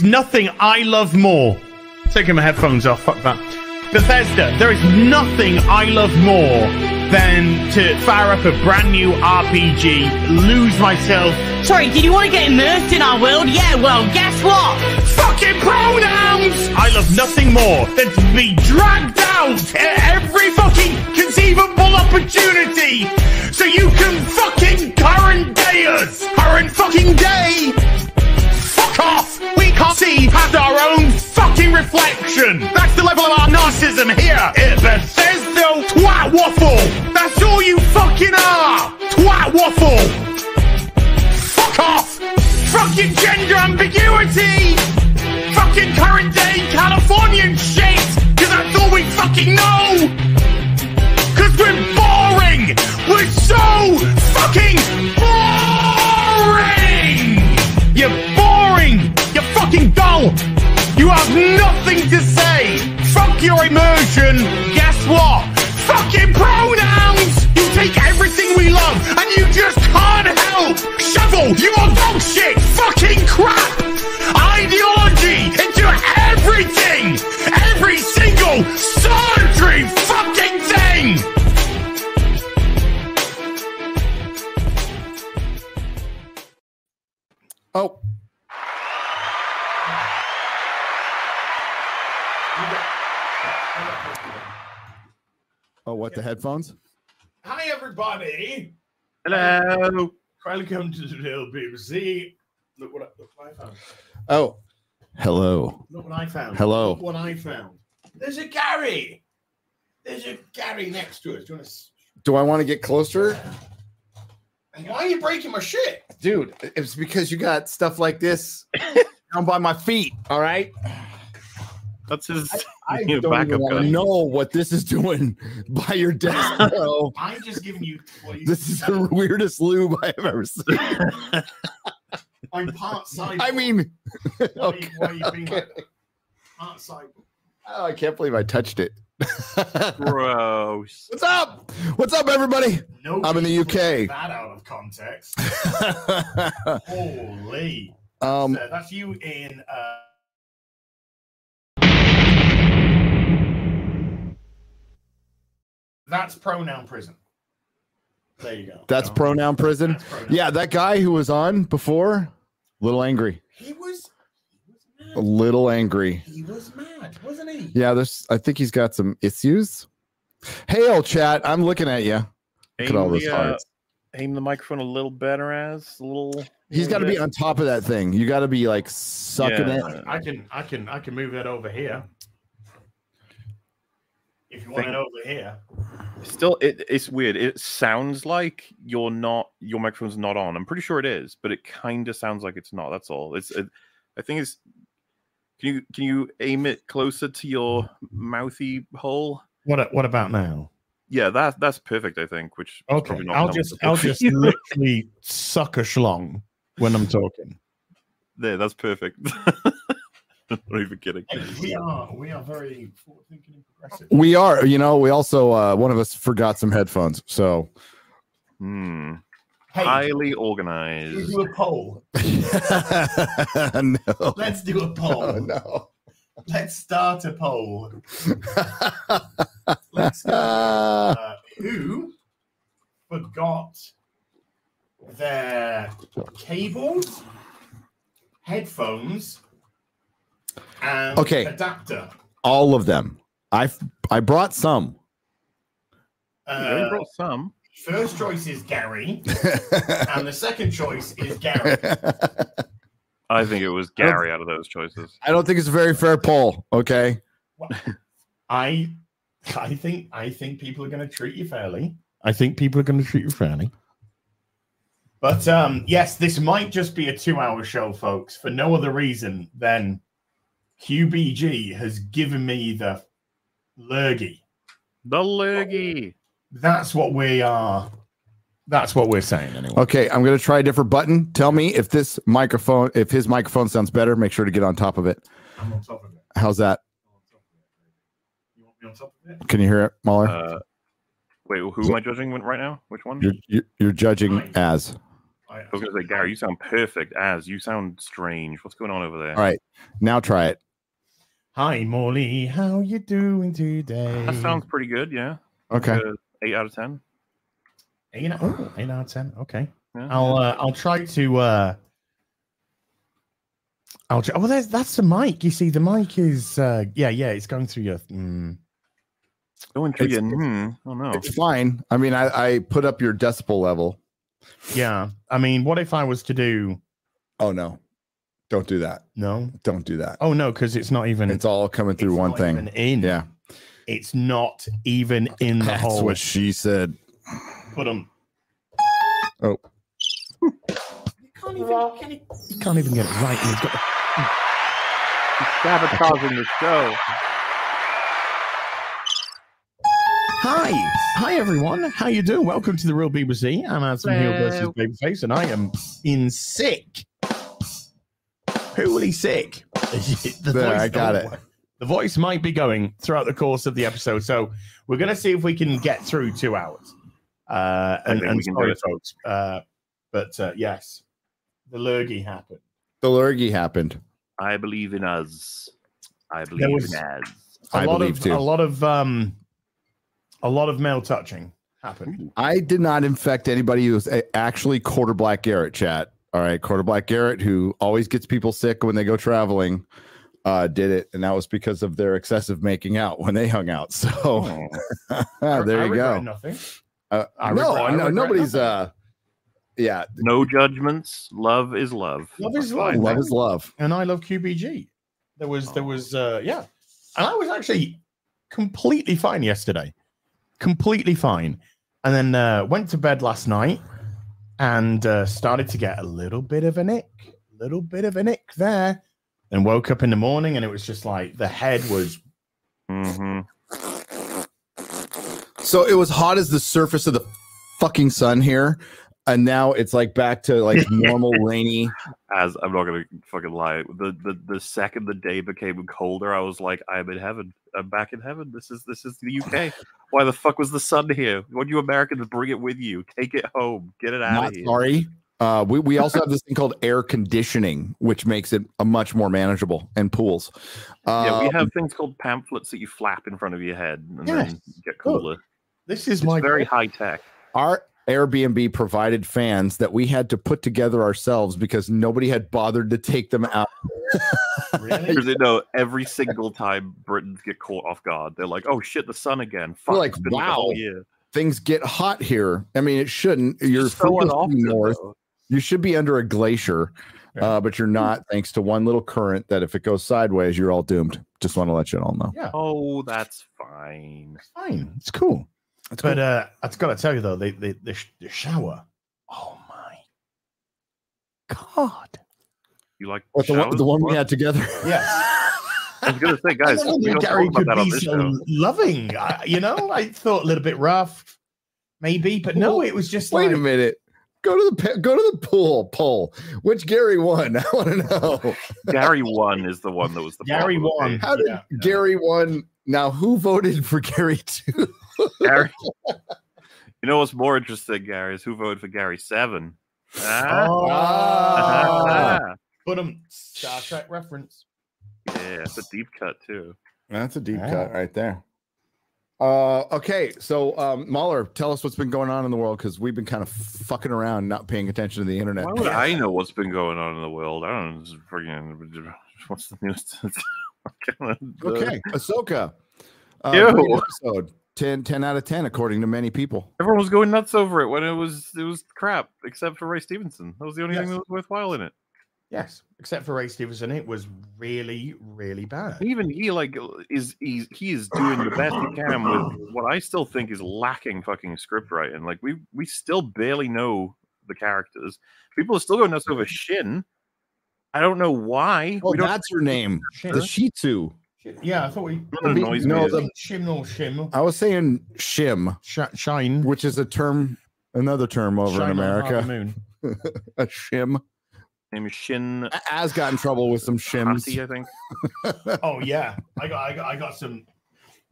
Is nothing I love more. Taking my headphones off, fuck that. Bethesda, there is nothing I love more than to fire up a brand new RPG, lose myself. Sorry, did you want to get immersed in our world? Yeah, well, guess what? Fucking pronouns! I love nothing more than to be dragged out at every fucking conceivable opportunity so you can fucking current day us! Current fucking day! Fuck off! See past our own fucking reflection! That's the level of our narcissism here at Bethesda Twat Waffle! That's all you fucking are! Twat Waffle! Fuck off! Fucking gender ambiguity! Fucking current day Californian shit! Cause that's all we fucking know! Nothing to say! Fuck your immersion! Guess what? Fucking pronouns! You take everything we love and you just can't help! Shovel! You are dog shit! Fucking crap! Ideology into everything! Every single surgery fucking thing! Oh. Oh, what the headphones? Hi everybody! Hello. Welcome to the little BBC. Look what I, look what I found. Oh, hello. Look what I found. Hello. Look what I found. There's a Gary. There's a Gary next to us. Do you want to? Do I want to get closer? Why are you breaking my shit? Dude, it's because you got stuff like this down by my feet. All right. That's his I new don't even want to know what this is doing by your desk, bro. I'm just giving you. You this is the weirdest lube I have ever seen. I'm part cyborg. I mean, why, are okay, you, why are you being like? Part cyborg. Oh, I can't believe I touched it. Gross. What's up? What's up, everybody? No, I'm in the UK. That out of context. Holy. um, So that's you in. Uh, that's pronoun prison. There you go. that's No. pronoun prison. That's pronoun. Yeah, that guy who was on before, a little angry. He was. He was A little angry. He was mad, wasn't he? Yeah, there's. I think he's got some issues. Hey, old chat, I'm looking at you. Look at all Aim those the, uh, hearts. aim the microphone a little better as a little. He's got to be on top of that thing. You got to be like sucking Yeah. it. I can, I can, I can move that over here. If you want Think- it over here. Still, it, it's weird. It sounds like you're not. Your microphone's not on. I'm pretty sure it is, but it kind of sounds like it's not. That's all. It's. It, I think it's. Can you can you aim it closer to your mouthy hole? What, what about now? Yeah, that that's perfect. I think. Which is Okay, probably not I'll just, I'll just literally suck a schlong when I'm talking. there. That's perfect. not even kidding. We are, we are very forward thinking and progressive. We are. You know, we also uh one of us forgot some headphones. So Hmm. Hey, Highly we organized. do a poll. no. Let's do a poll. Oh, no. Let's start a poll. Let's go. Uh, who forgot their cables, headphones, and Okay. adapter. All of them. I I brought some. You Uh, brought some. first choice is Gary, and the second choice is Gary. I think it was Gary out of those choices. I don't think it's a very fair poll. Okay. I, I think, I think people are going to treat you fairly. I think people are going to treat you fairly. But um, yes, this might just be a two-hour show, folks, for no other reason than QBG has given me the lurgy. The Lurgy. That's what we are. That's what we're saying anyway. Okay, I'm gonna try a different button. Tell me if this microphone, if his microphone sounds better, make sure to get on top of it. I'm on top of it. How's that? You want me on top of it? Can you hear it, MauLer? Uh, wait, who am I judging right now? Which one? you're, you're you're judging as. I, I was going to say, Gary, you sound perfect. As you sound strange. What's going on over there? All right, now try it. Hi, Morley. How you doing today? That sounds pretty good. Yeah. Okay. Uh, eight out of ten. eight, out- oh, eight out of ten. Okay. Yeah. I'll uh, I'll try to uh I'll try, well there's that's the mic. You see the mic is uh yeah, yeah, it's going through your mm, Going through It's- your. Hmm. Oh no. It's fine. I mean, I, I put up your decibel level. yeah. I mean, what if I was to do Oh no, don't do that. no? Don't do that. Oh no, because it's not even It's all coming through it's one not thing. even in. Yeah, It's not even in the that's hole. what she said. Put them. Oh. You can't even get it. You can't even get it right. and You've got the Sabotaging the show. Hi, hi everyone. How you doing? Welcome to the Real BBC. I'm Handsome Heel versus Babyface, and I am in sick. Poorly sick. The There, I got it. The voice might be going throughout the course of the episode, so we're going to see if we can get through two hours. Uh, and and we can do sorry, folks, uh, but uh, yes, the lurgy happened. The lurgy happened. I believe in us. I believe was- in us. A I lot believe of too. a lot of um, a lot of male touching happened. I did not infect anybody who was actually quarter black Garrett chat. All right, quarter black Garrett, who always gets people sick when they go traveling, uh, did it, and that was because of their excessive making out when they hung out. So Oh. there I you go. Nothing. Uh, I no, regret- I no, regret nobody's. nothing. Uh, yeah, No judgments. Love is love. Love is love. love is love. and I love QBG. There was there was uh yeah. And I was actually completely fine yesterday. Completely fine. And then uh went to bed last night and uh started to get a little bit of an ick. Little bit of an ick there. And woke up in the morning and it was just like the head was Mhm. So it was hot as the surface of the fucking sun here, and now it's like back to like normal rainy. As I'm not gonna fucking lie, the, the the second the day became colder, I was like, I'm in heaven. I'm back in heaven. This is this is the UK. Why the fuck was the sun here? Do you Americans bring it with you? Take it home. Get it out Not of here. sorry. Uh, we we also have this thing called air conditioning, which makes it a much more manageable, and pools. Uh, Yeah, we have things called pamphlets that you flap in front of your head and Yes. then get Look, cooler. this is It's my very high tech. our Airbnb provided fans that we had to put together ourselves because nobody had bothered to take them out. really Because they know every single time Britons get caught off guard, they're like, "Oh shit, the sun again!" Fuck, like, it's been the whole wow. Things get hot here. I mean, it shouldn't. You're so frequently unoften, north. though. You should be under a glacier, Yeah. uh, but you're not, thanks to one little current that if it goes sideways, you're all doomed. Just want to let you all know. yeah Oh, that's fine. fine it's cool but uh i've got to tell you though the the, the, sh- the shower oh my god You like What the one, the one we had together? yes I was gonna say, guys, I we knew don't Gary talk about could that on be this so show. loving. I, you know, I thought a little bit rough, maybe, but no, it was just Wait like a minute. Go to the go to the pool poll. Which Gary won? I want to know. Gary one is the one that was the Gary problem with won. How did Yeah, yeah. Gary won? Now, who voted for Gary two? Gary. You know what's more interesting, Gary, is who voted for Gary seven. Ah, Oh, ah, put him Star Trek reference. yeah, it's a deep cut too. That's a deep Yeah. cut right there. Uh, okay, so um, MauLer, tell us what's been going on in the world because we've been kind of fucking around, not paying attention to the internet. Why would I know what's been going on in the world? I don't know. Just freaking, what's the news? Okay, Ahsoka. Uh, Ew. episode 10, 10 out of 10, according to many people. Everyone was going nuts over it when it was it was crap, except for Ray Stevenson. That was the only Yes. thing that was worthwhile in it. Yes, except for Ray Stevenson, it was really, really bad. Even he like is he's he is doing the best he can with what I still think is lacking fucking script writing. Like we we still barely know the characters. People are still going nuts over Shin. I don't know why. Oh, we don't that's her name. Shit. The Shih Tzu. Yeah, I thought we. That no, the- Shim or Shim. I was saying shim, Sh- shine. which is a term, another term over shine in on America. Moon. a shim. name is Shin As got in trouble with some shims. Hati, I think. Oh yeah, I got, I got, I got some.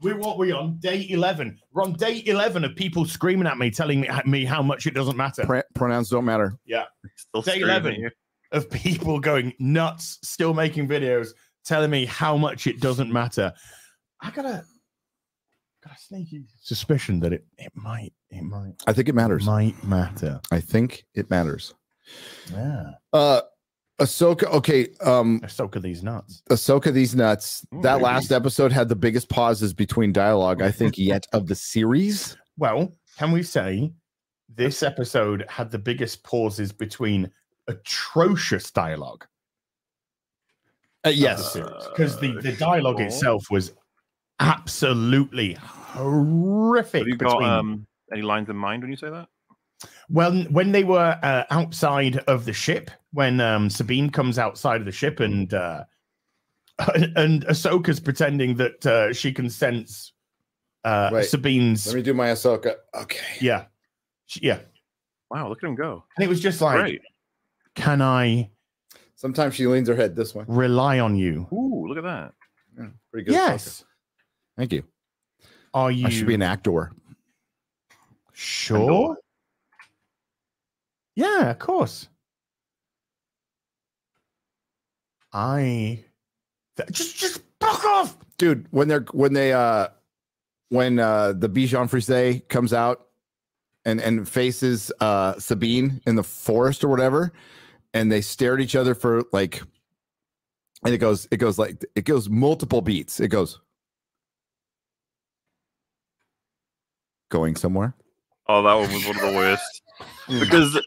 We what we on day eleven? We're on day eleven of people screaming at me, telling me, me how much it doesn't matter. Pro- pronouns don't matter. Still Day 11. of people going nuts, still making videos, telling me how much it doesn't matter. I got a, got a sneaky suspicion that it, it might, it might, I think it matters. might matter. I think it matters. Yeah, Uh Ahsoka, okay, um Ahsoka these nuts. Ahsoka these nuts. Ooh, that maybe. last episode had the biggest pauses between dialogue, I think, yet of the series. Well, can we say this episode had the biggest pauses between atrocious dialogue? Uh, yes. because the the dialogue sure. itself was absolutely horrific. Have you got between- um, any lines in mind when you say that? Well, when they were uh, outside of the ship, when um, Sabine comes outside of the ship and uh, and Ahsoka's pretending that uh, she can sense uh, Wait, Sabine's, Let me do my Ahsoka. Okay. yeah, She- yeah, Wow, look at him go. and it was just like, Great. can I Sometimes she leans her head this way. rely on you? Ooh, look at that. Yeah, pretty good. Ahsoka. Yes. Thank you. Are you I should be an actor. sure? Yeah, of course. I th- just just fuck off. Dude, when they're when they uh when uh the Bichon Frise comes out and and faces uh Sabine in the forest or whatever, and they stare at each other for like and it goes it goes like it goes multiple beats. It goes going somewhere. Oh, that one was one of the worst. because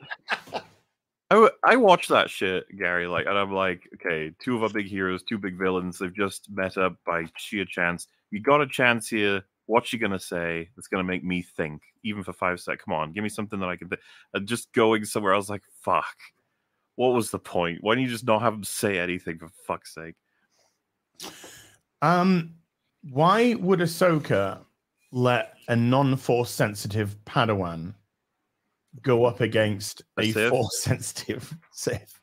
I, w- I watched that shit, Gary, like, and I'm like, okay, two of our big heroes, two big villains, they've just met up by sheer chance. You got a chance here. What's she gonna say that's gonna make me think, even for five seconds? Come on, give me something that I can. Th- and uh, just going somewhere, I was like, fuck. What was the point? Why don't you just not have them say anything for fuck's sake? Um, why would Ahsoka let a non-force sensitive Padawan go up against A a force sensitive Sith?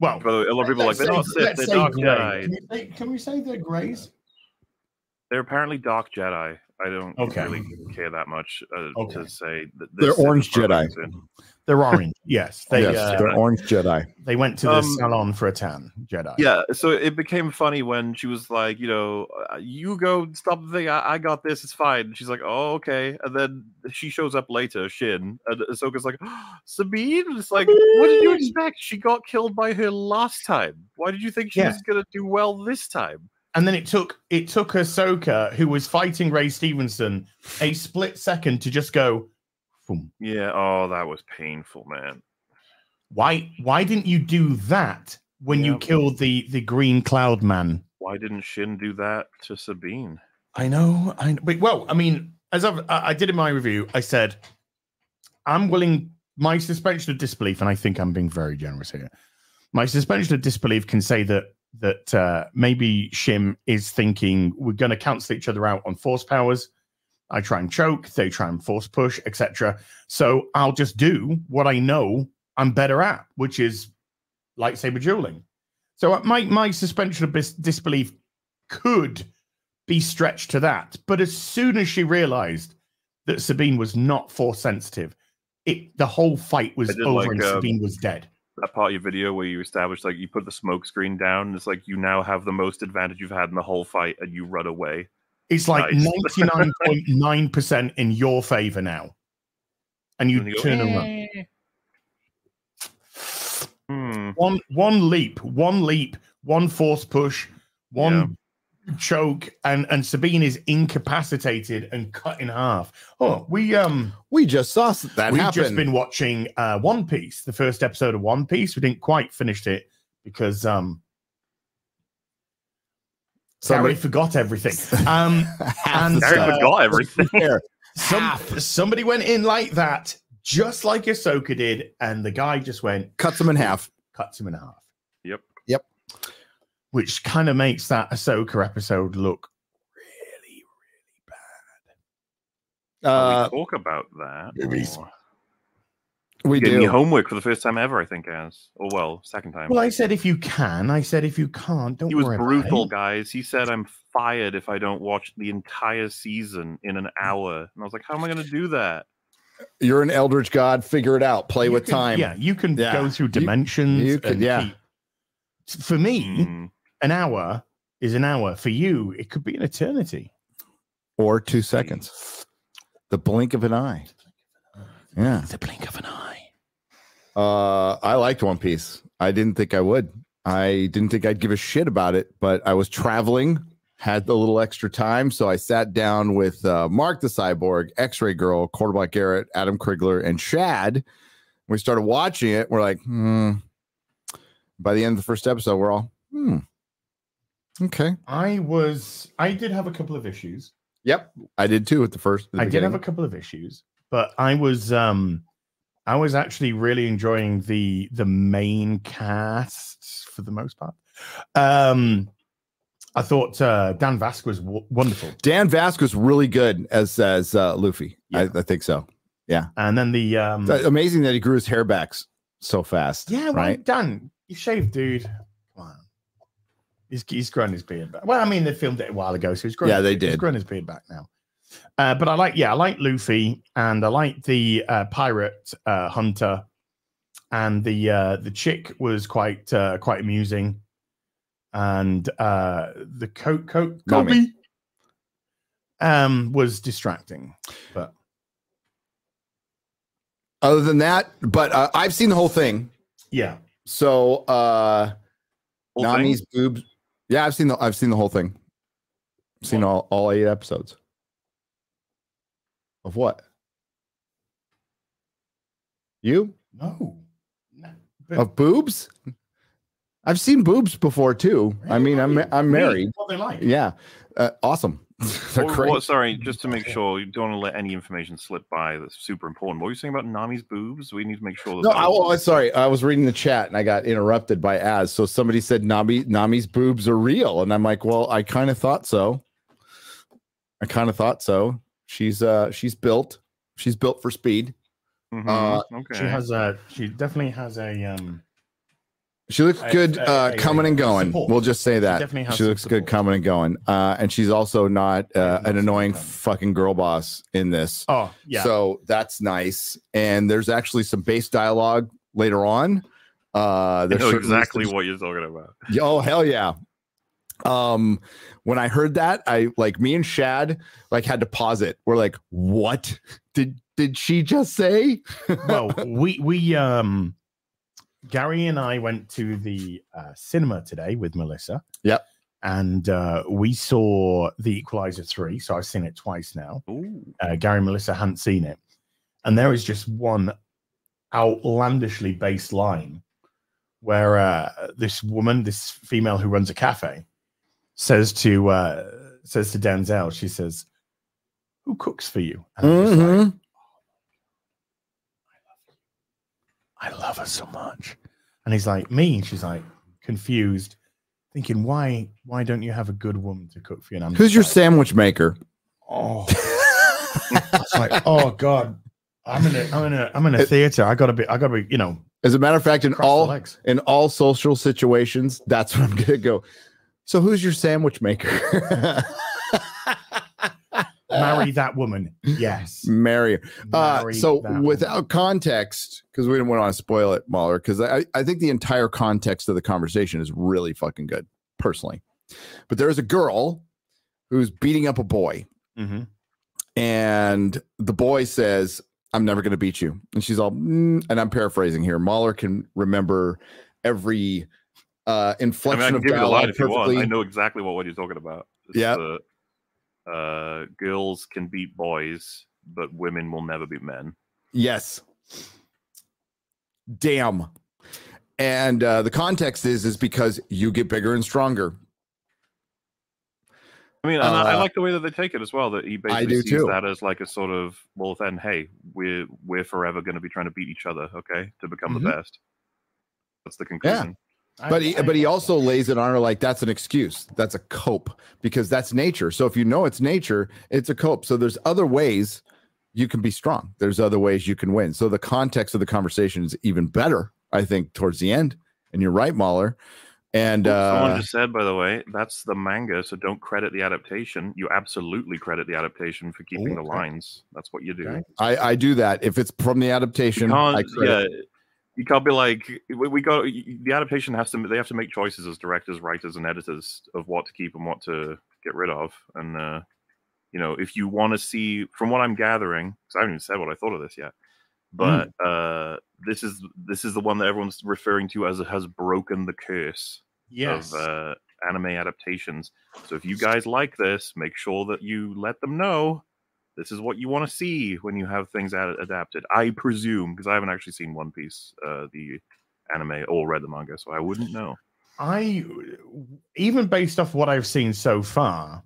Well, By the way, a lot of people are like let's they're not say- Sith, they're say Dark. Jedi. Can we, say, can we say they're greys? They're apparently Dark Jedi. I don't Okay. really care that much uh, Okay. to say that They're this orange Jedi. Burlington. They're orange. yes, they yes, uh, they're orange Jedi. they went to the Um, salon for a tan Jedi. Yeah, so it became funny when she was like, you know, uh, you go stop the thing. I, I got this. It's fine. And she's like, oh, okay. And then she shows up later, Shin, and Ahsoka's like, Sabine. It's like, what did you expect? She got killed by her last time. Why did you think she Yeah. was gonna do well this time? And then it took it took Ahsoka, who was fighting Ray Stevenson, a split second to just go. "Boom." Yeah. Oh, that was painful, man. Why why didn't you do that when you Yep. killed the the green cloud man? Why didn't Shin do that to Sabine? I know, I know. But, well, I mean, as I've, I I did in my review, I said I'm willing. My suspension of disbelief, and I think I'm being very generous here. My suspension of disbelief can say that that uh, maybe Shim is thinking we're going to cancel each other out on force powers. I try and choke, they try and force push, etc. So I'll just do what I know I'm better at, which is lightsaber dueling. So my my suspension of bis- disbelief could be stretched to that. But as soon as she realized that Sabine was not force sensitive, it the whole fight was over like, and um, Sabine was dead. That part of your video where you established like you put the smoke screen down, it's like you now have the most advantage you've had in the whole fight, and you run away. It's like ninety nine point nine percent in your favor now, and you And turn and run. Hmm. One one leap, one leap, one force push, one choke, and and Sabine is incapacitated and cut in half. Oh, we um We just saw that we've happen. just been watching uh One Piece, the first episode of One Piece. We didn't quite finish it because um Somebody- Gary forgot everything. Um and, the Gary uh, forgot everything. Some, somebody went in like that, just like Ahsoka did, and the guy just went Cuts him in half. cuts him in half. Yep. Yep. Which kind of makes that Ahsoka episode look really, Shall Uh, we talk about that. Movies. or- we Getting do. homework for the first time ever, I think, as or well, second time. Well, I said if you can. I said if you can't, don't he was worry about brutal, it. guys. He said, "I'm fired if I don't watch the entire season in an hour." And I was like, "How am I going to do that?" You're an Eldritch God. Figure it out. Play You with can- time. Yeah, you can Yeah. go through dimensions. you can- yeah. keep- For me, Hmm. an hour is an hour. For you, it could be an eternity. Or two seconds. The blink of an eye. Yeah. The blink of an eye. Uh, I liked One Piece. I didn't think I would. I didn't think I'd give a shit about it, but I was traveling, had a little extra time, so I sat down with uh, Mark the Cyborg, X-Ray Girl, Quarterback Garrett, Adam Krigler, and Shad. We started watching it. We're like, hmm. By the end of the first episode, we're all, hmm. Okay. I was. I did have a couple of issues. Yep. I did too at the first. the I did have a couple of issues, but I was um I was actually really enjoying the the main cast for the most part. Um I thought uh Dan Vasquez was w- wonderful. Dan Vasquez was really good as as uh, Luffy. I, Yeah. I think so. Yeah. And then the um It's amazing that he grew his hair back so fast. Yeah, right. right. Dan, you shaved dude. Come on. He's he's grown his beard back. Well, I mean, they filmed it a while ago, so he's grown Yeah, they He's did. grown his beard back now. Uh, but I like, yeah, I like Luffy, and I like the uh, pirate uh, hunter, and the uh, the chick was quite uh, quite amusing, and uh, the coat coat Koby um was distracting, but Other than that, but uh, I've seen the whole thing. yeah, So uh Whole Nami's thing? boobs. Yeah, I've seen the I've seen the whole thing. Seen all, all eight episodes. Of what? You? no, no. But- Of boobs? I've seen boobs before too. I mean, I'm I'm Me, married. What they like? Yeah. Uh, awesome. They're great. what- sorry, just to make sure you don't want to let any information slip by that's super important. What were you saying about Nami's boobs? We need to make sure that No, I, was- oh, sorry. I was reading the chat and I got interrupted by Az. So somebody said Nami Nami's boobs are real, and I'm like, well, I kind of thought so. I kind of thought so. She's uh she's built. She's built for speed. Mhm, uh, okay. She has a. She definitely has a. Um. She looks I- good I- uh, I- coming and going. support. We'll just say that. definitely has She some looks good coming and going. Uh, and she's also not uh, an annoying of fucking girl boss in this. Oh yeah. So that's nice. And there's actually some base dialogue later on. Uh, I know exactly what you're talking about. Oh hell yeah. Um when I heard that, I like me and Shad like had to pause it. We're like, what did did she just say? well, we we um. Gary and I went to the uh, cinema today with Melissa. Yep. And uh, we saw The Equalizer 3. So I've seen it twice now. Ooh. Uh, Gary and Melissa hadn't seen it. And there is just one outlandishly based line where uh, this woman, this female who runs a cafe, says to uh, says to Denzel, she says, "Who cooks for you?" Just like. I love her so much. And he's like, me. She's like, confused, thinking, why why don't you have a good woman to cook for you? And I'm Who's your like, sandwich maker? Oh, it's like, oh God. I'm in a I'm in a I'm in a theater. I gotta be I gotta be, you know, As a matter of fact, in all in all social situations, that's what I'm gonna go. So who's your sandwich maker? Marry that woman. Yes. Marry. Uh, Marry so that woman. without context, because we didn't want to spoil it, MauLer, because I, I think the entire context of the conversation is really fucking good, personally. But there's a girl who's beating up a boy, Mhm. and the boy says, I'm never going to beat you. And she's all, "Mm," and I'm paraphrasing here. MauLer can remember every uh I mean, I inflection of give you the line dialogue if you want. I know exactly what, what you're talking about. Yeah. the, uh, girls can beat boys, but women will never beat men. Yes. Damn. And uh, the context is is because you get bigger and stronger. I mean, and I, I Uh, like the way that they take it as well. That he basically do sees too. that as like a sort of, well, then, hey, we're we're forever going to be trying to beat each other, okay, to become Mhm. the best. That's the conclusion. But he but he also lays it on her like that's an excuse. That's a cope because that's nature. So if you know it's nature, it's a cope. So there's other ways you can be strong. There's other ways you can win. So the context of the conversation is even better, I think, towards the end. And you're right, MauLer. And Oops, Someone uh, just said, by the way, that's the manga, so don't credit the adaptation. You absolutely credit the adaptation for keeping the lines. That's what you do. Okay. I, I do that. If it's from the adaptation, I credit- yeah, you can't be like we, got the adaptation has to they have to make choices as directors, writers, and editors of what to keep and what to get rid of. And uh, you know, if you want to see, from what I'm gathering, because I haven't even said what I thought of this yet, but uh, this is this is the one that everyone's referring to as it has broken the curse yes. of uh, anime adaptations. So if you guys like this, make sure that you let them know this is what you want to see when you have things ad- adapted. I presume because I haven't actually seen One Piece, uh, the anime, or read the manga, so I wouldn't know. I even based off what I've seen so far,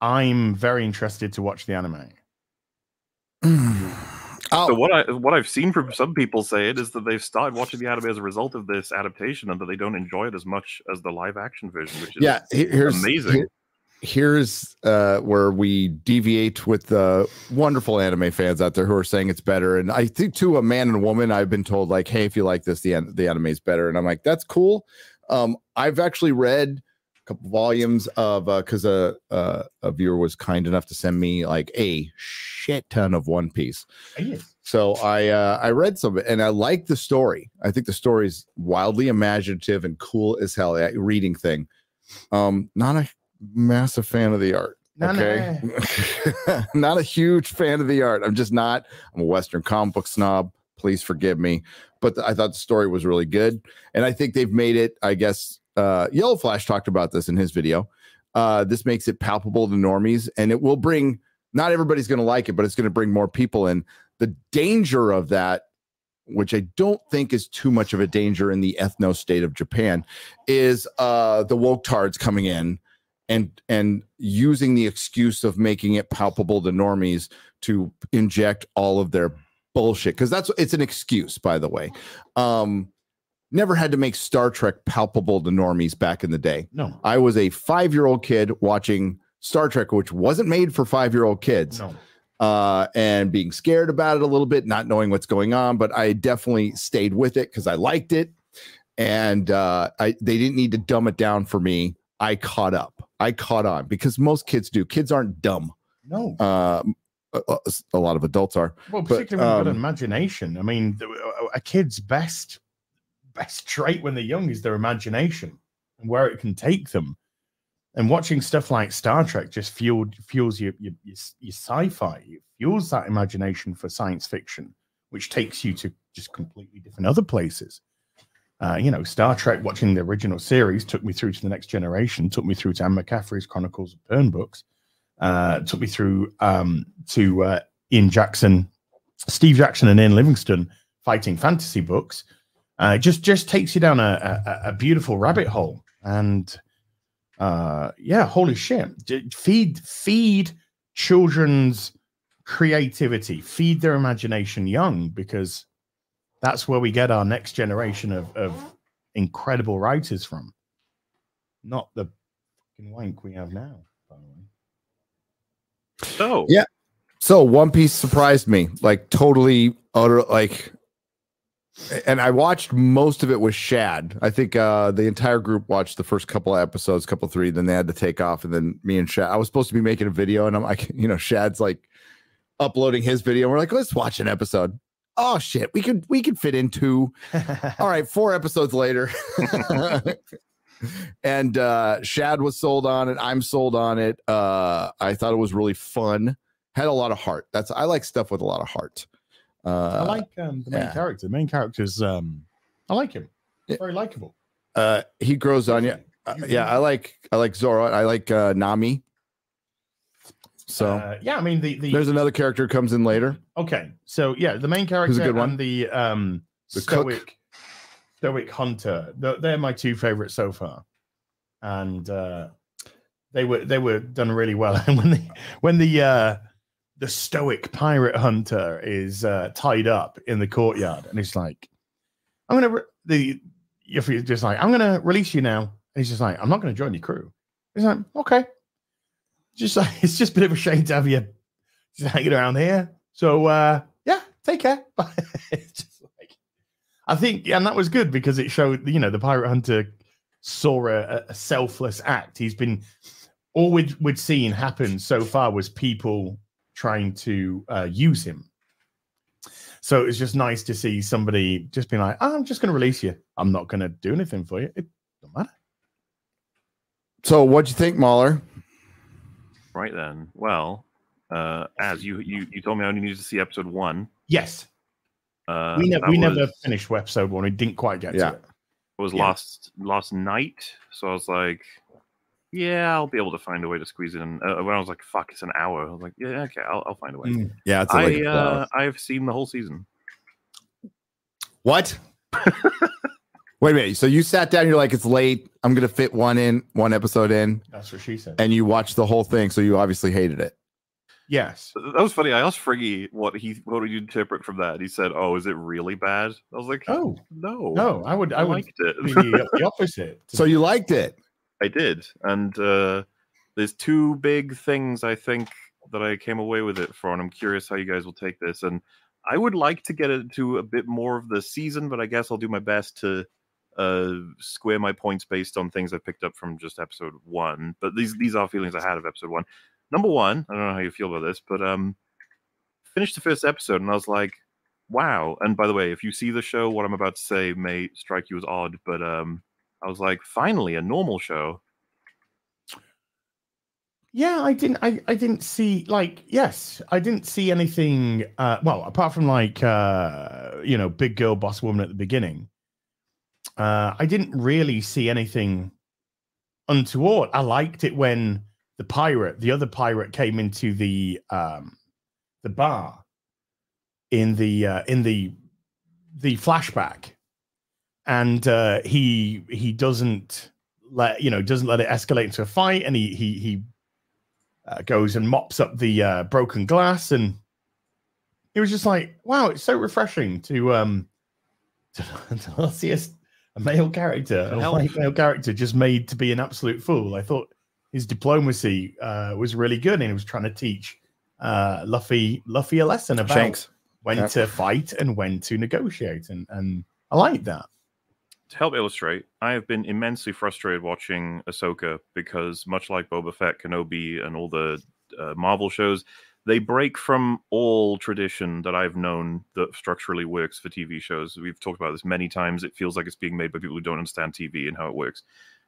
I'm very interested to watch the anime. Oh, So what I what I've seen from some people say it is that they've started watching the anime as a result of this adaptation, and that they don't enjoy it as much as the live action version, which is yeah here's amazing. here- here's uh where we deviate with the wonderful anime fans out there who are saying it's better and i think to a man and a woman i've been told like hey if you like this the an- the anime is better and i'm like that's cool um i've actually read a couple volumes of uh because a, a a viewer was kind enough to send me like a shit ton of one piece Yes. so I uh, I read some of it and I like the story. I think the story is wildly imaginative and cool as hell. That reading thing. Um, not a massive fan of the art. No, no. okay, not a huge fan of the art. I'm just not. I'm a Western comic book snob. Please forgive me, but th- I thought the story was really good, and I think they've made it. I guess uh, Yellow Flash talked about this in his video. Uh, this makes it palpable to normies, and it will bring. Not everybody's going to like it, but it's going to bring more people in the danger of that which i don't think is too much of a danger in the ethno state of japan is uh the woke tards coming in and and using the excuse of making it palpable to normies to inject all of their bullshit because that's it's an excuse by the way um never had to make star trek palpable to normies back in the day No. i was a five year old kid watching star trek which wasn't made for five year old kids No. uh, and being scared about it a little bit, not knowing what's going on. But I definitely stayed with it because I liked it, and uh, I they didn't need to dumb it down for me. I caught up. I caught on because most kids do. Kids aren't dumb. No. Uh, a, a lot of adults are. Well, but, particularly when you've got um, imagination. I mean, a- a kid's best best trait when they're young is their imagination and where it can take them. And watching stuff like Star Trek just fueled fuels your your, your, your sci-fi. It fuels that imagination for science fiction, which takes you to just completely different other places. Uh, you know, Star Trek, watching the original series took me through to the next generation, took me through to Anne McCaffrey's Chronicles of Pern books, uh, took me through um, to uh, Ian Jackson, Steve Jackson, and Ian Livingstone fighting fantasy books. Uh, it just just takes you down a, a, a beautiful rabbit hole, and uh, yeah, holy shit! Feed feed children's creativity, feed their imagination young, because that's where we get our next generation of, of incredible writers from. Not the fucking wank we have now, by the way. So Yeah. So One Piece surprised me, like totally utter like and I watched most of it with Shad. I think uh the entire group watched the first couple of episodes, couple three, then they had to take off, and then me and Shad. I was supposed to be making a video, and I'm like, you know, Shad's like uploading his video. We're like, let's watch an episode. Oh shit, we could we could fit in two. All right, four episodes later. and uh Shad was sold on it. I'm sold on it. Uh I thought it was really fun. Had a lot of heart. That's I like stuff with a lot of heart. Uh I like um, the main yeah. character. The main character's um, I like him. Very likable. Uh, he grows on you. Uh, yeah, I like I like Zoro. I like uh, Nami. So Uh, yeah, I mean the the there's another character who comes in later. okay. So yeah, the main character good one? and the um The cook. stoic stoic hunter. They're, they're my two favorites so far, and uh, they were they were done really well. And when the when the uh, the stoic pirate hunter is uh, tied up in the courtyard, and he's like, "I'm gonna the if he's just like I'm gonna release you now," and he's just like, "I'm not gonna join your crew." He's like, "Okay." Just like it's just a bit of a shame to have you just hanging around here. So uh yeah, take care. just like I think, and that was good because it showed, you know, the pirate hunter saw a, a selfless act. He's been all we'd, we'd seen happen so far was people trying to uh, use him. So it was just nice to see somebody just being like, "Oh, I'm just going to release you. I'm not going to do anything for you. It don't matter. So what'd you think, MauLer? Right then. Well, uh, as you you you told me I only needed to see episode one. Yes, Uh, we, never that we never was- finished episode one. We didn't quite get Yeah. to it. It was Yeah. last last night, so I was like, yeah, I'll be able to find a way to squeeze it in. Uh, when I was like, fuck, it's an hour. I was like, yeah, okay, I'll, I'll find a way. Mm. Yeah, it's I like uh, I've seen the whole season. what? Wait a minute. So you sat down. You're like, it's late. I'm gonna fit one in, one episode in, That's what she said. and you watched the whole thing. So you obviously hated it. yes. That was funny. I asked Friggy what he what did you interpret from that. He said, "Oh, is it really bad?" I was like, Oh no, no, I would I I would liked it. the, the opposite. So you liked it. I did, and uh, there's two big things I think that I came away with it for, and I'm curious how you guys will take this. And I would like to get into a bit more of the season, but I guess I'll do my best to uh, square my points based on things I picked up from just episode one. But these these are feelings I had of episode one. Number one, I don't know how you feel about this, but um, finished the first episode, and I was like, wow. And by the way, if you see the show, what I'm about to say may strike you as odd, but um, I was like, finally, a normal show. Yeah, I didn't. I, I didn't see like yes, I didn't see anything. Uh, well, apart from like uh, you know, big girl boss woman at the beginning. Uh, I didn't really see anything untoward. I liked it when the pirate, the other pirate, came into the um, the bar in the uh, in the the flashback, and uh, he he doesn't let you know doesn't let it escalate into a fight, and he he he uh, goes and mops up the uh, broken glass, and it was just like, wow, it's so refreshing to um to, to see a, s- a male character, a white male character, just made to be an absolute fool. I thought his diplomacy uh, was really good, and he was trying to teach uh, Luffy Luffy a lesson about Shanks. when Yeah. to fight and when to negotiate, and and I like that. to help illustrate, I have been immensely frustrated watching Ahsoka because, much like Boba Fett, Kenobi, and all the uh, Marvel shows, they break from all tradition that I've known that structurally works for TV shows. We've talked about this many times. It feels like it's being made by people who don't understand TV and how it works.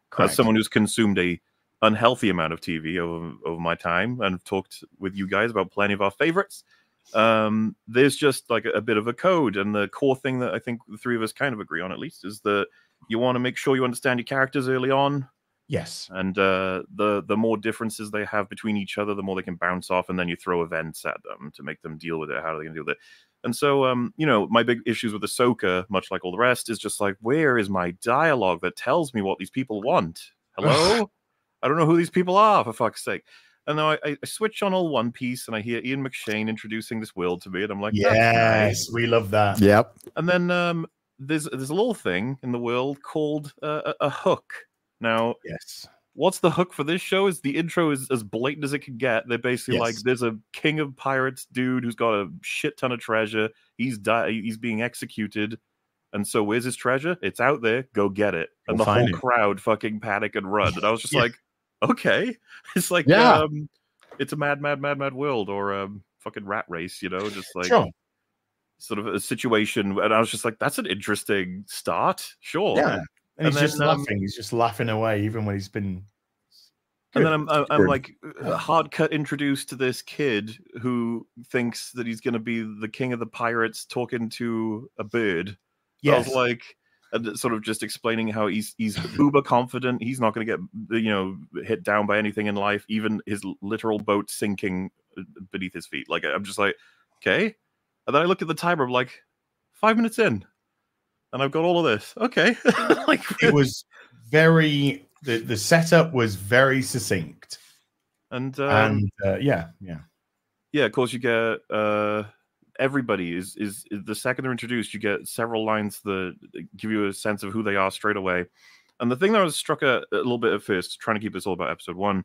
Correct. As someone who's consumed a unhealthy amount of TV over, over my time and talked with you guys about plenty of our favorites, um, there's just like a, a bit of a code. And the core thing that I think the three of us kind of agree on, at least, is that you want to make sure you understand your characters early on, Yes, and uh, the the more differences they have between each other, the more they can bounce off, and then you throw events at them to make them deal with it. How are they going to deal with it? And so, um, you know, my big issues with Ahsoka, much like all the rest, is just like, where is my dialogue that tells me what these people want? Hello, I don't know who these people are, for fuck's sake. And now I, I I switch on all One Piece, and I hear Ian McShane introducing this world to me, and I'm like, "That's nice." yes, we love that. Yep. And then um, there's there's a little thing in the world called uh, a, a hook. Now, Yes, what's the hook for this show? Is the intro is as blatant as it can get. They're basically like, there's a king of pirates dude who's got a shit ton of treasure. He's di- he's being executed. And so where's his treasure? It's out there. Go get it. And Go the whole it. crowd fucking panic and run. And I was just Yeah. like, okay. It's like Yeah. um it's a mad, mad, mad, mad world or um fucking rat race, you know, just like sure. sort of a situation. And I was just like, that's an interesting start. Sure. Yeah, and, And he's just um, laughing. He's just laughing away, even when he's been. And then I'm I'm, I'm like hard cut introduced to this kid who thinks that he's gonna be the king of the pirates talking to a bird. Yes, like, and sort of just explaining how he's he's uber confident. He's not going to get you know hit down by anything in life, even his literal boat sinking uh, beneath his feet. Like I'm just like, okay. And then I look at the timer. I'm like, five minutes in, and I've got all of this. Okay, like It was very the the setup was very succinct, and um, and uh, yeah, yeah, yeah, of course you get uh everybody is, is is the second they're introduced, you get several lines that give you a sense of who they are straight away. And the thing that I was struck a, a little bit at first, trying to keep this all about episode one,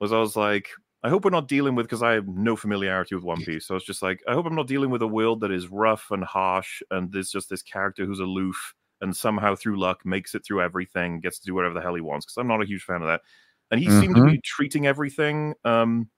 was I was like, I hope we're not dealing with because I have no familiarity with One Piece. So I was just like, I hope I'm not dealing with a world that is rough and harsh, and there's just this character who's aloof and somehow through luck makes it through everything, gets to do whatever the hell he wants. Because I'm not a huge fan of that. And he seemed to be treating everything um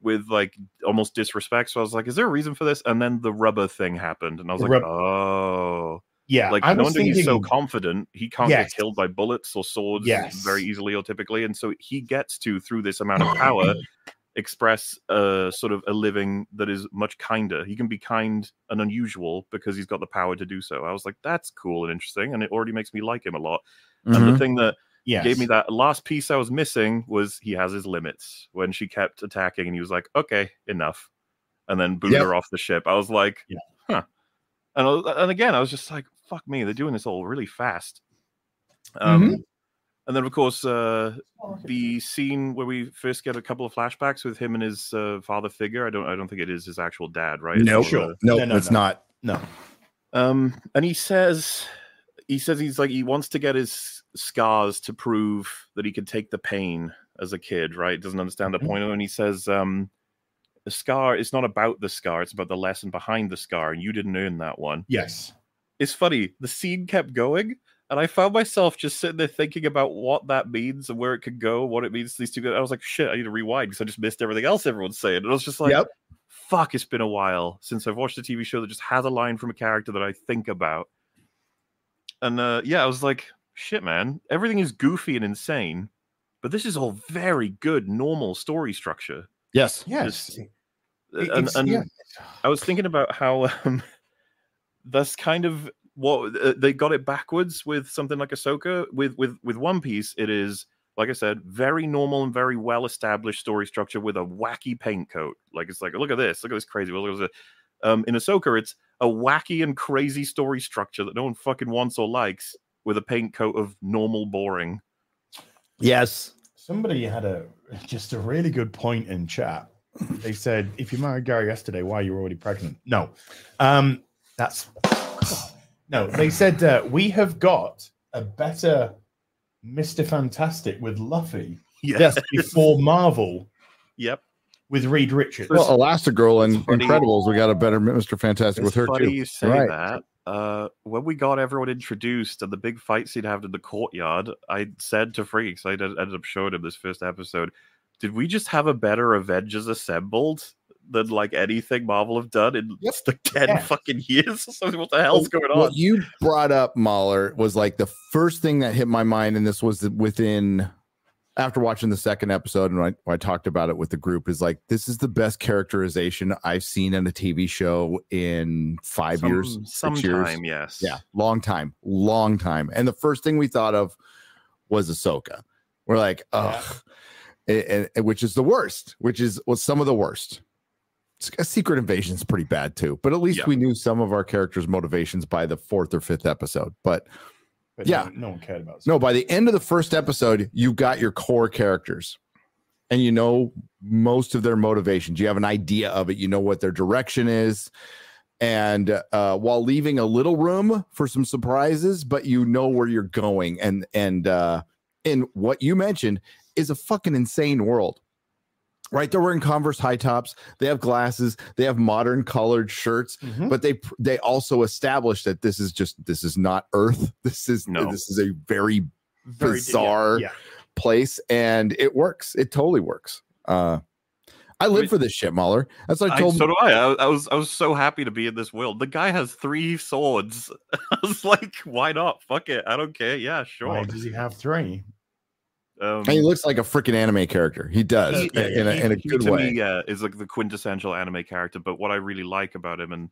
with like almost disrespect. So I was like, is there a reason for this? And then the rubber thing happened, and I was The like, rub- oh, yeah. like I no wonder he's so confident he can't Yes. get killed by bullets or swords Yes. very easily or typically, and so he gets to through this amount of power express a sort of a living that is much kinder. He can be kind and unusual because he's got the power to do so. I was like, that's cool and interesting, and it already makes me like him a lot. And Mhm. the thing that yes. gave me that last piece I was missing was he has his limits. When she kept attacking, and he was like, "Okay, enough," and then booted Yep. her off the ship. I was like, Yeah. "Huh." And and again, I was just like, "Fuck me, they're doing this all really fast." Um, Mm-hmm. And then of course uh, the scene where we first get a couple of flashbacks with him and his uh, father figure. I don't, I don't think it is his actual dad, right? It's Nope. more Sure. of a- Nope, No, no, it's no. not. no. um, and he says, he says he's like he wants to get his scars to prove that he could take the pain as a kid, right? Doesn't understand the point of it. And he says, um, the scar is not about the scar; it's about the lesson behind the scar, and you didn't earn that one. Yes. It's funny. The scene kept going, and I found myself just sitting there thinking about what that means and where it could go, what it means to these two guys. I was like, shit, I need to rewind because I just missed everything else everyone's saying. And I was just like, Yep. fuck, it's been a while since I've watched a TV show that just has a line from a character that I think about. And uh, yeah, I was like, shit, man, everything is goofy and insane, but this is all very good, normal story structure. Yes. Yes. Just- and and yeah. I was thinking about how um, that's kind of what uh, they got it backwards with something like Ahsoka. With with with One Piece, it is like I said, very normal and very well established story structure with a wacky paint coat. Like it's like, look at this, look at this crazy. Look at this. Um, in Ahsoka, it's a wacky and crazy story structure that no one fucking wants or likes with a paint coat of normal boring. Yes. Somebody had a just a really good point in chat. They said, "If you married Gary yesterday, why are you already pregnant?" No, um, that's no. They said uh, we have got a better Mister Fantastic with Luffy Yes. before Marvel Yep. with Reed Richards. Well, Elastigirl and funny. Incredibles, we got a better Mr. Fantastic with It's her funny too. you say Right. that. Uh, when we got everyone introduced and the big fight scene happened in the courtyard, I said to Freaks, I ended up showing him this first episode. Did we just have a better Avengers assembled than like anything Marvel have done in Yep. the ten Yeah. fucking years? or something? What the hell's going on? What you brought up, MauLer, was like the first thing that hit my mind, and this was within after watching the second episode, and I, I talked about it with the group, is like this is the best characterization I've seen in a TV show in five Some- years, six sometime, years. yes. Yeah, long time, long time. And the first thing we thought of was Ahsoka. We're like, Yeah. ugh, and, and- which is the worst, which is was some of the worst. S- A secret invasion is pretty bad too, but at least Yeah. we knew some of our characters' motivations by the fourth or fifth episode. But But yeah. no, no one cared about. no, by the end of the first episode, you've got your core characters and you know most of their motivations. You have an idea of it, you know what their direction is. And uh, while leaving a little room for some surprises, but you know where you're going. And and uh and what you mentioned is a fucking insane world. Right? They're wearing Converse high tops, they have glasses, they have modern colored shirts, Mhm. but they they also establish that this is just this is not earth this is No. this is a very Very- bizarre Yeah, place and it works it totally works uh i live mean- for this shit MauLer. that's what i I, told so do I. I. I was I was so happy to be in this world. The guy has three swords. I was like, why not? Fuck it. I don't care. Yeah, sure. Why does he have three? Um, and he looks like a freaking anime character he does he- in, a, he- in a he good to way me, yeah, is like the quintessential anime character. But what I really like about him and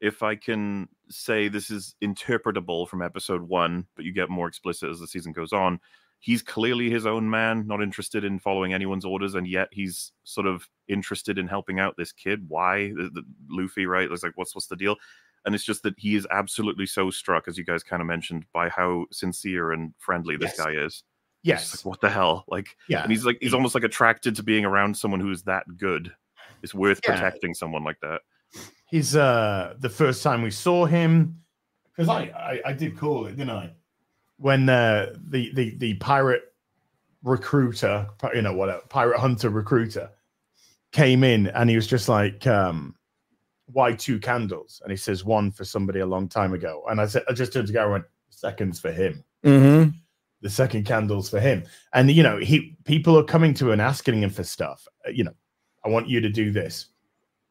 if I can say this is interpretable from episode one, but you get more explicit as the season goes on, he's clearly his own man, not interested in following anyone's orders, and yet he's sort of interested in helping out this kid. Why? The, the, Luffy, right? It's like, what's what's the deal? And it's just that he is absolutely so struck, as you guys kind of mentioned, by how sincere and friendly this Yes. guy is. It's Yes. like, what the hell? Like, Yeah. and he's like, he's almost like attracted to being around someone who is that good. It's worth Yeah. protecting someone like that. He's uh the first time we saw him because I, I I did call it, didn't I? When uh the the the pirate recruiter, you know what, pirate hunter recruiter came in and he was just like, um, why two candles? And he says one for somebody a long time ago. And I said, I just turned to go and went, seconds for him. Mm-hmm. The second candles for him. And you know, he people are coming to him and asking him for stuff. Uh, You know, I want you to do this.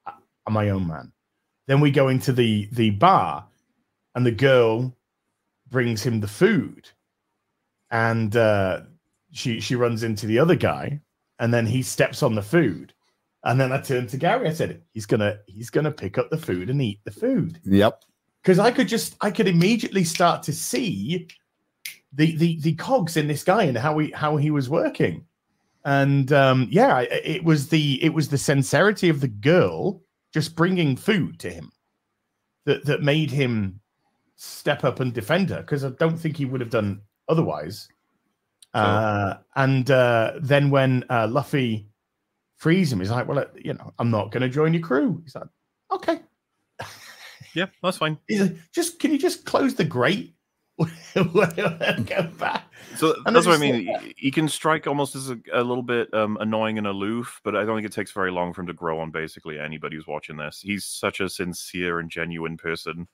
I'm my own man. Then we go into the the bar, and the girl brings him the food, and uh, she she runs into the other guy, and then he steps on the food, and then I turned to Gary. I said, "He's gonna he's gonna pick up the food and eat the food." Yep. because I could just I could immediately start to see the the the cogs in this guy and how he how he was working, and um, yeah, it was the it was the sincerity of the girl just bringing food to him that that made him step up and defend her because I don't think he would have done otherwise. Uh, and uh, then when uh, Luffy frees him, he's like, "Well, uh, you know, I'm not going to join your crew." He's like, "Okay." Yeah, that's fine. He's like, just can you just close the grate? So that's what I mean. He- can strike almost as a, a little bit um, annoying and aloof, but I don't think it takes very long for him to grow on basically anybody who's watching this. He's such a sincere and genuine person,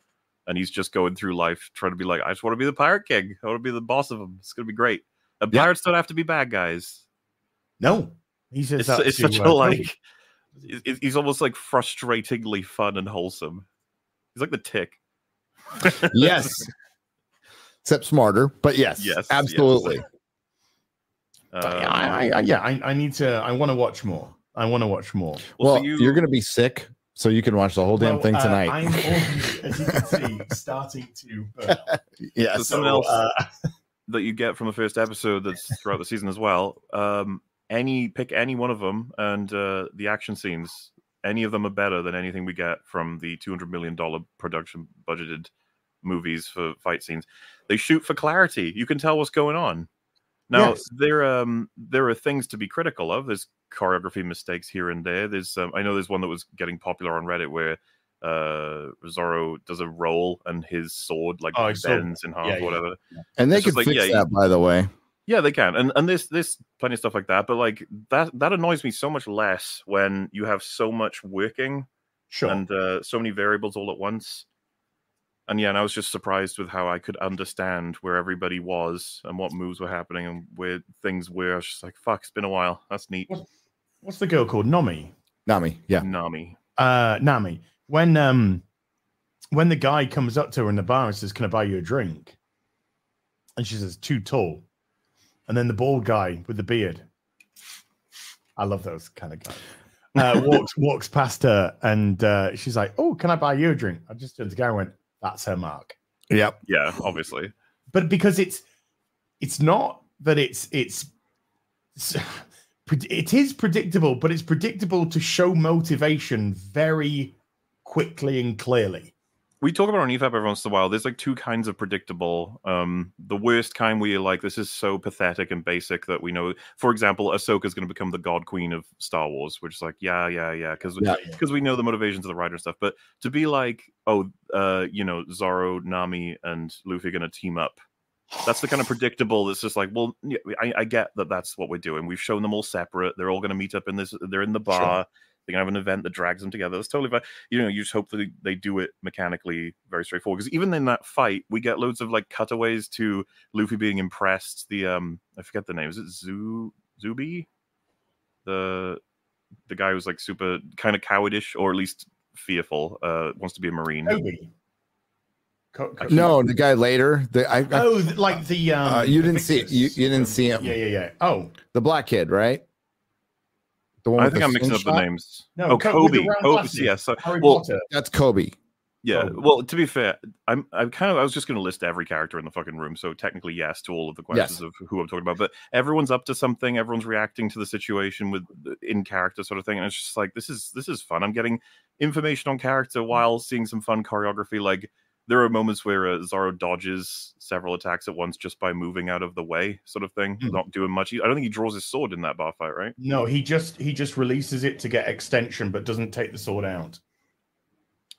and he's just going through life trying to be like, I just want to be the pirate king. I want to be the boss of them. It's gonna be great. And Yeah. pirates don't have to be bad guys. No, he says It's, it's such uh, a like. it- He's almost like frustratingly fun and wholesome. He's like the tick. Yes. Except smarter, but yes, Yes, yes. absolutely. But Um, yeah, I, I, yeah, I, I need to. I want to watch more. I want to watch more. well, Well, so you, you... are going to be sick, so you can watch the whole damn Well, thing uh, tonight. I'm already, as you can see, starting to. Burn out. yes. So something else Uh, that you get from the first episode that's throughout the season as well. Um, any pick any one of them, and uh, the action scenes, any of them are better than anything we get from the two hundred million dollar production budgeted movies for fight scenes. They shoot for clarity. You can tell what's going on. Now Yes. there um there are things to be critical of. There's choreography mistakes here and there. There's um, I know there's one that was getting popular on Reddit where uh Zoro does a roll and his sword like Oh, I saw- bends in half yeah, or yeah. whatever. and they it's can like, fix yeah, that, by the way. Yeah, they can, and and there's there's plenty of stuff like that. But like that that annoys me so much less when you have so much working sure. and uh, so many variables all at once. And yeah, and I was just surprised with how I could understand where everybody was and what moves were happening and where things were. I was just like, "Fuck, it's been a while. That's neat." What's the girl called? Nomi. Nami, yeah. Nami. Uh, Nami. When um, when the guy comes up to her in the bar and says, "Can I buy you a drink?" and she says, "Too tall," and then the bald guy with the beard. I love those kind of guys. Uh, walks walks past her and uh, she's like, "Oh, can I buy you a drink?" I just turned to go and went, "That's her mark." Yep. Yeah, obviously. but because it's it's not that it's it's it is predictable but it's predictable to show motivation very quickly and clearly we talk about on EFAP every once in a while. There's like two kinds of predictable. Um, the worst kind where you're like, this is so pathetic and basic that we know. For example, Ahsoka's going to become the God Queen of Star Wars, which is like, yeah, yeah, yeah, because Yeah. because we know the motivations of the writer and stuff. But to be like, oh, uh, you know, Zoro, Nami, and Luffy are going to team up. That's the kind of predictable. That's just like, well, I, I get that. That's what we're doing. We've shown them all separate. They're all going to meet up in this. They're in the bar. They're gonna have an event that drags them together. That's totally fine. You know, you just hope that they- they do it mechanically very straightforward. Because even in that fight, we get loads of like cutaways to Luffy being impressed. The um, I forget the name. Is it Zu Zubi? The the guy who's like super kind of cowardish or at least fearful. Uh, wants to be a marine. Koby. Co- Co- No, the guy later. The I, I oh th- like the um Uh, you didn't see it. You- you didn't see him. yeah yeah yeah oh the black kid, right? The one I think the I'm mixing up the names. No, oh, Co- Koby. round Koby. glasses. Yes. so- harry well, potter That's Koby. Yeah. So- Well, to be fair, I'm I'm kind of I was just going to list every character in the fucking room, so technically yes to all of the questions of who I'm talking about. But everyone's up to something. Everyone's reacting to the situation with in character sort of thing, and it's just like this is this is fun. I'm getting information on character while seeing some fun choreography. Like there are moments where uh, Zoro dodges several attacks at once just by moving out of the way, sort of thing, Hmm. not doing much. I don't think he draws his sword in that bar fight, right? No, he just he just releases it to get extension, but doesn't take the sword out.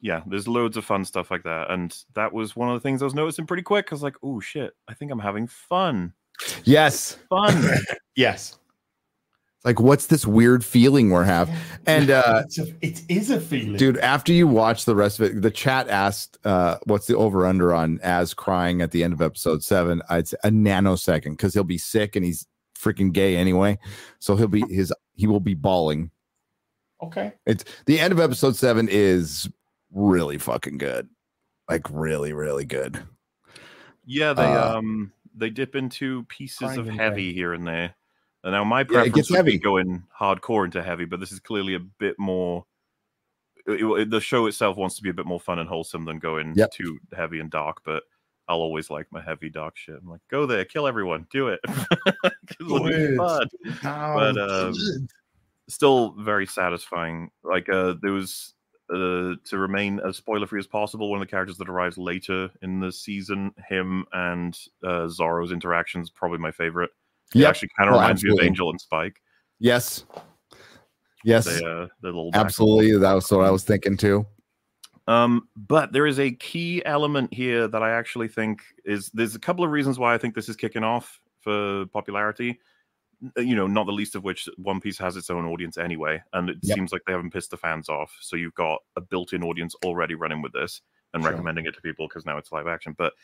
yeah, there's loads of fun stuff like that. And that was one of the things I was noticing pretty quick. I was like, oh shit, I think I'm having fun. Yes. Fun. Yes, Like, what's this weird feeling we're having? And uh it's a, it is a feeling, dude, after you watch the rest of it, the chat asked uh what's the over under on Az crying at the end of episode seven. I'd say a nanosecond because he'll be sick and he's freaking gay anyway. So he'll be his he will be bawling. Okay, It's the end of episode seven is really fucking good. Like really, really good. yeah, they Uh, um they dip into pieces of of heavy here and there. And now my it preference gets would heavy. going hardcore into heavy, but this is clearly a bit more. it- it- the show itself wants to be a bit more fun and wholesome than going Yep. too heavy and dark, but I'll always like my heavy dark shit. I'm like, go there, kill everyone, do it. 'Cause it'll be Good. fun. But, um, still very satisfying. Like uh there was uh to remain as spoiler free as possible, one of the characters that arrives later in the season, him and uh Zoro's interactions probably my favorite. It Yep. actually kind of Oh, reminds me of Angel and Spike. Yes. Yes. They uh little absolutely. That was what I was thinking too. Um, but there is a key element here that I actually think is there's a couple of reasons why I think this is kicking off for popularity. You know, not the least of which One Piece has its own audience anyway, and it Yep. seems like they haven't pissed the fans off. So you've got a built-in audience already running with this and Sure. recommending it to people because now it's live action. But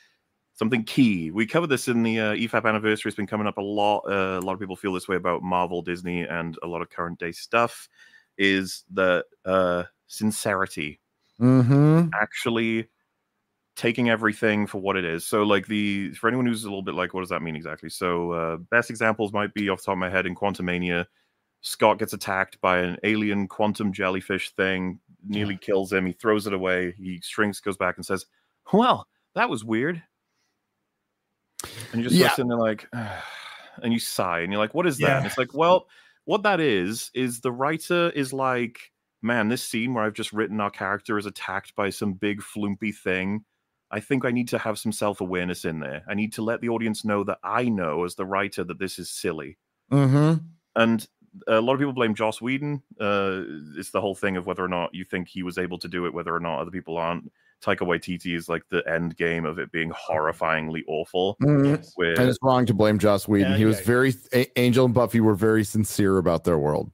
something key, we covered this in the uh, EFAP anniversary. It's been coming up a lot. Uh, a lot of people feel this way about Marvel, Disney, and a lot of current day stuff. Is the uh, sincerity Mm-hmm. actually taking everything for what it is. So, like the for anyone who's a little bit like, what does that mean exactly? So, uh, best examples might be off the top of my head in Quantumania. Scott gets attacked by an alien quantum jellyfish thing, nearly kills him. He throws it away. He shrinks, goes back, and says, "Well, that was weird." And you just Yeah. yeah. sitting there like, and you sigh, and you're like, "What is that?" And it's like, well, what that is is the writer is like, man, this scene where I've just written our character is attacked by some big flumpy thing. I think I need to have some self awareness in there. I need to let the audience know that I know as the writer that this is silly. Mm-hmm. And a lot of people blame Joss Whedon. Uh, it's the whole thing of whether or not you think he was able to do it, whether or not other people aren't. Taika Waititi is like the end game of it being horrifyingly awful. Yes. Where And it's wrong to blame Joss Whedon. Yeah, he was yeah. very A- Angel and Buffy were very sincere about their world.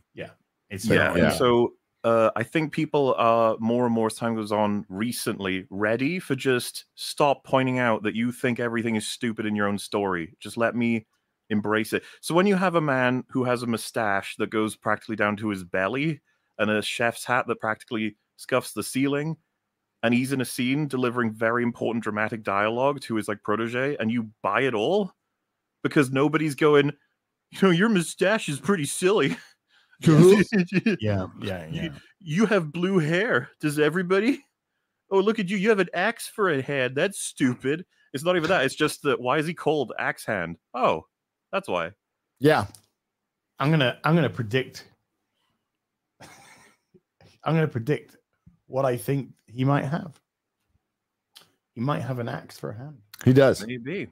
It's yeah, very- and so uh, I think people are more and more as time goes on recently ready for just stop pointing out that you think everything is stupid in your own story. Just let me embrace it. So when you have a man who has a mustache that goes practically down to his belly and a chef's hat that practically scuffs the ceiling, and he's in a scene delivering very important dramatic dialogue to his like protege, and you buy it all because nobody's going, you know, your mustache is pretty silly. yeah, yeah, yeah. You have blue hair. Does everybody? Oh, look at you. You have an axe for a hand. That's stupid. It's not even that. It's just that why is he called Axe Hand? Oh, that's why. Yeah. I'm gonna I'm gonna predict. I'm gonna predict what I think he might have. He might have an axe for a hand. He does. Maybe.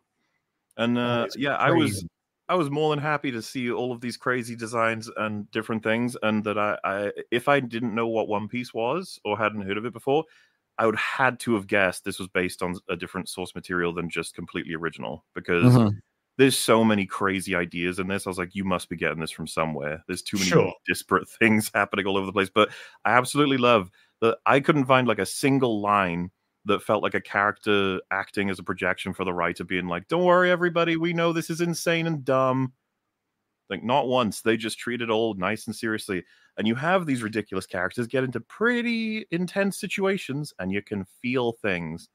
And uh, it's yeah, I was. I was more than happy to see all of these crazy designs and different things. And that I, I if I didn't know what One Piece was or hadn't heard of it before, I would had to have guessed this was based on a different source material than just completely original because Mhm. there's so many crazy ideas in this. I was like, you must be getting this from somewhere. There's too many Sure. disparate things happening all over the place. But I absolutely love that I couldn't find like a single line that felt like a character acting as a projection for the writer being like, Don't worry, everybody, we know this is insane and dumb. Like, not once. They just treat it all nice and seriously. And you have these ridiculous characters get into pretty intense situations and you can feel things.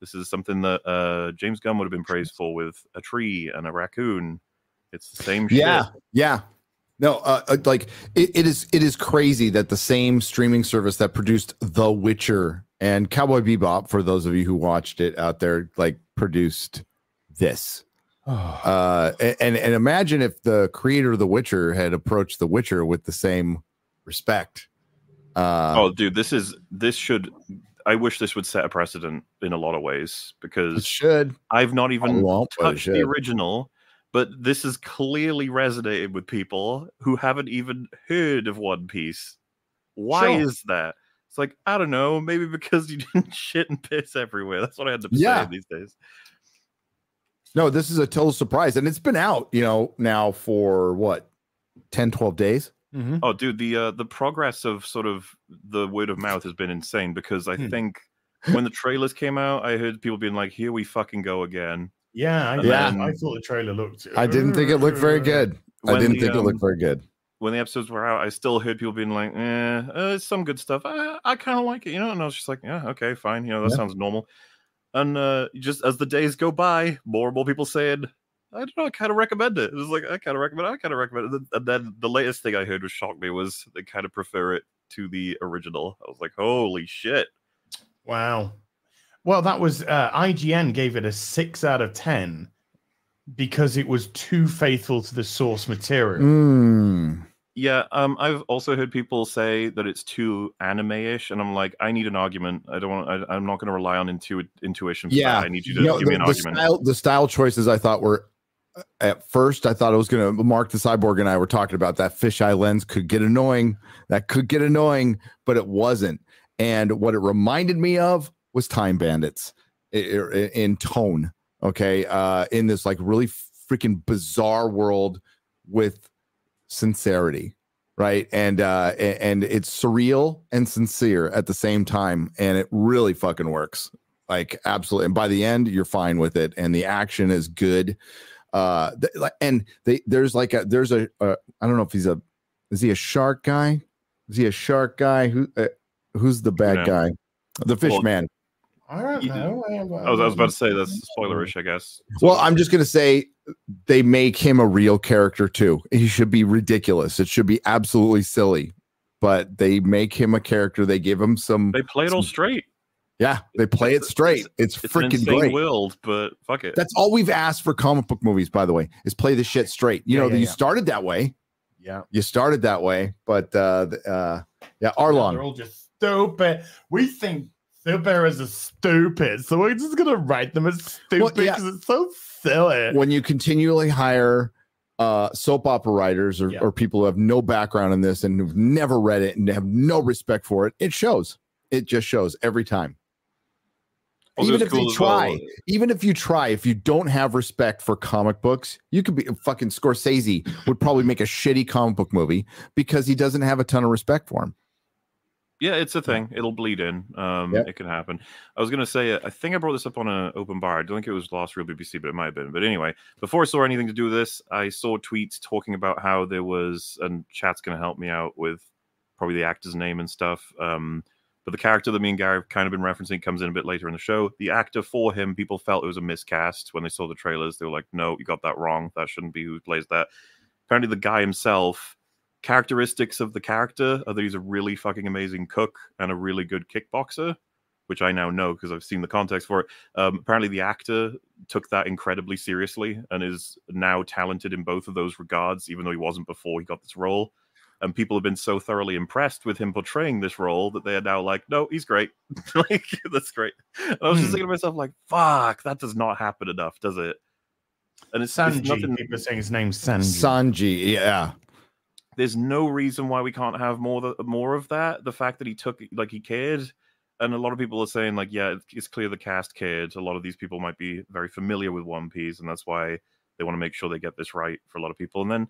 This is something that uh, James Gunn would have been praised for with a tree and a raccoon. It's the same shit. Yeah. shit. Yeah. No, uh, uh, like it, it is it is crazy that the same streaming service that produced The Witcher And Cowboy Bebop, for those of you who watched it out there, like produced this. Uh, and and imagine if the creator of The Witcher had approached The Witcher with the same respect. Uh, oh, dude, this is this should. I wish this would set a precedent in a lot of ways it because should. I've not even won't, but it touched the original, but this has clearly resonated with people who haven't even heard of One Piece. Why Sure. is that? It's like I don't know, maybe because you didn't shit and piss everywhere. That's what I end up Yeah. saying these days. No, this is a total surprise. And it's been out, you know, now for what, 10, 12 days? Mhm. Oh, dude, the uh, the progress of sort of the word of mouth has been insane because I Hmm. think when the trailers came out, I heard people being like, "Here we fucking go again." Yeah, I, Yeah. I thought the trailer looked. I didn't think it looked very good. I didn't the, think it um, looked very good. when the episodes were out, I still heard people being like, "Eh, uh, it's some good stuff. I, I kind of like it, you know." And I was just like, "Yeah, okay, fine. You know, that Yeah. sounds normal." And uh, just as the days go by, more and more people saying, "I don't know, I kind of recommend it." It was like, "I kind of recommend it. I kind of recommend it." And then- And then the latest thing I heard was shocked me was they kind of prefer it to the original. I was like, "Holy shit!" Wow. Well, that was uh, IGN gave it a six out of ten because it was too faithful to the source material. Mm. Yeah, um, I've also heard people say that it's too anime-ish, and I'm like, I need an argument. I don't want. I, I'm not going to rely on intu- intuition. For Yeah, that. I need you to You know, give the, me an the argument. style, the style choices I thought were uh, at first I thought it was going to Mark the Cyborg and I were talking about that fisheye lens could get annoying. That could get annoying, but it wasn't. And what it reminded me of was Time Bandits i- i- in tone. Okay, uh, in this like really freaking bizarre world with sincerity, right? And uh, and it's surreal and sincere at the same time, and it really fucking works. Like absolutely. And by the end you're fine with it and the action is good. Uh th- and they there's like a there's a uh, don't know if he's a is he a shark guy? Is he a shark guy? Who uh, who's the bad No. guy? The fish Well, man I don't You- know. I was, I was about to say that's spoilerish, I guess. well i'm just gonna say they make him a real character too he should be ridiculous it should be absolutely silly but they make him a character they give him some They play it all straight. yeah they play it straight it's, It's an freaking great world, but fuck it. That's all we've asked for comic book movies, by the way, is play the shit straight. You Yeah, know, yeah, you yeah. started that way. Yeah. You started that way, but uh, th- uh yeah, They're Arlong. all just stupid. We think superheroes are stupid, so we're just gonna write them as stupid Well, because yeah. it's so silly. When you continually hire uh soap opera writers or, Yeah. or people who have no background in this and who've never read it and have no respect for it, it shows. It just shows every time. Also, Even it's if you cool as well- try, even if you try, if you don't have respect for comic books, you could be fucking Scorsese would probably make a shitty comic book movie because he doesn't have a ton of respect for him. Yeah, it's a thing. It'll bleed in. Um, Yep. It can happen. I was gonna say, uh, I think I brought this up on an open bar. I don't think it was Lost Real BBC, but it might have been. But anyway, before I saw anything to do with this, I saw tweets talking about how there was, and chat's gonna help me out with probably the actor's name and stuff. Um, but the character that me and Gary have kind of been referencing comes in a bit later in the show. The actor for him, people felt it was a miscast when they saw the trailers. They were like, "No, you got that wrong. That shouldn't be who plays that." Apparently, the guy himself characteristics of the character are that he's a really fucking amazing cook and a really good kickboxer, which I now know because I've seen the context for it. Um, apparently, the actor took that incredibly seriously and is now talented in both of those regards, even though he wasn't before he got this role. And people have been so thoroughly impressed with him portraying this role that they are now like, no, he's great. like, that's great. And I was just Hmm. thinking to myself, like, fuck, that does not happen enough, does it? And it's, it's Sanji. nothing People are saying his name's Sanji. Sanji, yeah. There's no reason why we can't have more th- more of that. The fact that he took like he cared, and a lot of people are saying like, yeah, it's- clear the cast cared. A lot of these people might be very familiar with One Piece, and that's why they want to make sure they get this right for a lot of people. And then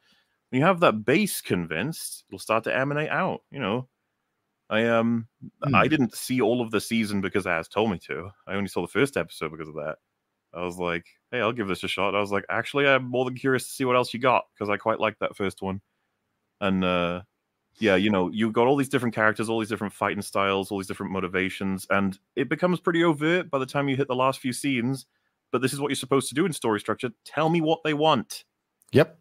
when you have that base convinced, it'll start to emanate out. You know, I um I didn't see all of the season because Az told me to. I only saw the first episode because of that. I was like, hey, I'll give this a shot. I was like, actually, I'm more than curious to see what else you got because I quite liked that first one. And uh yeah, you know, you've got all these different characters, all these different fighting styles, all these different motivations, and it becomes pretty overt by the time you hit the last few scenes. But this is what you're supposed to do in story structure. Tell me what they want. Yep.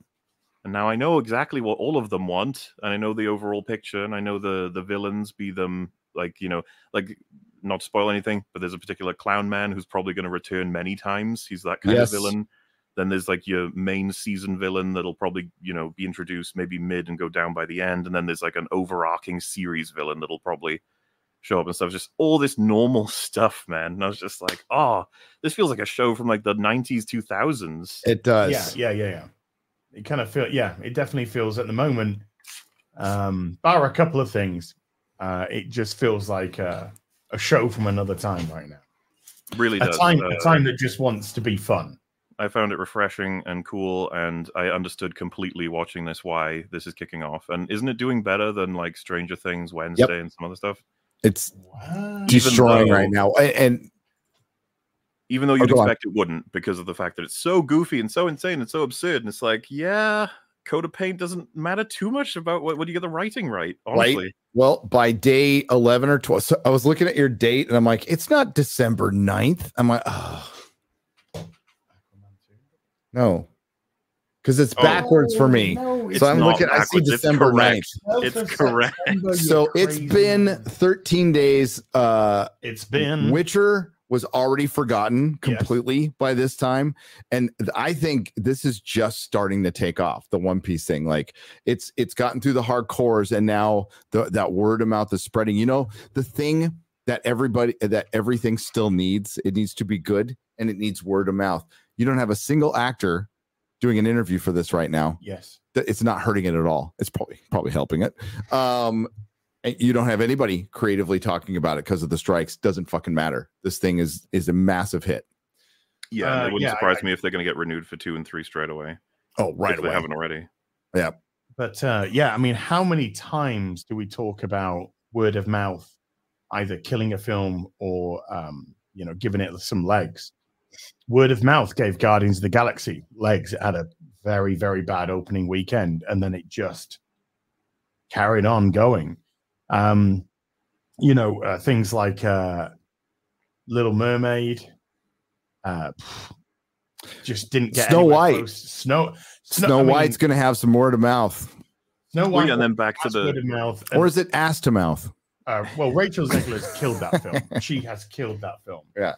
And now I know exactly what all of them want, and I know the overall picture, and I know the the villains, be them like you know, like not to spoil anything, but there's a particular clown man who's probably going to return many times. He's that kind Yes. of villain. Then there's like your main season villain that'll probably you know be introduced maybe mid and go down by the end, and then there's like an overarching series villain that'll probably show up and stuff. Just all this normal stuff, man. And I was just like, oh, this feels like a show from like the 90s, 2000s. It does. Yeah, yeah, yeah, yeah. It kind of feel yeah, it definitely feels at the moment, um, bar a couple of things, uh, it just feels like a, a show from another time right now. Really A does. time, Uh, a time that just wants to be fun. I found it refreshing and cool, and I understood completely watching this why this is kicking off. And isn't it doing better than like Stranger Things Wednesday and some other stuff? It's Wow. destroying though- right now. A- And Even though oh, you'd go on. expect it wouldn't, because of the fact that it's so goofy and so insane and so absurd. And it's like, yeah, Coat of Paint doesn't matter too much about what when you get the writing right. Honestly, well, by day 11 or 12, so I was looking at your date and I'm like, it's not December 9th. I'm like, oh, no, because it's Oh. backwards for me. It's so I'm not looking, I see backwards, it's December correct. 9th. It's correct. So it's been 13 days. Uh, It's been Witcher was already forgotten Yes. completely by this time. And I think this is just starting to take off the One Piece thing. Like it's it's gotten through the hardcores and now the, that word of mouth is spreading. You know, the thing that everybody that everything still needs, it needs to be good and it needs word of mouth. You don't have a single actor doing an interview for this right now yes. it's not hurting it at all. It's probably probably helping it. Um, and you don't have anybody creatively talking about it because of the strikes. Doesn't fucking matter. This thing is is a massive hit. Yeah, Uh, it wouldn't yeah, surprise I- me if they're going to get renewed for two and three straight away. Oh, right if they haven't already. Yeah. But uh, yeah, I mean, how many times do we talk about word of mouth, either killing a film or um, you know giving it some legs? Word of mouth gave Guardians of the Galaxy legs. It had a very very bad opening weekend, and then it just carried on going. Um, you know, uh, things like uh, Little Mermaid. Uh, just didn't get Snow White. close. Snow Snow I mean, White's going to have some word of mouth, Snow Well, White yeah, and then back to has word the of mouth. or is it ass to mouth? uh, well, Rachel Zegler's killed that film. She has killed that film. Yeah.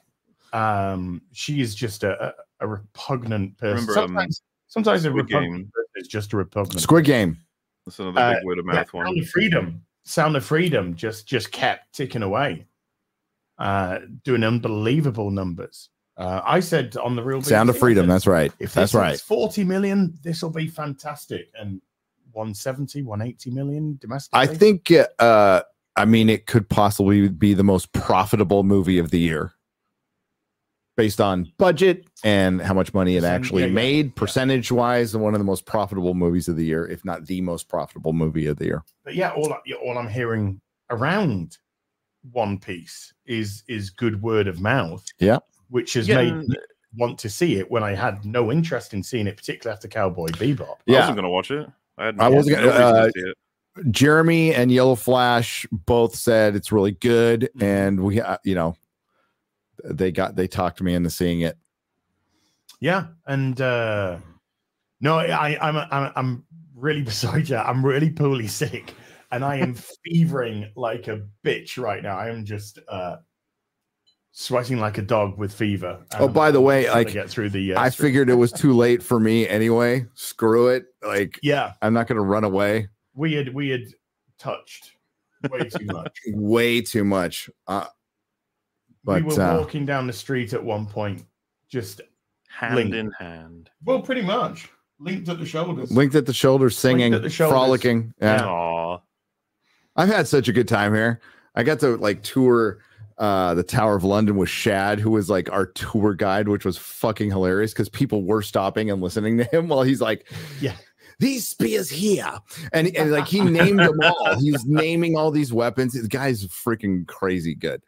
Um, she is just a, a, a repugnant person. Remember, um, sometimes, sometimes a Squid repugnant Game? person is just a repugnant. Squid Game. that's another Uh, big word of Yeah, mouth one. Sound of Freedom. Sound of Freedom just just kept ticking away, uh, doing unbelievable numbers. Uh, I said on the real Sound of Freedom. said, That's right. if That's right. 40 million, this will be fantastic. And 170, 180 million domestically. I think. uh I mean, it could possibly be the most profitable movie of the year, based on budget and how much money it actually yeah, yeah, made, yeah. percentage wise, one of the most profitable movies of the year, if not the most profitable movie of the year. but yeah, all I- yeah, all I'm hearing around One Piece is is good word of mouth. Yeah. which has Yeah, made me want to see it when I had no interest in seeing it, particularly after Cowboy Bebop. yeah. I wasn't going to watch it. I, had I wasn't gonna- reason to uh, see it. Jeremy and Yellow Flash both said it's really good, Mhm. and we, uh, you know, they got they talked me into seeing it. Yeah, and uh no, I, I'm I'm I'm really beside you. I'm really poorly sick, and I am fevering like a bitch right now. I am just uh sweating like a dog with fever. Oh, by the way, like, get through the. Uh, I street. figured it was too late for me anyway. Screw it. Like Yeah, I'm not to run away. we had we had touched way too much. Way too much. Uh, but we were uh, walking down the street at one point, just Hand Link. in hand. well, pretty much linked at the shoulders. linked at the shoulders, singing, the shoulders. frolicking. Yeah. Aw. I've had such a good time here. I got to like tour uh the Tower of London with Shad, who was like our tour guide, which was fucking hilarious because people were stopping and listening to him while he's like, Yeah. These spears here, and, and like he named them all. He's naming all these weapons. The guy's freaking crazy good.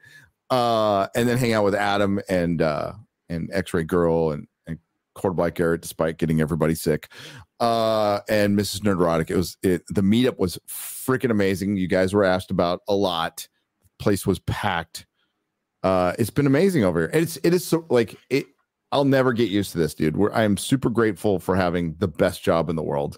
Uh, and then hang out with Adam and uh and X-Ray Girl and and Quarterback Garrett, despite getting everybody sick. Uh, and Mrs. Nerdrotic. It was it. The meetup was freaking amazing. You guys were asked about a lot. Place was packed. Uh, it's been amazing over here. It's it is so like it. I'll never get used to this, dude. Where I am super grateful for having the best job in the world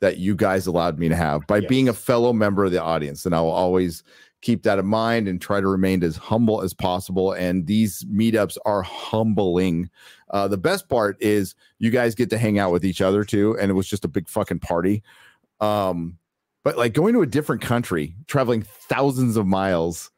that you guys allowed me to have by Yes. being a fellow member of the audience, and I will always keep that in mind and try to remain as humble as possible. And these meetups are humbling. Uh, the best part is you guys get to hang out with each other too, and it was just a big fucking party. Um, but like going to a different country, traveling thousands of miles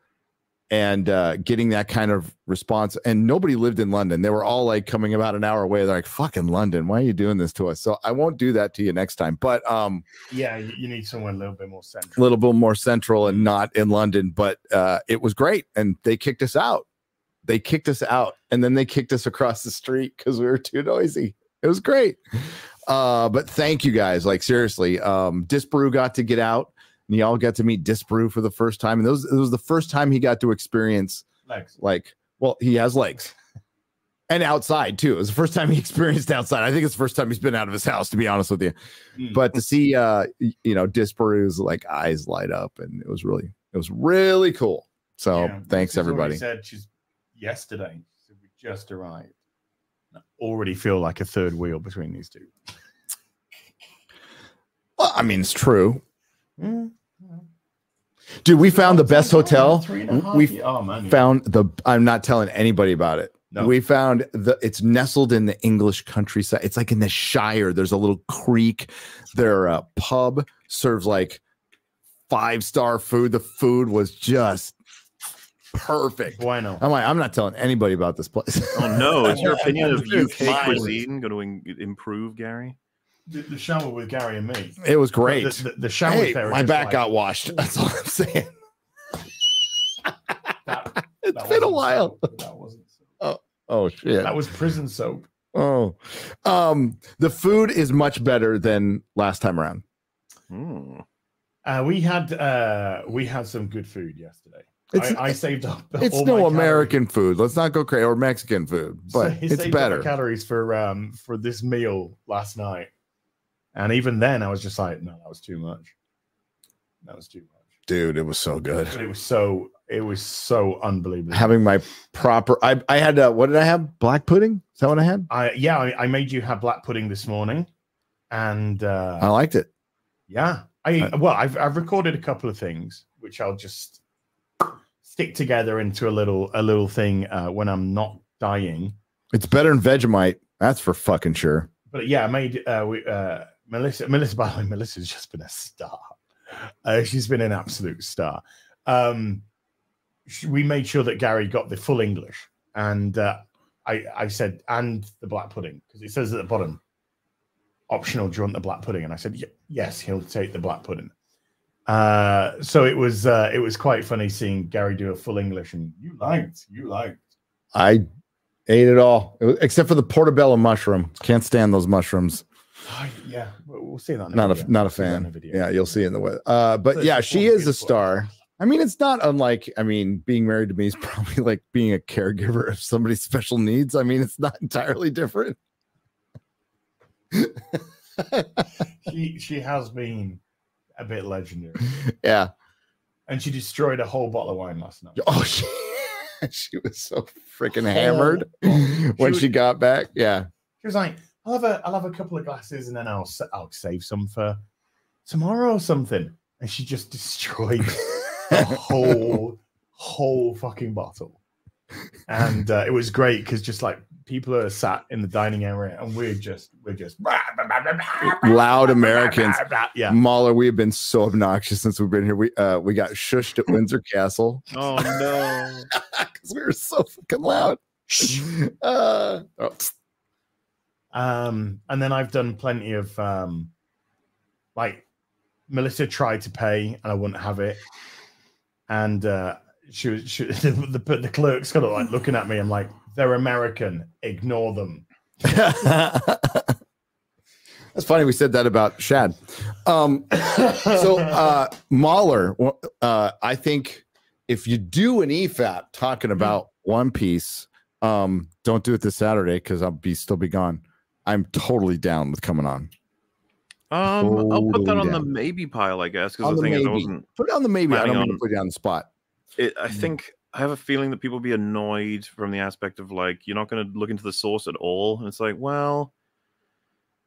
and uh, getting that kind of response. And nobody lived in London. They were all like coming about an hour away. They're like, fucking London, why are you doing this to us? So I won't do that to you next time. But um, Yeah, you, need someone a little bit more central, a little bit more central and not in London. But uh, it was great. And they kicked us out. They kicked us out. And then they kicked us across the street because we were too noisy. It was great. Uh, but thank you guys. Like seriously, um, Disbrew got to get out and y'all got to meet Disbrew for the first time. And those it was the first time he got to experience Legs. like well he has legs and outside too it was the first time he experienced outside i think it's the first time he's been out of his house to be honest with you Mm. but to see uh you know disparu's like eyes light up and it was really it was really cool so Yeah, thanks everybody Said she's yesterday. Said we just arrived. I already feel like a third wheel between these two. well, i mean it's true dude we found the best hotel. Three and a half we oh man, found the i'm not telling anybody about it. No. we found the it's nestled in the english countryside. It's like in the shire. There's a little creek. Their uh, pub serves like five star food. The food was just perfect. Bueno. i'm like i'm not telling anybody about this place. Oh no! Is your I- I- opinion of UK cuisine going to improve, Gary? The, the shower with Gary and me. it was great The, the, the shower hey, there. is my back like- got washed that's all i'm saying That, it's that been a while soap. That wasn't. soap. oh shit That was prison soap. oh um the food is much better than last time around Hmm. Uh, we had uh, we had some good food yesterday. It's- I, I saved up. It's all no my calories. American food. Let's not go crazy or Mexican food, but So it's saved up better. calories for um for this meal last night, and even then I was just like, no, that was too much. That was too much. Dude, it was so good. But it was so it was so unbelievable. Having my proper I I had uh, what did I have? Black pudding? Is that what I had? I yeah, I, I made you have black pudding this morning, and uh, I liked it. Yeah. I Uh, well, I've I've recorded a couple of things which I'll just stick together into a little a little thing uh, when I'm not dying. It's better than Vegemite. That's for fucking sure. But yeah, I made uh, we, uh, Melissa. Melissa, by the way, Melissa's just been a star. Uh, she's been an absolute star. Um, we made sure that Gary got the full English, and uh, I I said and the black pudding because it says at the bottom optional. Do you want the black pudding? And I said yes, he'll take the black pudding. Uh, so it was uh, it was quite funny seeing Gary do a full English, and you liked, you liked. I ate it all except for the portobello mushroom. Can't stand those mushrooms. Oh, yeah, we'll we'll see that. in the Not a video. not a We'll see that in fan. video. Yeah, you'll see it in the way. Uh, but But yeah, she is a star. I mean, it's not unlike. I mean, being married to me is probably like being a caregiver of somebody's special needs. I mean, it's not entirely different. she she has been a bit legendary, yeah. and she destroyed a whole bottle of wine last night. Oh, she, she was so freaking hammered Oh, when she she got back. Yeah. She was like, "I'll have a I'll have a couple of glasses, and then I'll I'll save some for tomorrow or something." And she just destroyed the whole whole fucking bottle, and uh, it was great because just like people are sat in the dining area, and we're just we're just Loud Americans. Yeah, MauLer, we have been so obnoxious since we've been here. We uh we got shushed at Windsor Castle Oh no! because we were so fucking loud. Uh, oh, Um, and then I've done plenty of um, like Melissa tried to pay and I wouldn't have it, and uh, she was she, the, the the clerk's kind of like looking at me. I'm like, they're American, ignore them. That's funny. We said that about Shad. Um, so uh, MauLer, uh, I think if you do an EFAP talking about One Piece, um, don't do it this Saturday because I'll be still be gone. I'm totally down with coming on. Um, I'll put that Totally on the maybe pile, I guess. Because the the thing is, I maybe. wasn't. Put it on the maybe. I don't mean to put you on the spot. It, I Mm. think I have a feeling that people be annoyed from the aspect of like you're not going to look into the source at all. And it's like, well,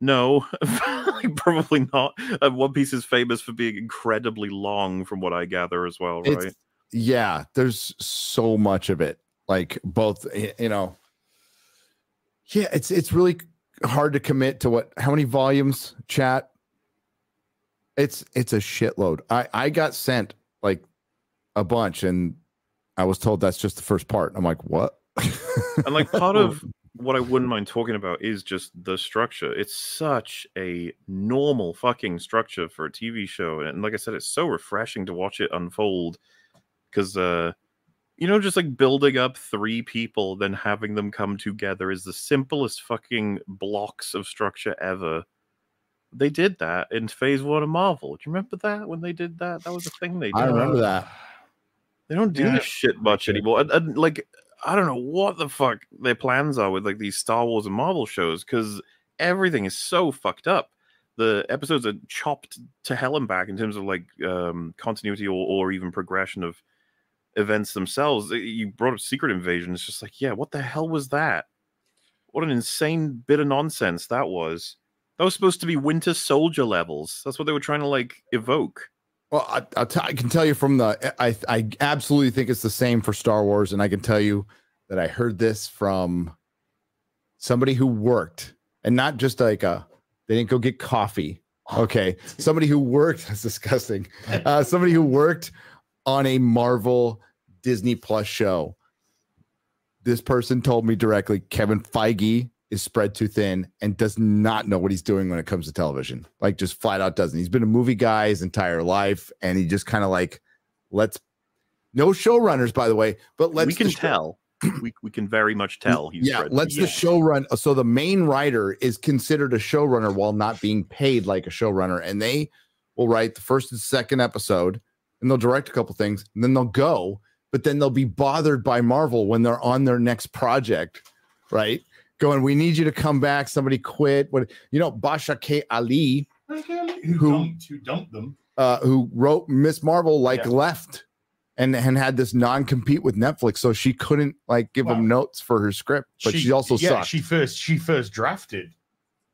no, probably not. Uh, One Piece is famous for being incredibly long, from what I gather, as well, It's- right? yeah, there's so much of it. Like both, you know. Yeah, it's it's really hard to commit to what how many volumes chat. It's it's a shitload. I I got sent like a bunch and I was told that's just the first part. I'm like, what? and like part of what I wouldn't mind talking about is just the structure. It's such a normal fucking structure for a TV show, and like I said, it's so refreshing to watch it unfold. Because uh, you know, just like building up three people, then having them come together is the simplest fucking blocks of structure ever. They did that in Phase One of Marvel. Do you remember that when they did that? That was a thing they did. I remember that. They don't do Yeah. this shit much anymore. And, and, like, I don't know what the fuck their plans are with like these Star Wars and Marvel shows because everything is so fucked up. The episodes are chopped to hell and back in terms of like um, continuity or, or even progression of events themselves. Uh, You brought up Secret Invasion. It's just like, yeah, what the hell was that? What an insane bit of nonsense that was. That was supposed to be Winter Soldier levels. That's what they were trying to like evoke. Well, I, I'll t- I can tell you from the, I, I absolutely think it's the same for Star Wars. And I can tell you that I heard this from somebody who worked and not just like a, they didn't go get coffee. Okay. somebody who worked, that's disgusting. Uh, somebody who worked on a Marvel Disney Plus show. This person told me directly Kevin Feige is spread too thin and does not know what he's doing when it comes to television. Like just flat out doesn't. He's been a movie guy his entire life, and he just kind of like let's no showrunners, by the way, but let's we can show- tell. we, we can very much tell. He's yeah, let's the show run. So the main writer is considered a showrunner while not being paid like a showrunner, and they will write the first and second episode, and they'll direct a couple things, and then they'll go. But then they'll be bothered by Marvel when they're on their next project, right? Going, we need you to come back. Somebody quit. What you know, Bisha K. Ali, Who, Who- dumped, who dumped them? uh, who wrote Miss Marvel, like Yeah. left and and had this non-compete with Netflix, so she couldn't like give Well, him notes for her script. But she, also yeah, sucked. she first she first drafted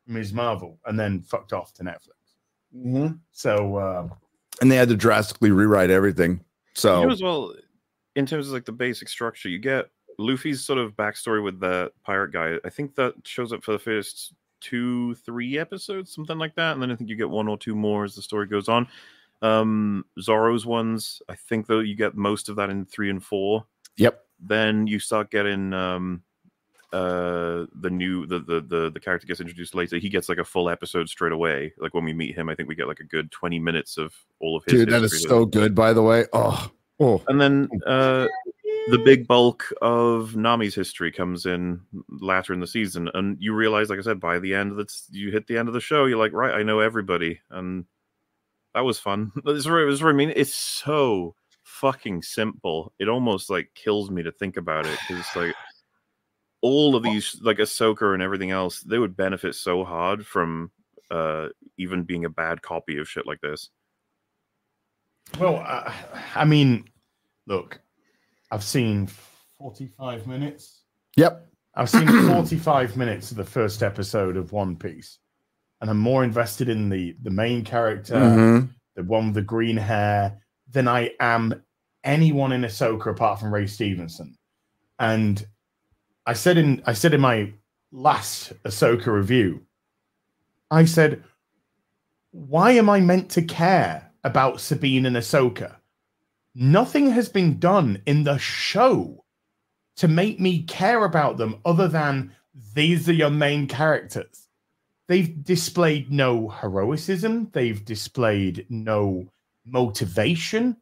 Ms. Marvel and then fucked off to Netflix. Mhm. So uh, and they had to drastically rewrite everything. So You know, as well, in terms of like the basic structure, you get Luffy's sort of backstory with the pirate guy. I think that shows up for the first two, three episodes, something like that, and then I think you get one or two more as the story goes on. Um, Zoro's ones, I think though you get most of that in three and four. yep, Then you start getting um uh the new the, the the the character gets introduced later he gets like a full episode straight away like when we meet him i think we get like a good 20 minutes of all of his dude, that is so good. By the way, oh, oh, and then uh, the big bulk of Nami's history comes in later in the season, and you realize, like I said, by the end the you hit the end of the show, you're like, right, I know everybody, and that was fun. That's what, that's what I mean. It's so fucking simple. It almost like kills me to think about it because it's like all of these, like Ahsoka and everything else, they would benefit so hard from uh even being a bad copy of shit like this. Well, uh, I mean, look, I've seen forty five minutes. yep, I've seen 45 minutes of the first episode of One Piece, and I'm more invested in the the main character, Mhm. the one with the green hair, than I am anyone in Ahsoka apart from Ray Stevenson. And I said in I said in my last Ahsoka review, I said, why am I meant to care about Sabine and Ahsoka? Nothing has been done in the show to make me care about them other than these are your main characters. They've displayed no heroicism, they've displayed no motivation.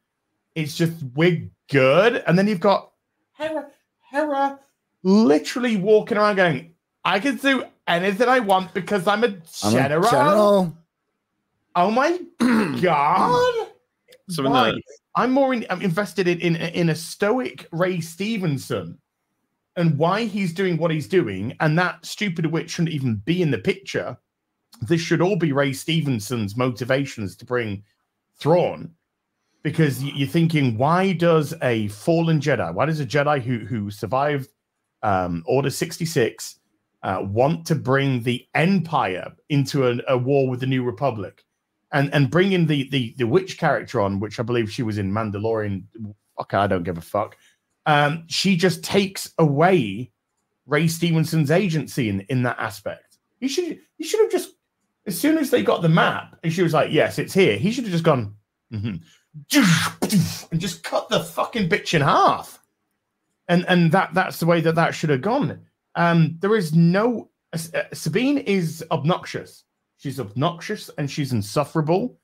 It's just we're good. And then you've got Hera, Hera literally walking around going, I can do anything I want because I'm a I'm a general. Oh my god! So in Why? the I'm more in, I'm invested in, in in a stoic Ray Stevenson and why he's doing what he's doing, and that stupid witch shouldn't even be in the picture. This should all be Ray Stevenson's motivations to bring Thrawn, because you're thinking, why does a fallen Jedi, why does a Jedi who who survived um, Order 66 uh, want to bring the Empire into a, a war with the New Republic? And and bringing the the the witch character on, which I believe she was in Mandalorian fuck, I don't give a fuck. Um, she just takes away Ray Stevenson's agency in, in that aspect. He should he should have just as soon as they got the map, and she was like, Yes, it's here, he should have just gone "Mhm." and just cut the fucking bitch in half. And and that that's the way that that should have gone. Um, there is no uh, Sabine is obnoxious. She's obnoxious and she's insufferable.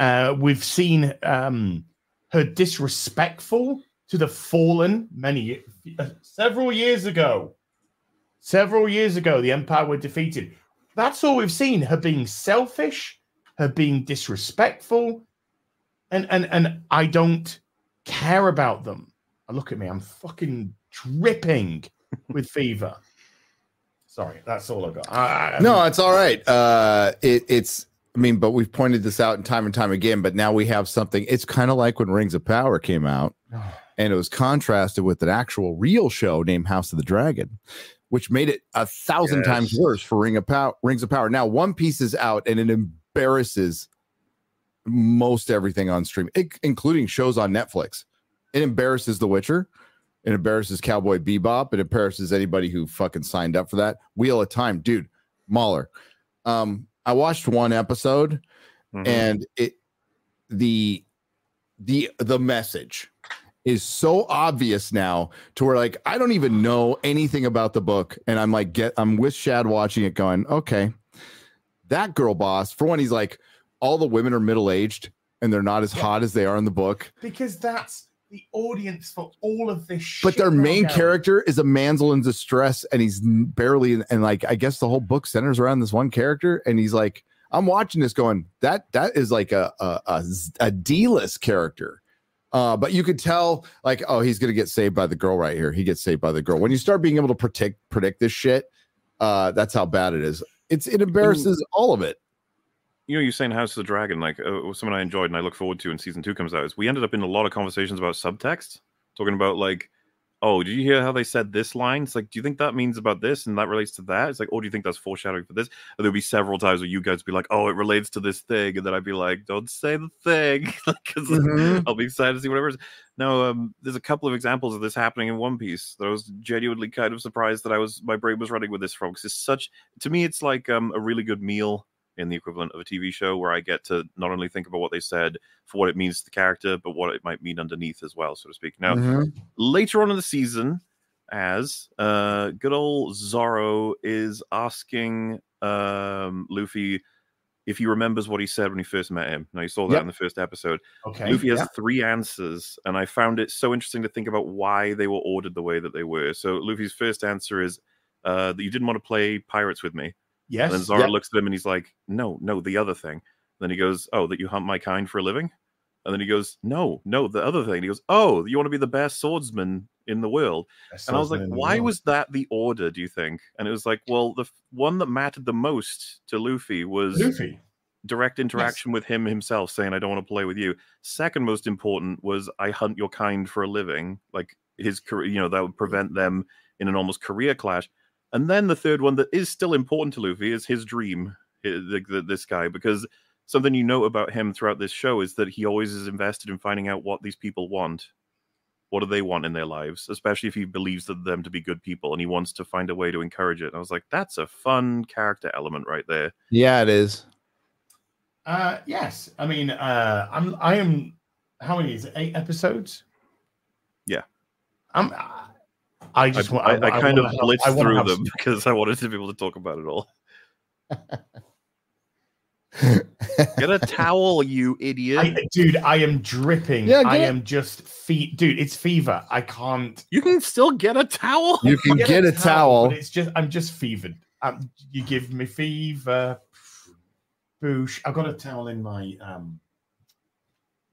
Uh, we've seen um, her disrespectful to the fallen many uh, several years ago. Several years ago, the Empire were defeated. That's all we've seen. Her being selfish, her being disrespectful, and and and I don't care about them. Look at me, I'm fucking dripping with fever. Sorry, that's all I got. I, I- No, it's all right. Uh, it, it's, I mean, but we've pointed this out in time and time again. But now we have something. It's kind of like when Rings of Power came out, and it was contrasted with an actual real show named House of the Dragon, which made it a thousand Yes. times worse for Ring of Power. Rings of Power. Now One Piece is out, and it embarrasses most everything on stream, i- including shows on Netflix. It embarrasses The Witcher. It embarrasses Cowboy Bebop. It embarrasses anybody who fucking signed up for that. Wheel of Time, dude. MauLer. Um, I watched one episode Mhm. and it the the the message is so obvious now to where like I don't even know anything about the book, and I'm like get I'm with Shad watching it, going okay, that girl boss. For one, he's like all the women are middle aged and they're not as hot as they are in the book. because that's the audience for all of this shit. But their right main now. character is a manzel in distress, and he's barely and like I guess the whole book centers around this one character, and he's like, I'm watching this going, that that is like a a, a, a D-list character. Uh, but you could tell, like, oh, he's gonna get saved by the girl right here. He gets saved by the girl. When you start being able to predict predict this shit, uh, that's how bad it is. It's it embarrasses all of it. You know, you're saying House of the Dragon, like uh, was something I enjoyed and I look forward to when season two comes out. Is we ended up in a lot of conversations about subtext, talking about like, oh, did you hear how they said this line? It's like, do you think that means about this and that relates to that? It's like, oh, do you think that's foreshadowing for this? And there'll be several times where you guys be like, oh, it relates to this thing, and then I'd be like, don't say the thing, because Mhm. I'll be excited to see whatever. it is. No, um, there's a couple of examples of this happening in One Piece that I was genuinely kind of surprised that I was my brain was running with this from because it's such to me it's like um, a really good meal in the equivalent of a TV show where I get to not only think about what they said for what it means to the character, but what it might mean underneath as well, so to speak. Now, Mhm. later on in the season, as uh, good old Zoro is asking um, Luffy if he remembers what he said when he first met him. Now, you saw that Yep. in the first episode. Okay. Luffy has yeah. three answers, and I found it so interesting to think about why they were ordered the way that they were. So Luffy's first answer is uh, that you didn't want to play pirates with me. Yes. And then Zoro Yep. looks at him and he's like, "No, no, the other thing." then he goes, "Oh, that you hunt my kind for a living." And then he goes, "No, no, the other thing." he goes, "Oh, you want to be the best swordsman in the world." And I was like, "Why was that the order? Do you think?" And it was like, "Well, the f- one that mattered the most to Luffy was Luffy? direct interaction with him himself saying i don't want to play with you second most important was i hunt your kind for a living like his career you know that would prevent them in an almost career clash and then the third one that is still important to luffy is his dream hi- the, the, this guy because something you know about him throughout this show is that he always is invested in finding out what these people want what do they want in their lives especially if he believes them to be good people and he wants to find a way to encourage it and i was like that's a fun character element right there Yeah, it is. Uh, yes. I mean, uh, I'm. I am. How many is it? Eight episodes. Yeah. I'm. I just I, want. I, I kind of wanna have- blitzed through them some- because I wanted to be able to talk about it all. Get a towel, you idiot! I, dude, I am dripping. Yeah, I get- am just feet. Dude, it's fever. I can't you can still get a towel. You can get, a towel. but it's just. I'm just fevered. Um, you give me fever. Boosh. I've got a towel in my um.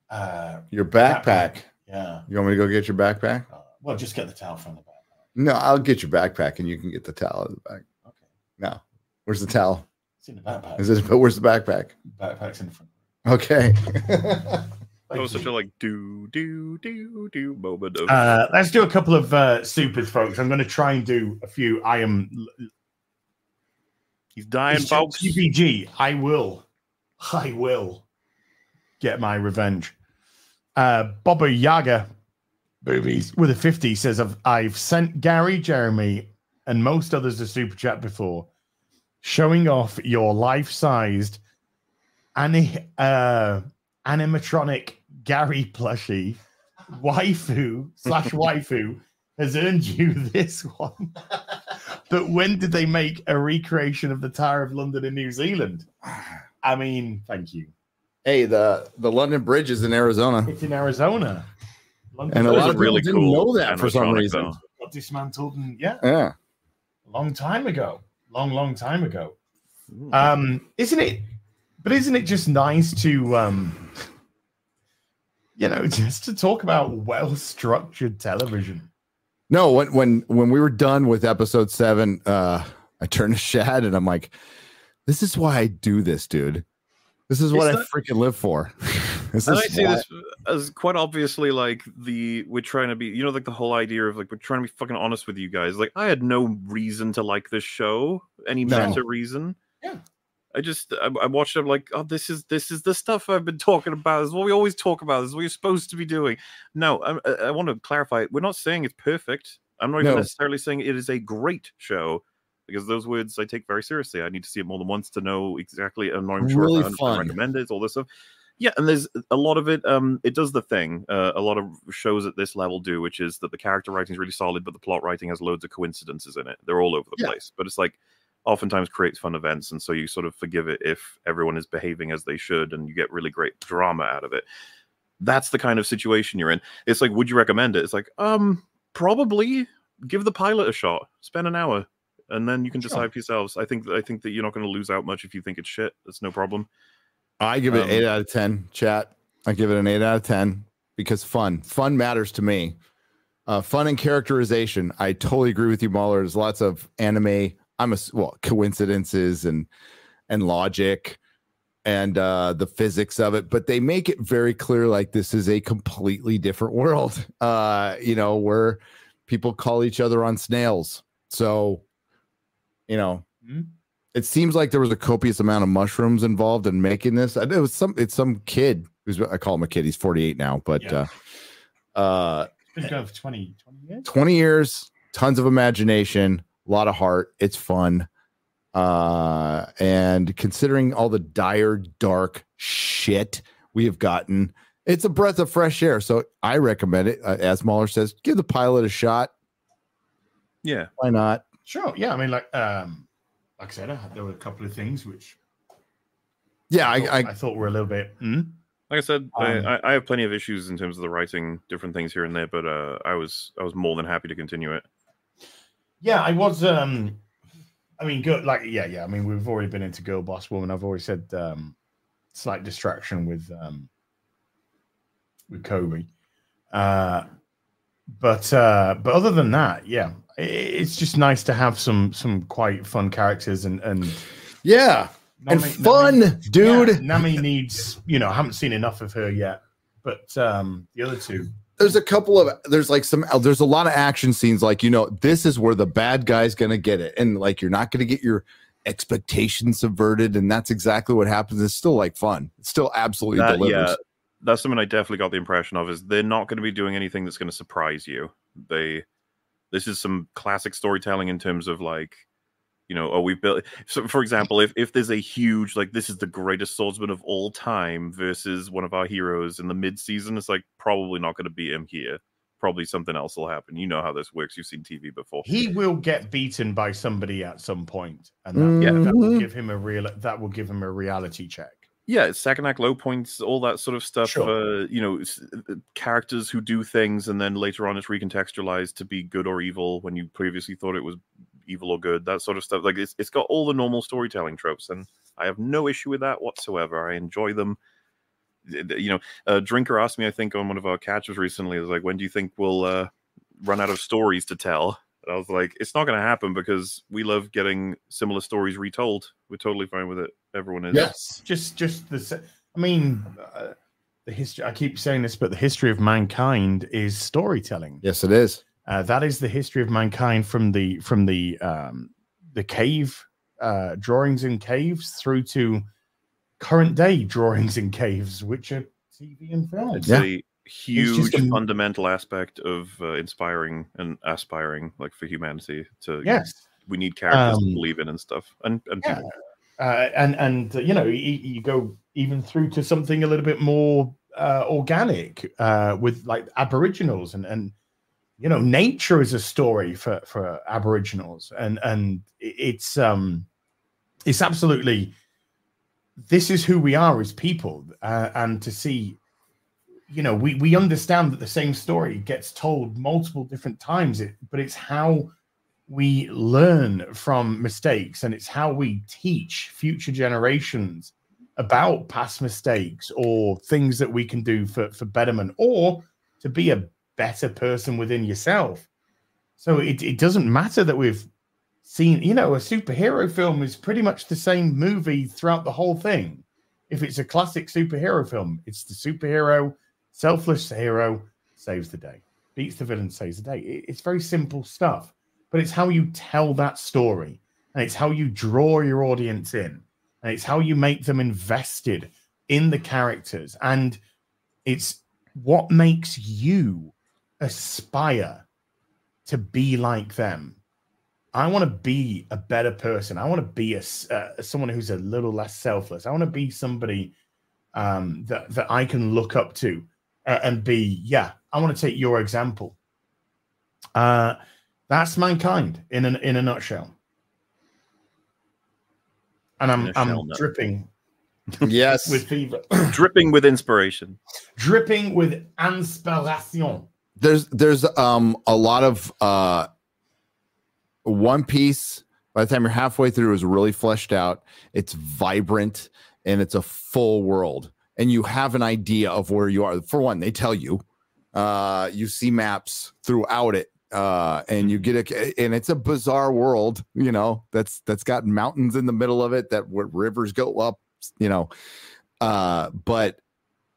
Uh, Your backpack. yeah. You want me to go get your backpack? Uh, well, just get the towel from the back. No, I'll get your backpack and you can get the towel in the back. Okay. No. Where's the towel? It's in the backpack. Is it but where's the backpack? Backpack's in the front. Okay. That was such a like do do do do moment of Uh, let's do a couple of uh, supers, folks. I'm going to try and do a few. I am he's dying, It's folks. TBG. I will. I will get my revenge. Uh, Baba Yaga boobies with a 50 says I've I've sent Gary, Jeremy, and most others a super chat before, showing off your life-sized ani- uh, animatronic Gary plushie waifu slash waifu has earned you this one. but when did they make a recreation of the Tower of London in New Zealand? I mean, thank you. Hey, the the London Bridge is in Arizona, It's in Arizona. London and a lot of really people didn't cool know that for some reason. though. got dismantled and yeah, Yeah, a long time ago. Long, long time ago. Ooh. Um, isn't it? But isn't it just nice to, um, you know, just to talk about well-structured television? no. When when when we were done with episode seven, uh, I turned to Shad and I'm like, "This is why I do this, dude. This is what It's I not- freaking live for." this and I is see why- this as quite obviously like the we're trying to be, you know, like the whole idea of like we're trying to be fucking honest with you guys. Like I had no reason to like this show, any No. meta reason. Yeah. I just I, I watched it I'm like, oh, this is this is the stuff I've been talking about. This is what we always talk about. This is what you're supposed to be doing. No, I, I, I want to clarify. We're not saying it's perfect. I'm not even No. necessarily saying it is a great show because those words I take very seriously. I need to see it more than once to know exactly. And I'm sure Really if I 100% fun. recommend it. All this stuff. Yeah, and there's a lot of it. Um, it does the thing uh, a lot of shows at this level do, which is that the character writing is really solid, but the plot writing has loads of coincidences in it. They're all over the Yeah. place, but it's like oftentimes creates fun events, and so you sort of forgive it if everyone is behaving as they should, and you get really great drama out of it. That's the kind of situation you're in. It's like, would you recommend it? It's like, um, probably give the pilot a shot. Spend an hour, and then you can Sure. decide for yourselves. I think I think that you're not going to lose out much if you think it's shit. That's no problem. I give it Um, eight out of ten. Chat. I give it an eight out of ten because fun. Fun matters to me. Uh, fun and characterization. I totally agree with you, MauLer. There's lots of anime. I'm a well coincidences and and logic and uh the physics of it but they make it very clear like this is a completely different world uh you know where people call each other on snails so you know Hmm. It seems like there was a copious amount of mushrooms involved in making this I it was some it's some kid who's i call him a kid he's 48 now but Yeah. uh uh It's been going for 20, 20 years. 20 years tons of imagination a lot of heart it's fun uh and considering all the dire dark shit we have gotten it's a breath of fresh air so i recommend it uh, as MauLer says give the pilot a shot Yeah. why not Sure. Yeah. I mean, like, um, like I said, I, there were a couple of things which yeah I, i, thought, I I thought were a little bit. hmm? Like I said, Um, I, I, I have plenty of issues in terms of the writing, different things here and there, but uh, I was I was more than happy to continue it. Yeah, I was. um I mean, good. Like, yeah, yeah. I mean, we've already been into Girl Boss Woman. I've always said um slight distraction with um with Koby. Uh, but uh, but other than that, yeah, it's just nice to have some some quite fun characters and and yeah. And fun Nami- dude. Yeah, Nami needs, you know, I haven't seen enough of her yet, but um the other two, there's a couple of there's like some there's a lot of action scenes like you know this is where the bad guy's gonna get it. And like you're not gonna get your expectations subverted and that's exactly what happens. It's still like fun. It's still absolutely That- delivers. yeah, that's something I definitely got the impression of is they're not going to be doing anything that's going to surprise you. They this is some classic storytelling in terms of like you know, oh, we built. So, for example, if if there's a huge like this is the greatest swordsman of all time versus one of our heroes in the mid season, it's like probably not going to be him here. Probably something else will happen. You know how this works. You've seen TV before. he will get beaten by somebody at some point, and that, Mhm. that will give him a real that will give him a reality check. Yeah, second act low points, all that sort of stuff. Sure. Uh, you know, uh, characters who do things and then later on it's recontextualized to be good or evil when you previously thought it was evil or good. That sort of stuff. Like it's it's got all the normal storytelling tropes, and I have no issue with that whatsoever. I enjoy them. You know, uh, Drinker asked me, I think, on one of our catches recently, is like, when do you think we'll uh, run out of stories to tell? And I was like, it's not going to happen because we love getting similar stories retold. We're totally fine with it. Everyone is. Yes, just just the. I mean, uh, the history. I keep saying this, but the history of mankind is storytelling. yes it is Uh, that is the history of mankind from the from the um, the cave uh, drawings in caves through to current day drawings in caves, which are TV and film. It's Yeah. a huge a- fundamental aspect of uh, inspiring and aspiring, like for humanity. To Yes. we need characters Um, to believe in and stuff, and and Yeah. people. Uh, and and uh, you know you, you go even through to something a little bit more uh, organic uh, with like Aboriginals and and you know nature is a story for for Aboriginals. And and it's um it's absolutely this is who we are as people. Uh, and to see you know we we understand that the same story gets told multiple different times it, but it's how we learn from mistakes and it's how we teach future generations about past mistakes or things that we can do for, for betterment or to be a better person within yourself. So it, it doesn't matter that we've seen, you know, a superhero film is pretty much the same movie throughout the whole thing. If it's a classic superhero film, it's the superhero, selfless hero saves the day, beats the villain, saves the day. It- it's very simple stuff but it's how you tell that story and it's how you draw your audience in and it's how you make them invested in the characters and it's what makes you aspire to be like them. I want to be a better person. I want to be a uh, someone who's a little less selfless. I want to be somebody um, that that i can look up to uh, and be yeah i want to take your example. Uh that's mankind in an in a nutshell. And I'm In a I'm nut. dripping Yes. with fever, dripping with inspiration. dripping with inspiration. there's there's um a lot of uh one piece by the time you're halfway through is really fleshed out it's vibrant and it's a full world and you have an idea of where you are for one they tell you uh you see maps throughout it uh and you get a and it's a bizarre world you know that's that's got mountains in the middle of it that where rivers go up you know uh but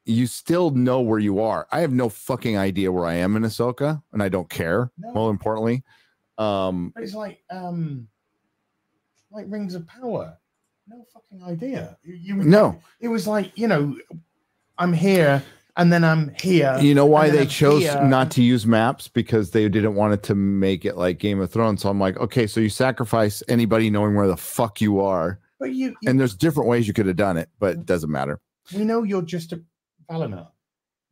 you still know where you are. I have no fucking idea where I am in Ahsoka, and I don't care. No. More importantly, um, But it's like um like rings of power. No fucking idea. You, you no, it was like, you know, I'm here and then I'm here. you know why they I'm chose here. not to use maps because they didn't want it to make it like Game of Thrones. So I'm like, okay, so you sacrifice anybody knowing where the fuck you are, But you, you and there's different ways you could have done it, but it doesn't matter. we know you're just a Valinor.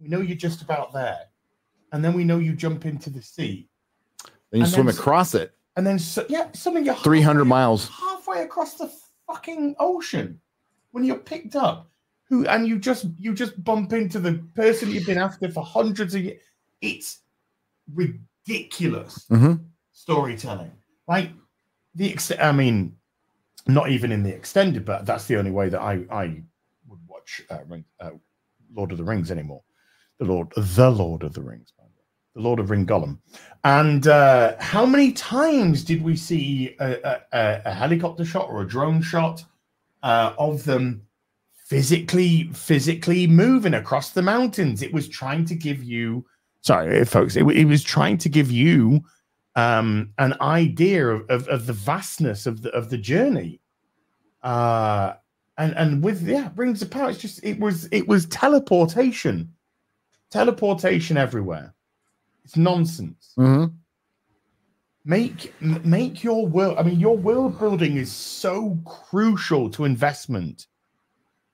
We know you're just about there. And then we know you jump into the sea. And you And swim then across it, And then so, yeah, suddenly you're 300 miles. halfway across the fucking ocean when you're picked up. Who and you just you just bump into the person you've been after for hundreds of years. It's ridiculous Mhm. storytelling. Like the ex- I mean, not even in the extended, but that's the only way that I I would watch uh, Ring, uh, Lord of the Rings anymore. The Lord, the Lord of the Rings, by the way. the Lord of Ring Gollum. And uh, how many times did we see a, a, a- a helicopter shot or a drone shot uh, of them physically physically moving across the mountains? It was trying to give you, sorry, folks, it, it was trying to give you um, an idea of, of, of the vastness of the of the journey. Uh, and and with yeah, rings of power, it's just it was it was teleportation, teleportation everywhere. It's nonsense Mm-hmm. make make your world i mean your world building is so crucial to investment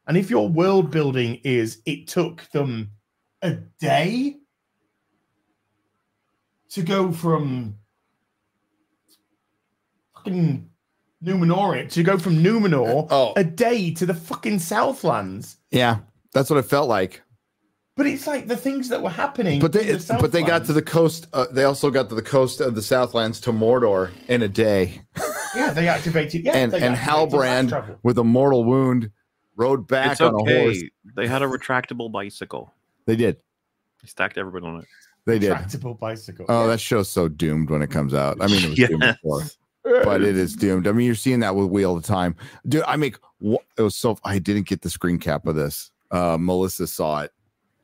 and if your world building is it took them a day to go from fucking numenor to go from numenor Oh. a day to the fucking southlands Yeah, that's what it felt like. but it's like the things that were happening But they the but they got to the coast. Uh, they also got to the coast of the Southlands to Mordor in a day. yeah they activated yeah and and Halbrand with a mortal wound rode back it's on a horse. They had a retractable bicycle. They did. They stacked everybody on it. They did. Tractable bicycle. Oh, that show's so doomed when it comes out. I mean, it was doomed before, but it is doomed. I mean, you're seeing that with Wheel all the time, dude. I make it was so. I didn't get the screen cap of this. Uh, Melissa saw it.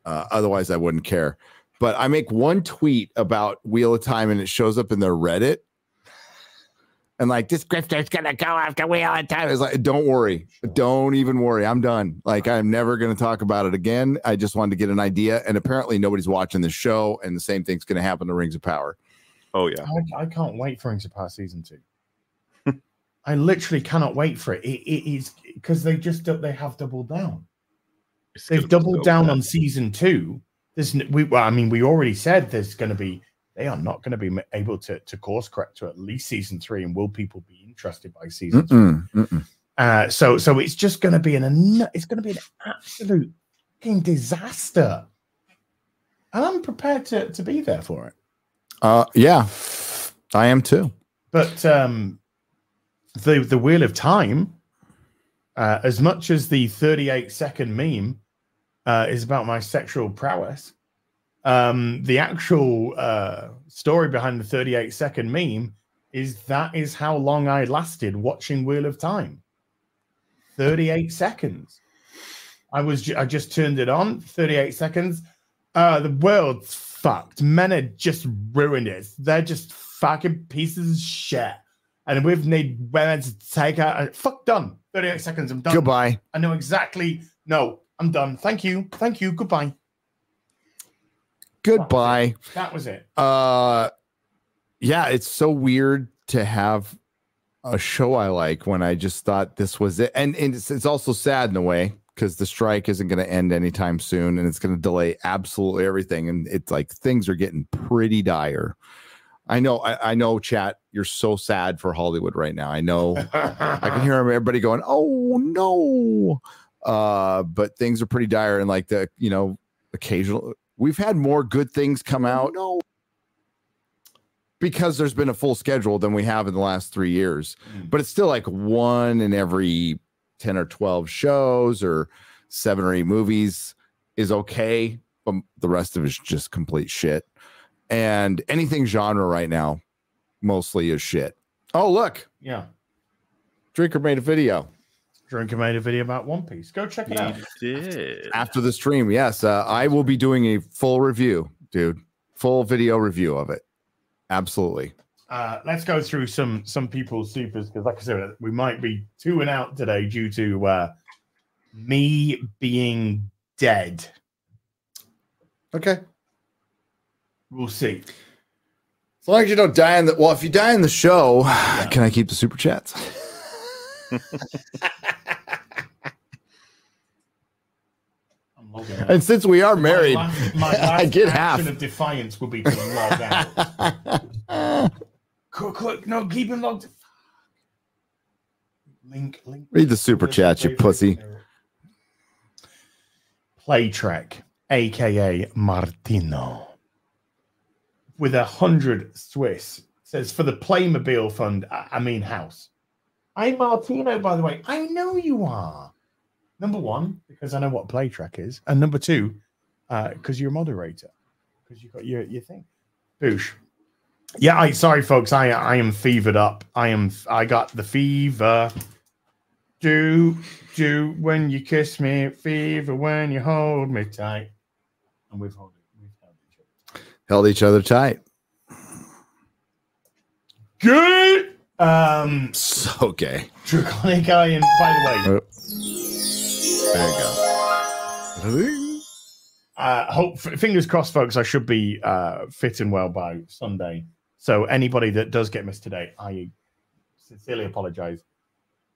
Uh, otherwise, I wouldn't care. But I make one tweet about Wheel of Time, and it shows up in their Reddit. And like this grifter's gonna go after Wheel of Time. It's like, don't worry, don't even worry. I'm done. Like I'm never gonna talk about it again. I just wanted to get an idea, and apparently nobody's watching the show, and the same thing's gonna happen to Rings of Power. Oh yeah. I, I can't wait for Rings of Power season two. I literally cannot wait for it. It, it is because they just they have doubled down. It's They've doubled down bad. on season two. There's we well, I mean, we already said there's going to be they are not going to be able to to course correct to at least season three, and will people be interested by season three? Mm-mm, mm-mm. Uh, so so it's just going to be an it's going to be an absolute fucking disaster, and I'm prepared to to be there for it. Uh, yeah, I am too. But um, the the wheel of time, uh, as much as the 38 second meme uh, is about my sexual prowess, um, the actual uh, story behind the 38 second meme is that is how long I lasted watching Wheel of Time. 38 seconds. I was ju- I just turned it on. 38 seconds. Uh, the world's fucked. Men are just ruined it. They're just fucking pieces of shit. And we've need women to take out. Fuck done. 38 seconds. I'm done. Goodbye. I know exactly. No, I'm done. Thank you. Thank you. Goodbye. Goodbye. That was it. Uh, yeah, it's so weird to have a show I like when I just thought this was it, and, and it's, it's also sad in a way because the strike isn't going to end anytime soon, and it's going to delay absolutely everything, and it's like things are getting pretty dire. I know, I, I know, chat. You're so sad for Hollywood right now. I know. I can hear everybody going, "Oh no!" Uh, but things are pretty dire, and like the you know, occasional. We've had more good things come out. No, because there's been a full schedule than we have in the last three years. Mm. But it's still like one in every ten or twelve shows, or seven or eight movies is okay, but the rest of it's just complete shit. And anything genre right now, mostly is shit. Oh look, Yeah. Drinker made a video. Drinker made a video about One Piece. Go check it out. Did. after the stream. Yes, uh, I will be doing a full review, dude. Full video review of it. Absolutely. Uh, let's go through some some people's supers because, like I said, we might be two and out today due to uh, me being dead. Okay. We'll see. As long as you don't die in the well, if you die in the show, can I keep the super chats? I'm logging out. And since we are married, My last, my I get half. of defiance will be to log out. Click, click, no, keep him logged. Link, link. Read the super chat, you pussy. Playtrek, aka Martino, with a hundred Swiss says for the Playmobil Fund. I, I mean house. I'm Martino, by the way. I know you are. Number one, because I know what Playtrek is, and number two, because you're a moderator, because you've got your your thing. Boosh. Yeah, I sorry, folks. I I am fevered up. I am. I got the fever. Do do when you kiss me, fever when you hold me tight. And we've held it. We've held each other. held each other tight. Good. Um, So gay. Draconic Iron. By the way, Oh, there you go. uh, hope fingers crossed, folks. I should be uh, fit and well by Sunday. So anybody that does get missed today, I sincerely apologize.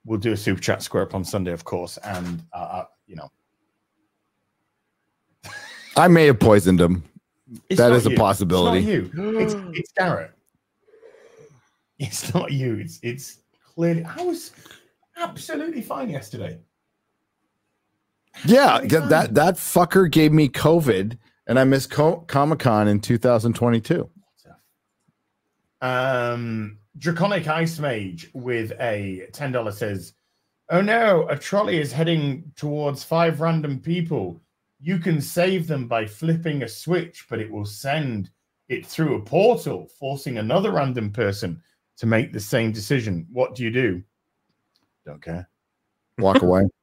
We'll do a super chat square up on Sunday, of course, and uh, uh, you know I may have poisoned him. It's That is a possibility. It's not you. It's, it's Garrett. It's not you. It's it's clearly. I was absolutely fine yesterday. Yeah, Absolutely that that, that fucker gave me COVID, and I missed Co- Comic Con in 2022. Um, Draconic Ice Mage with a ten dollar says, "Oh no, a trolley is heading towards five random people. You can save them by flipping a switch, but it will send it through a portal, forcing another random person to make the same decision. What do you do? Don't care. Walk away.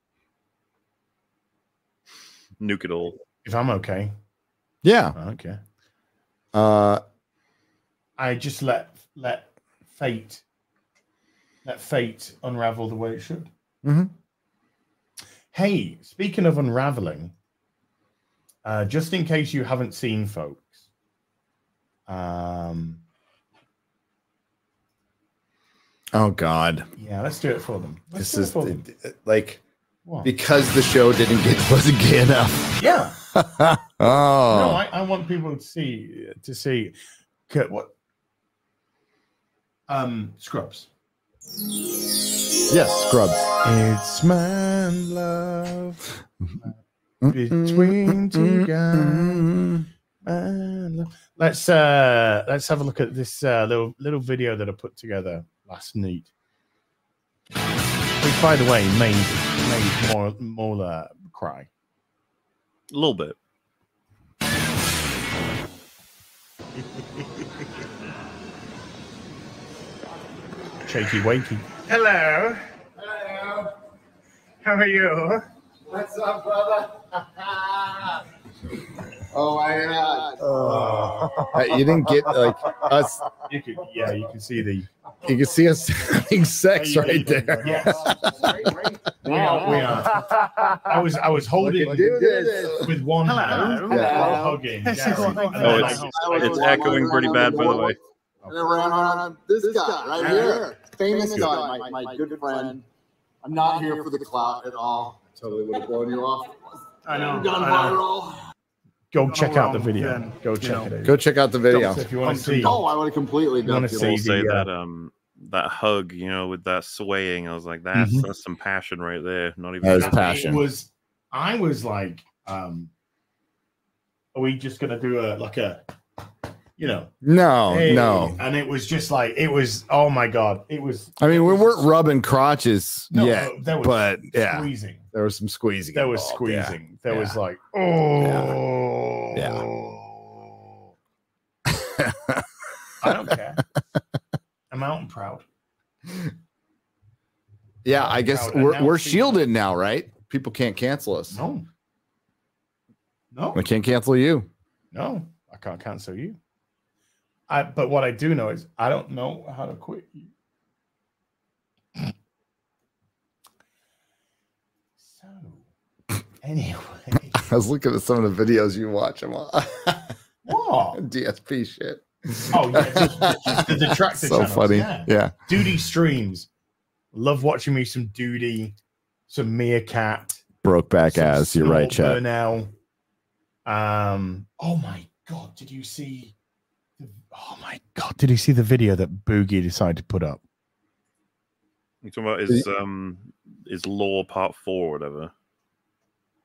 Nuke it all. If I'm okay, Yeah. Okay. Uh, I just let let fate let fate unravel the way it should. Mhm. Hey, speaking of unraveling, uh, just in case you haven't seen, folks, um, Oh God, yeah, let's do it for them. Let's this do it is for them. like Because the show didn't get wasn't gay enough. yeah. oh, No, I, I want people to see to see what um Scrubs. yes, Scrubs. It's my love between two guys. Love. Let's uh let's have a look at this uh, little little video that I put together last night. Which, by the way, made made more Mola cry. A little bit. Shaky wakey. Hello. Hello. How are you? What's up, brother? oh my god. Uh, you didn't get like us. You could, yeah, you can see the You can see us having sex right there. Yes. We are, we are. I was I was holding do this. with one hand Hello. while hugging. Yes. Gary. And Oh, it's, it's echoing pretty bad, by the way. And I ran on this guy right here. Famous guy, my, my good friend. I'm not here for the clout at all. Totally would have blown you off. I know. Gone I know. viral. go check out the video. then, Go you check know. it out. Go check out the video. If you want to see, Oh, I would have completely You wanna dumped see you. I'll say the, uh, that um that hug, you know, with that swaying, I was like, that's Mhm. that's some passion right there. Not even That is joking. passion. it was. I was like, um, are we just gonna do a like a, you know, No, hey, no. And it was just like it was. Oh my god, it was. I mean, we weren't rubbing crotches No, yet, no, there was but yeah, squeezing. there was some squeezing. There was involved, yeah. squeezing. There Yeah. was like, oh, yeah, I don't care. And proud. Yeah, I guess we're we're shielded now, right? People can't cancel us. No, no, We can't cancel you. no. I can't cancel you. I. But what I do know is I don't know how to quit you. So, anyway, I was looking at some of the videos you watch. I'm on what? DSP shit. Oh yeah, just, just the detractor so channels, funny. Yeah. Yeah. Duty streams. Love watching me some Duty, some Meerkat. Broke back some ass. You're right, Snort chat. Burnell. Um. Oh my god! Did you see? Oh my god! Did you see the video that Boogie decided to put up? You talking about his um his law part four or whatever.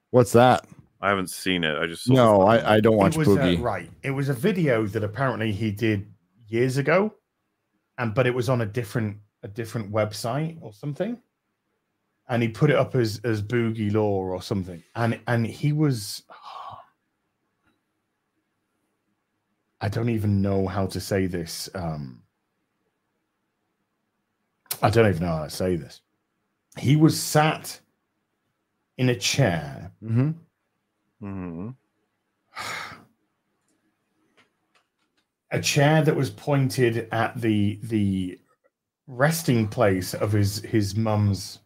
What's that? I haven't seen it. I just saw No, I, I don't watch it was Boogie. Uh, right. It was a video that apparently he did years ago, and but it was on a different a different website or something, and he put it up as as Boogie Law or something, and and he was. I don't even know how to say this. Um, I don't even know how to say this. He was sat in a chair Mhm. Mhm. a chair that was pointed at the the resting place of his his mum's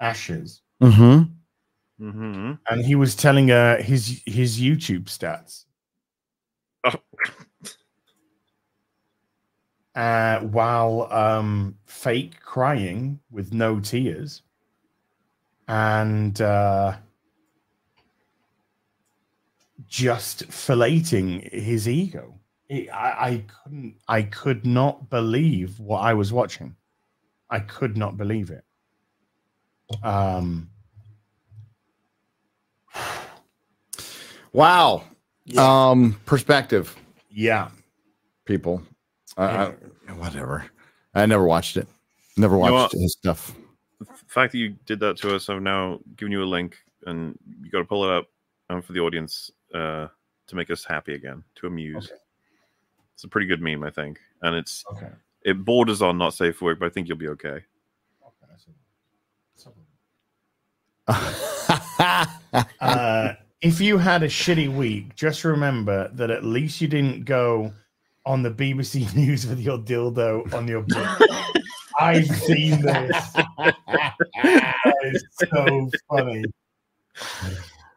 ashes Mhm. Mhm. and he was telling her his his youtube stats Oh. uh, while um fake crying with no tears and uh just filleting his ego it, I, I couldn't i could not believe what i was watching i could not believe it um Wow. Um, perspective, yeah people. I, I, whatever. I never watched it. Never know watched what? his stuff. The fact that you did that to us, I've now given you a link, and you got to pull it up um, for the audience uh, to make us happy again, to amuse. Okay. It's a pretty good meme, I think, and it's okay it borders on not safe for work, but I think you'll be okay. uh, if you had a shitty week, just remember that at least you didn't go on the BBC News with your dildo on your butt. I've seen this. that is so funny.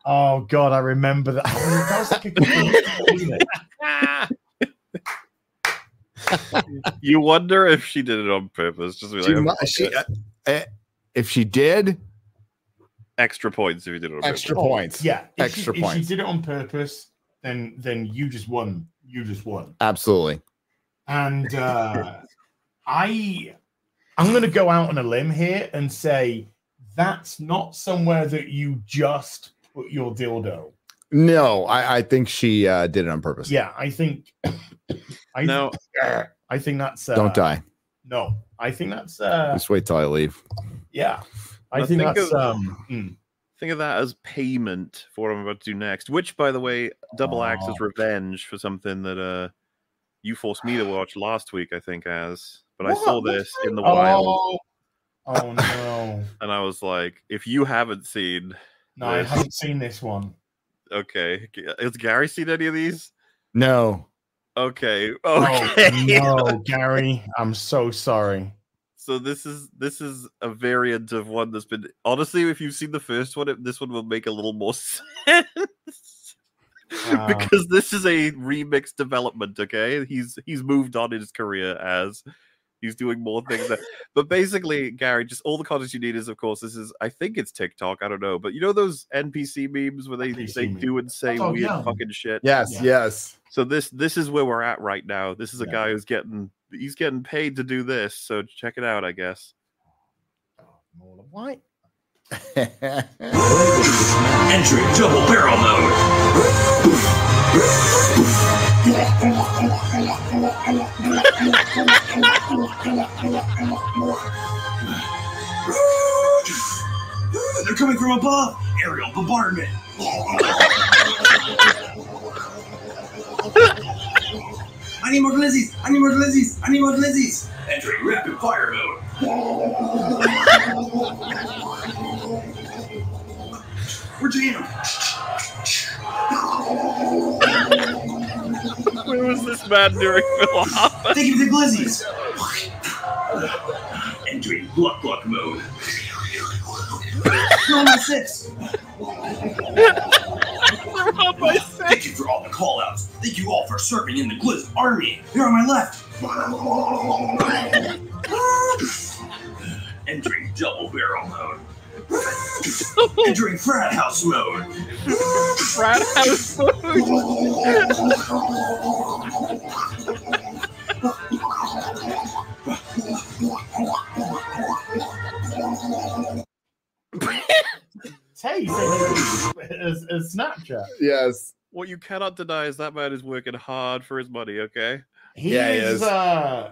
Oh god, I remember that. that was like a couple of weeks ago, wasn't it? You wonder if she did it on purpose. Just be like, mu- "Oh, she- uh, if she did, extra points if you did it on extra purpose. points. Yeah, if Extra she, If she did it on purpose, then then you just won. You just won. Absolutely. And uh, I, I'm going to go out on a limb here and say that's not somewhere that you just put your dildo. No, I, I think she uh, did it on purpose. Yeah, I think. I No. I think that's. Uh, Don't die. No, I think that's. Uh, Just wait till I leave. yeah, I think think that's. of- um, mm, Think of that as payment for what I'm about to do next. Which, by the way, double acts as Oh. revenge for something that uh you forced me to watch last week. I think as, but I saw this in the wild, oh, oh no, and I was like, if you haven't seen, no, I haven't seen this one. okay, has Gary seen any of these? No. Okay, Oh okay. no, Gary, I'm so sorry. So this is this is a variant of one that's been honestly, if you've seen the first one, it, this one will make a little more sense. Wow. because this is a remix development, okay? He's he's moved on in his career as he's doing more things that but basically, Gary, just all the content you need is of course this is I think it's TikTok, I don't know, but you know those NPC memes where they, NPC they memes. do and say Oh, weird yeah. fucking shit. Yes, Yeah. yes. So this this is where we're at right now. This is a Yeah. guy who's getting he's getting paid to do this. So check it out, I guess. What? Entry double barrel mode. They're coming from above. Aerial bombardment. I need more glizzies. I need more glizzies. I need more glizzies. Entering rapid fire mode. Jammed. Where was this man during Philop? Thank you for the glizzies. Entering Gluck Gluck mode. You're on my six. Thank you for all the callouts. Thank you all for serving in the Glizz army. You're on my left. Entering double barrel mode. Entering frat house mode. Frat house Tay said a, a Snapchat. yes. What you cannot deny is that man is working hard for his money, okay? He Yeah, he is. is. Uh,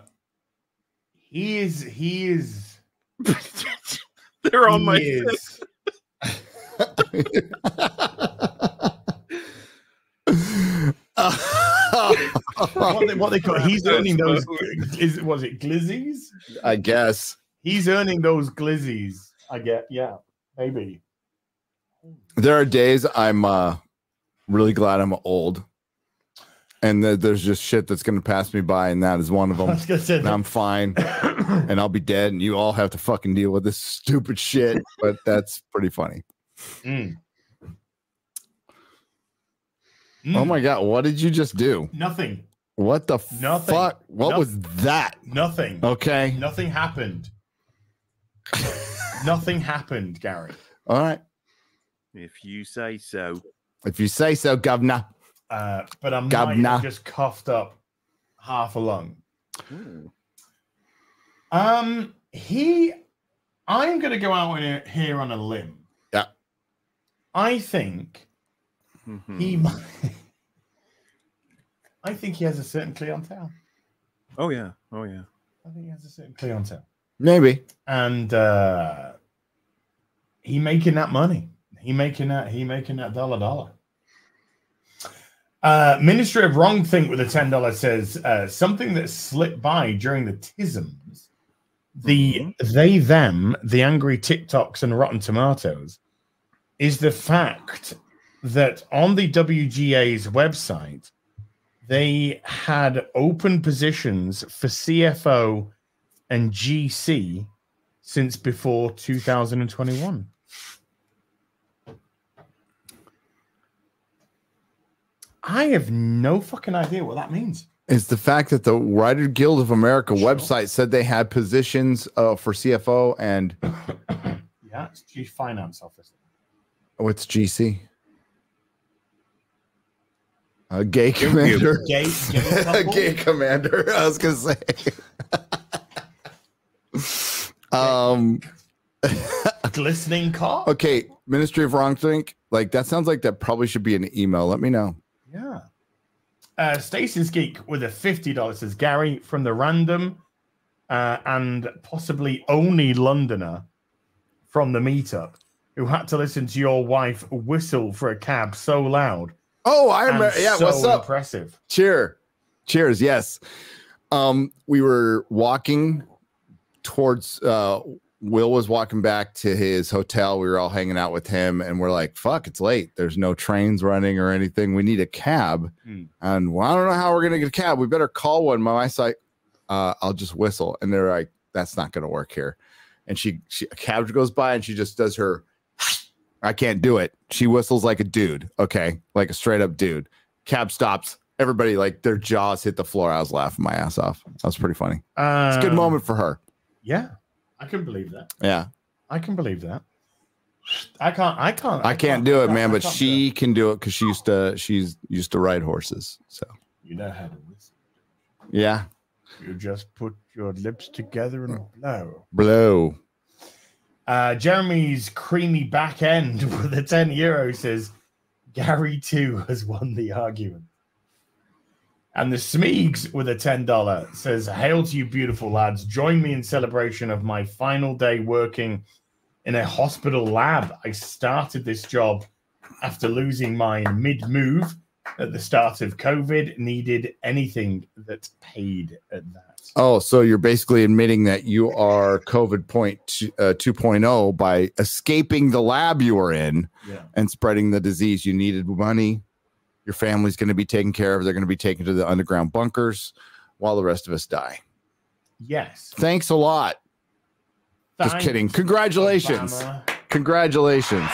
he is. He is. They're on my he is. what, they, what they call he's earning those is was it glizzies? I guess. He's earning those glizzies i get yeah maybe. There are days I'm uh, really glad I'm old, and that there's just shit that's gonna pass me by, and that is one of i them. was gonna say And I'm fine, and I'll be dead, and you all have to fucking deal with this stupid shit. But that's pretty funny. Mm. Oh Mm. my god, what did you just do? nothing What the Nothing. fuck? What Noth- was that? nothing Okay, nothing happened nothing happened gary all right. If you say so. If you say so, governor. Uh, but i might Governor. have just coughed up half a lung Um, he, I'm going to go out a- here on a limb. Yeah. I think Mhm. he, might, I think he has a certain clientele. Oh yeah. Oh yeah. I think he has a certain clientele, Maybe. and uh he making that money. He making that. He making that dollar dollar. Uh, Ministry of Wrong Think with a ten dollar says uh, something that slipped by during the tisms. The they them the angry TikToks and Rotten Tomatoes is the fact that on the WGA's website they had open positions for CFO and GC since before 2021. I have no fucking idea what that means. It's the fact that the Writer Guild of America website said they had positions uh, for CFO and Yeah, it's chief finance officer. what's GC? A gay commander. Gay, gay A gay commander. I was gonna say. um. glistening car. Okay, Ministry of Wrongthink. Like that sounds like that probably should be an email. Let me know. Yeah. Uh, Stacy's Geek with a $50 says Gary from the random uh, and possibly only Londoner from the meetup who had to listen to your wife whistle for a cab so loud. Oh, I remember. Yeah, so what's up? Impressive. Cheer. Cheers. Yes. Um, we were walking towards uh Will was walking back to his hotel. We were all hanging out with him, and we're like, fuck, it's late. There's no trains running or anything. We need a cab. Hmm. And well, I don't know how we're gonna get a cab. We better call one. My wife's like, uh, I'll just whistle. And they're like, that's not gonna work here. And she, she a cab goes by and she just does her I can't do it. She whistles like a dude. Okay. Like a straight up dude. Cab stops. Everybody like their jaws hit the floor. I was laughing my ass off. That was pretty funny. It's a good Um, moment for her. Yeah, I can believe that. Yeah. I can believe that. I can't. I can't. I can't do it, I man, but can't do she can do it because she used to she's used to ride horses. So. You know how to whistle. yeah. You just put your lips together and blow. Blow. Uh, Jeremy's creamy back end with the 10 euro says Gary too has won the argument. And the Smeegs with a $10 says, Hail to you, beautiful lads. Join me in celebration of my final day working in a hospital lab. I started this job after losing mine mid move at the start of COVID. Needed anything that paid at that. Oh, so you're basically admitting that you are COVID point two, uh, 2.0 by escaping the lab you were in Yeah. and spreading the disease. You needed money. Your family's going to be taken care of. They're going to be taken to the underground bunkers while the rest of us die. Yes. Thanks a lot. Just kidding. Congratulations. Obama. Congratulations.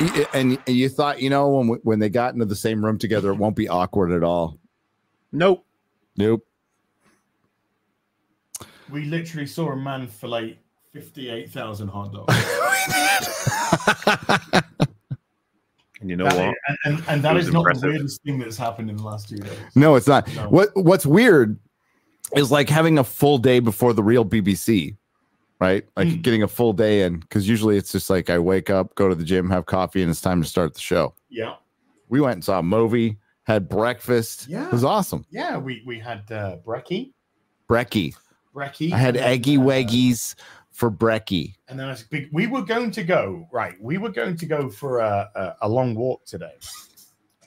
You and you thought, you know, when when they got into the same room together, it won't be awkward at all. Nope. Nope. We literally saw a man fillet 58,000 hot dogs. And you know That- what? and, and, and that It was is not impressive. the weirdest thing that's happened in the last two days. No, it's not. No. What What's weird is like having a full day before the real BBC, right? Like Hmm. getting a full day in because usually it's just like I wake up, go to the gym, have coffee, and it's time to start the show. Yeah. We went and saw a movie, had breakfast. Yeah. it was awesome. Yeah, we, we had uh, brekkie. Brekkie. Brekkie. I had eggy uh, weggies for brekkie. And then I was big. We were going to go right. We were going to go for a, a, a long walk today,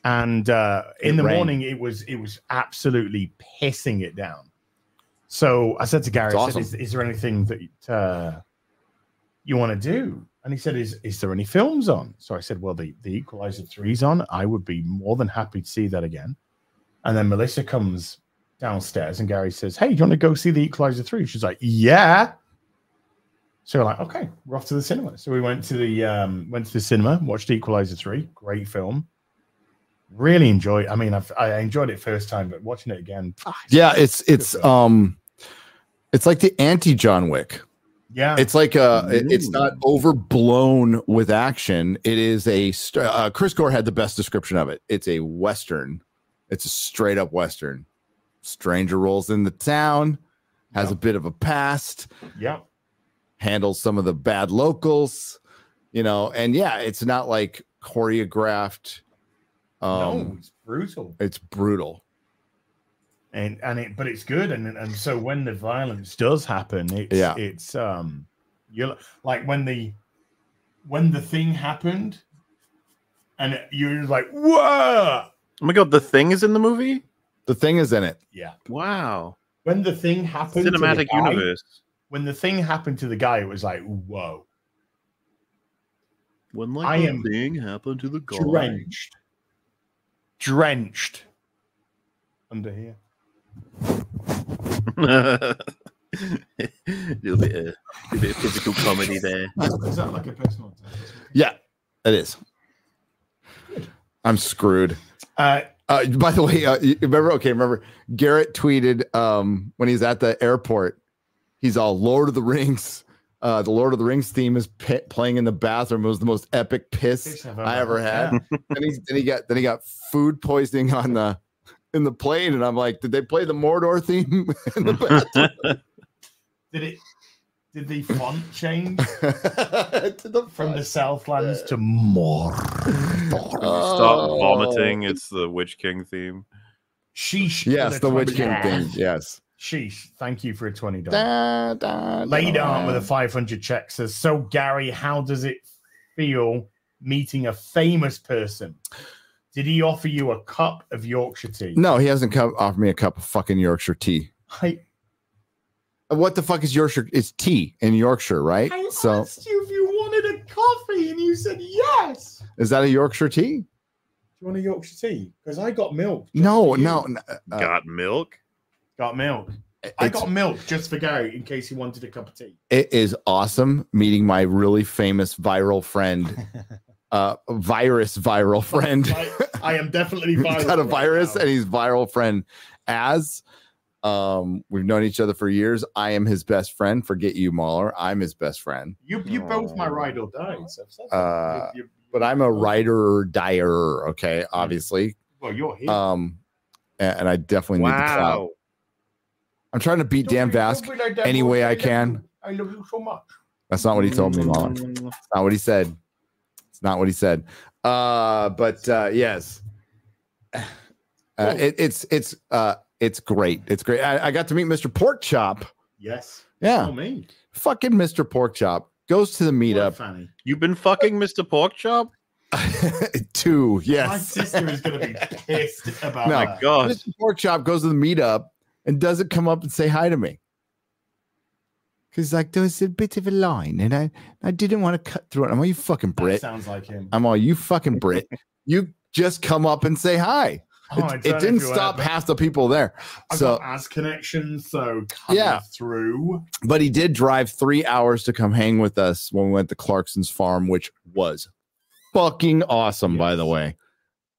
and uh, in It the rained. morning it was it was absolutely pissing it down. So I said to Gary, I said, is, "Is there anything that uh, you want to do?" And he said, "Is is there any films on?" So I said, "Well, the the Equalizer three's on. I would be more than happy to see that again." And then Melissa comes downstairs, and Gary says, "Hey, do you want to go see the Equalizer 3? She's like, "Yeah." So we're like, okay, we're off to the cinema. So we went to the um, went to the cinema, watched Equalizer three, great film. Really enjoyed. I mean, I've, I enjoyed it first time, but watching it again, Yeah, it's it's um, it's like the anti John Wick. yeah, It's like uh it- it's not overblown with action. It is a st- uh, Chris Gore had the best description of it. It's a western. It's a straight up western. Stranger rolls in the town, has a bit of a past, yeah, handles some of the bad locals, you know, and yeah, it's not like choreographed. no, Um, it's brutal, it's brutal. And and it, but it's good, and and so when the violence does happen, it's Yeah. it's um, you like when the when the thing happened, and you're like, whoa, Oh my god, the thing is in the movie? The thing is in it. yeah. Wow. When the thing happened, to the Cinematic guy- universe. when the thing happened to the guy, it was like, whoa, When I like am a thing happened to the guy. drenched, drenched under here. A little bit of a bit of physical comedy there. Is that like a personal attack? Yeah, it is. I'm screwed. Uh, Uh, by the way, uh, remember? Okay, remember Garrett tweeted um, when he's at the airport. He's all Lord of the Rings. Uh, the Lord of the Rings theme is p- playing in the bathroom. It was the most epic piss Piss I've ever ever had, had. and he then he got then he got food poisoning on the in the plane, and I'm like, did they play the Mordor theme in the bathroom? did it? Did the font change To the from the Southlands to more? Stop Oh. vomiting. It's the Witch King theme. Sheesh. Yes, for the Witch King 20 thing. Yes. Sheesh. Thank you for a twenty dollars. Da, da, Laid da. on with a 500 check says, So, Gary, how does it feel meeting a famous person? Did he offer you a cup of Yorkshire tea? No, he hasn't come offered me a cup of fucking Yorkshire tea. I, What the fuck is Yorkshire? It's tea in Yorkshire, right? I So asked you if you wanted a coffee and you said yes. Is that a Yorkshire tea? Do you want a Yorkshire tea? Because I got milk. No, no. uh, Got milk? Got milk. I got milk just for Gary in case he wanted a cup of tea. it is awesome meeting my really famous viral friend, uh, virus viral friend. I, I am definitely he's viral got a virus now. and he's viral friend as um we've known each other for years i am his best friend forget you MauLer. i'm his best friend You, you both my ride or die. So I've said that. Uh, You- you- but i'm a writer dyer okay obviously well, you're here. um and, and i definitely need the clout Wow. i'm trying to beat dan Don't be- vask don't be like that, any way I love can. you. I love you so much. that's not what he told me MauLer. Mm. It's not what he said. It's not what he said. Uh, but uh, yes, uh, it, it's it's uh, it's great. It's great. I, I got to meet Mr. Porkchop. Yes. Yeah, Oh, me. fucking Mr. Porkchop goes to the meetup. fanny. You've been fucking Mr. Porkchop? Two, Yes. My yes. sister is going to be pissed about No. that. God. Mr. Porkchop goes to the meetup and doesn't come up and say hi to me. Because like there was a bit of a line, and I I didn't want to cut through it. I'm all you fucking That Brit. sounds like him. I'm all you fucking Brit. you just come up and say hi. Oh, it, it didn't stop have- half the people there. I've so, got ass connections, so Yeah. through. but he did drive three hours to come hang with us when we went to Clarkson's farm, which was fucking awesome, by the way.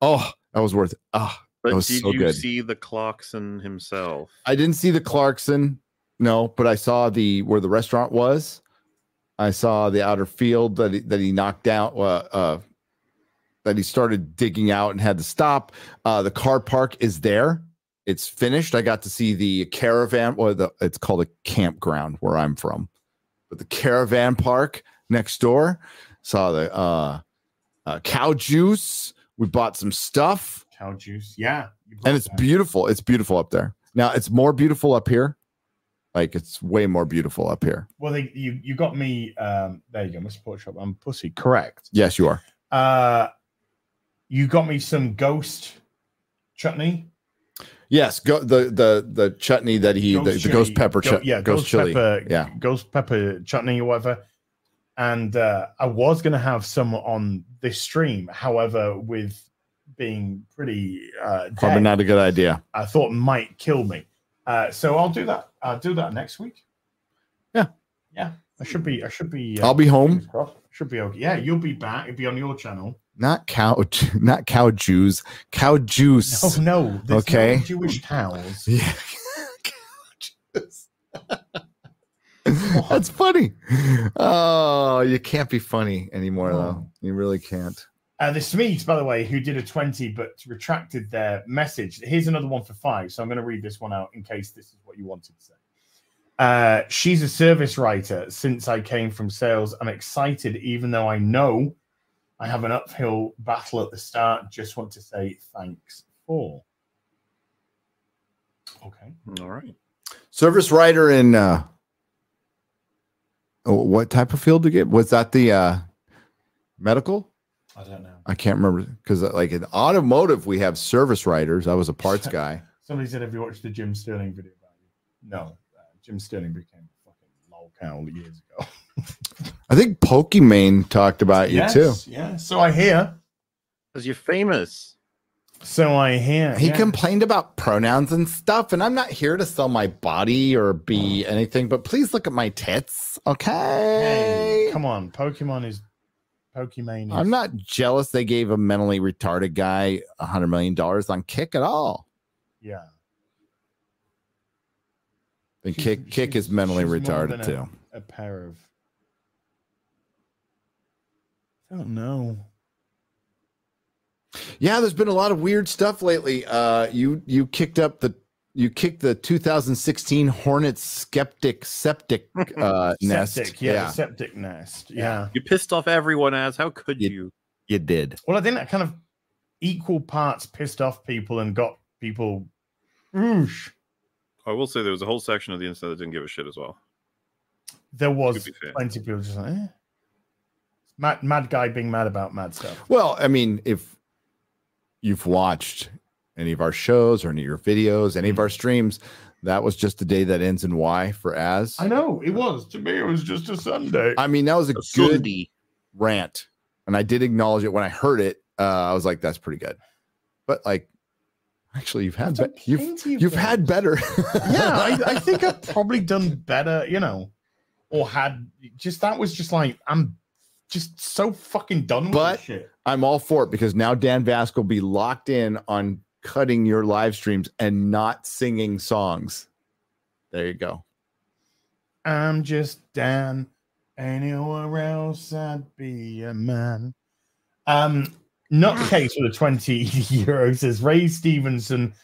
Oh, that was worth it. Oh, But was did so you good. see the Clarkson himself? I didn't see the Clarkson, no, but I saw the where the restaurant was. I saw the outer field that he, that he knocked out. Uh, uh, that he started digging out and had to stop. Uh, the car park is there. It's finished. I got to see the caravan, or the it's called a campground where I'm from, but the caravan park next door. Saw the uh, uh, cow juice. We bought some stuff Cow juice. Yeah. and it's that. beautiful. It's beautiful up there. Now it's more beautiful up here. Like it's way more beautiful up here. Well, they, you you got me. Um, there you go, Mr. Porkchop. I'm pussy. Correct. Yes, you are. Uh, you got me some ghost chutney. Yes, go the the the chutney that he the, the ghost pepper Go- chutney. yeah, ghost, chili. pepper, Yeah. ghost pepper chutney or whatever. And uh, I was gonna have some on this stream, however, with being pretty uh, Probably not a good idea. I thought might kill me. Uh, so I'll do that. I'll do that next week. Yeah. yeah. I should be. I should be. uh, I'll be home. Should be okay. Yeah, you'll be back. It'll be on your channel. Not cow, not cow juice, cow juice. Oh no! There's Okay. no Jewish cows. Yeah. That's funny. Oh, you can't be funny anymore, though. Oh. You really can't. Uh, the Smedes, by the way, who did a 20 but retracted their message. Here's another one for five. So I'm going to read this one out in case this is what you wanted to say. Uh, she's a service writer. Since I came from sales, I'm excited, even though I know I have an uphill battle at the start. Just want to say thanks for. Okay. All right. Service writer in uh, oh, what type of field to get? Was that the uh, medical? I don't know. I can't remember because like in automotive we have service writers. I was a parts guy. Somebody said, Have you watched the Jim Sterling video about you? No. Uh, Jim Sterling became a fucking lol. hell years ago. I think Pokimane talked about you too. Yeah. So I hear. Because you're famous. So I hear. He yeah. complained about pronouns and stuff, and I'm not here to sell my body or be anything, but please look at my tits, okay? Hey, come on, Pokemon is Pokemon. I'm not jealous they gave a mentally retarded guy a hundred million dollars on kick at all. Yeah. And She's- kick kick is mentally retarded a- too. A pair of. I don't know. Yeah, there's been a lot of weird stuff lately. Uh, you you kicked up the you kicked the 2016 Hornet skeptic septic uh, nest. Septic, yeah, the septic nest. Yeah. You pissed off everyone as how could You- you? you did. Well, I think that kind of equal parts pissed off people and got people. Oosh. I will say there was a whole section of the internet that didn't give a shit as well. There was To be fair. plenty of people just like, eh. Mad, mad guy being mad about mad stuff. Well, I mean, if you've watched any of our shows or any of your videos, any of our streams, that was just the day that ends in Y for as. I know it was. To me, it was just a Sunday. I mean, that was a, good rant, and I did acknowledge it when I heard it. Uh, I was like, "That's pretty good," but like, actually, you've had I've be- you've you've those. had better. yeah, I, I think I've probably done better, you know, or had just that was just like I'm just so fucking done with But- this shit. I'm all for it because now Dan Vasco will be locked in on cutting your live streams and not singing songs. There you go. I'm just Dan. Anywhere else I'd be a man. Um, nutcase with the 20 euro says Ray Stevenson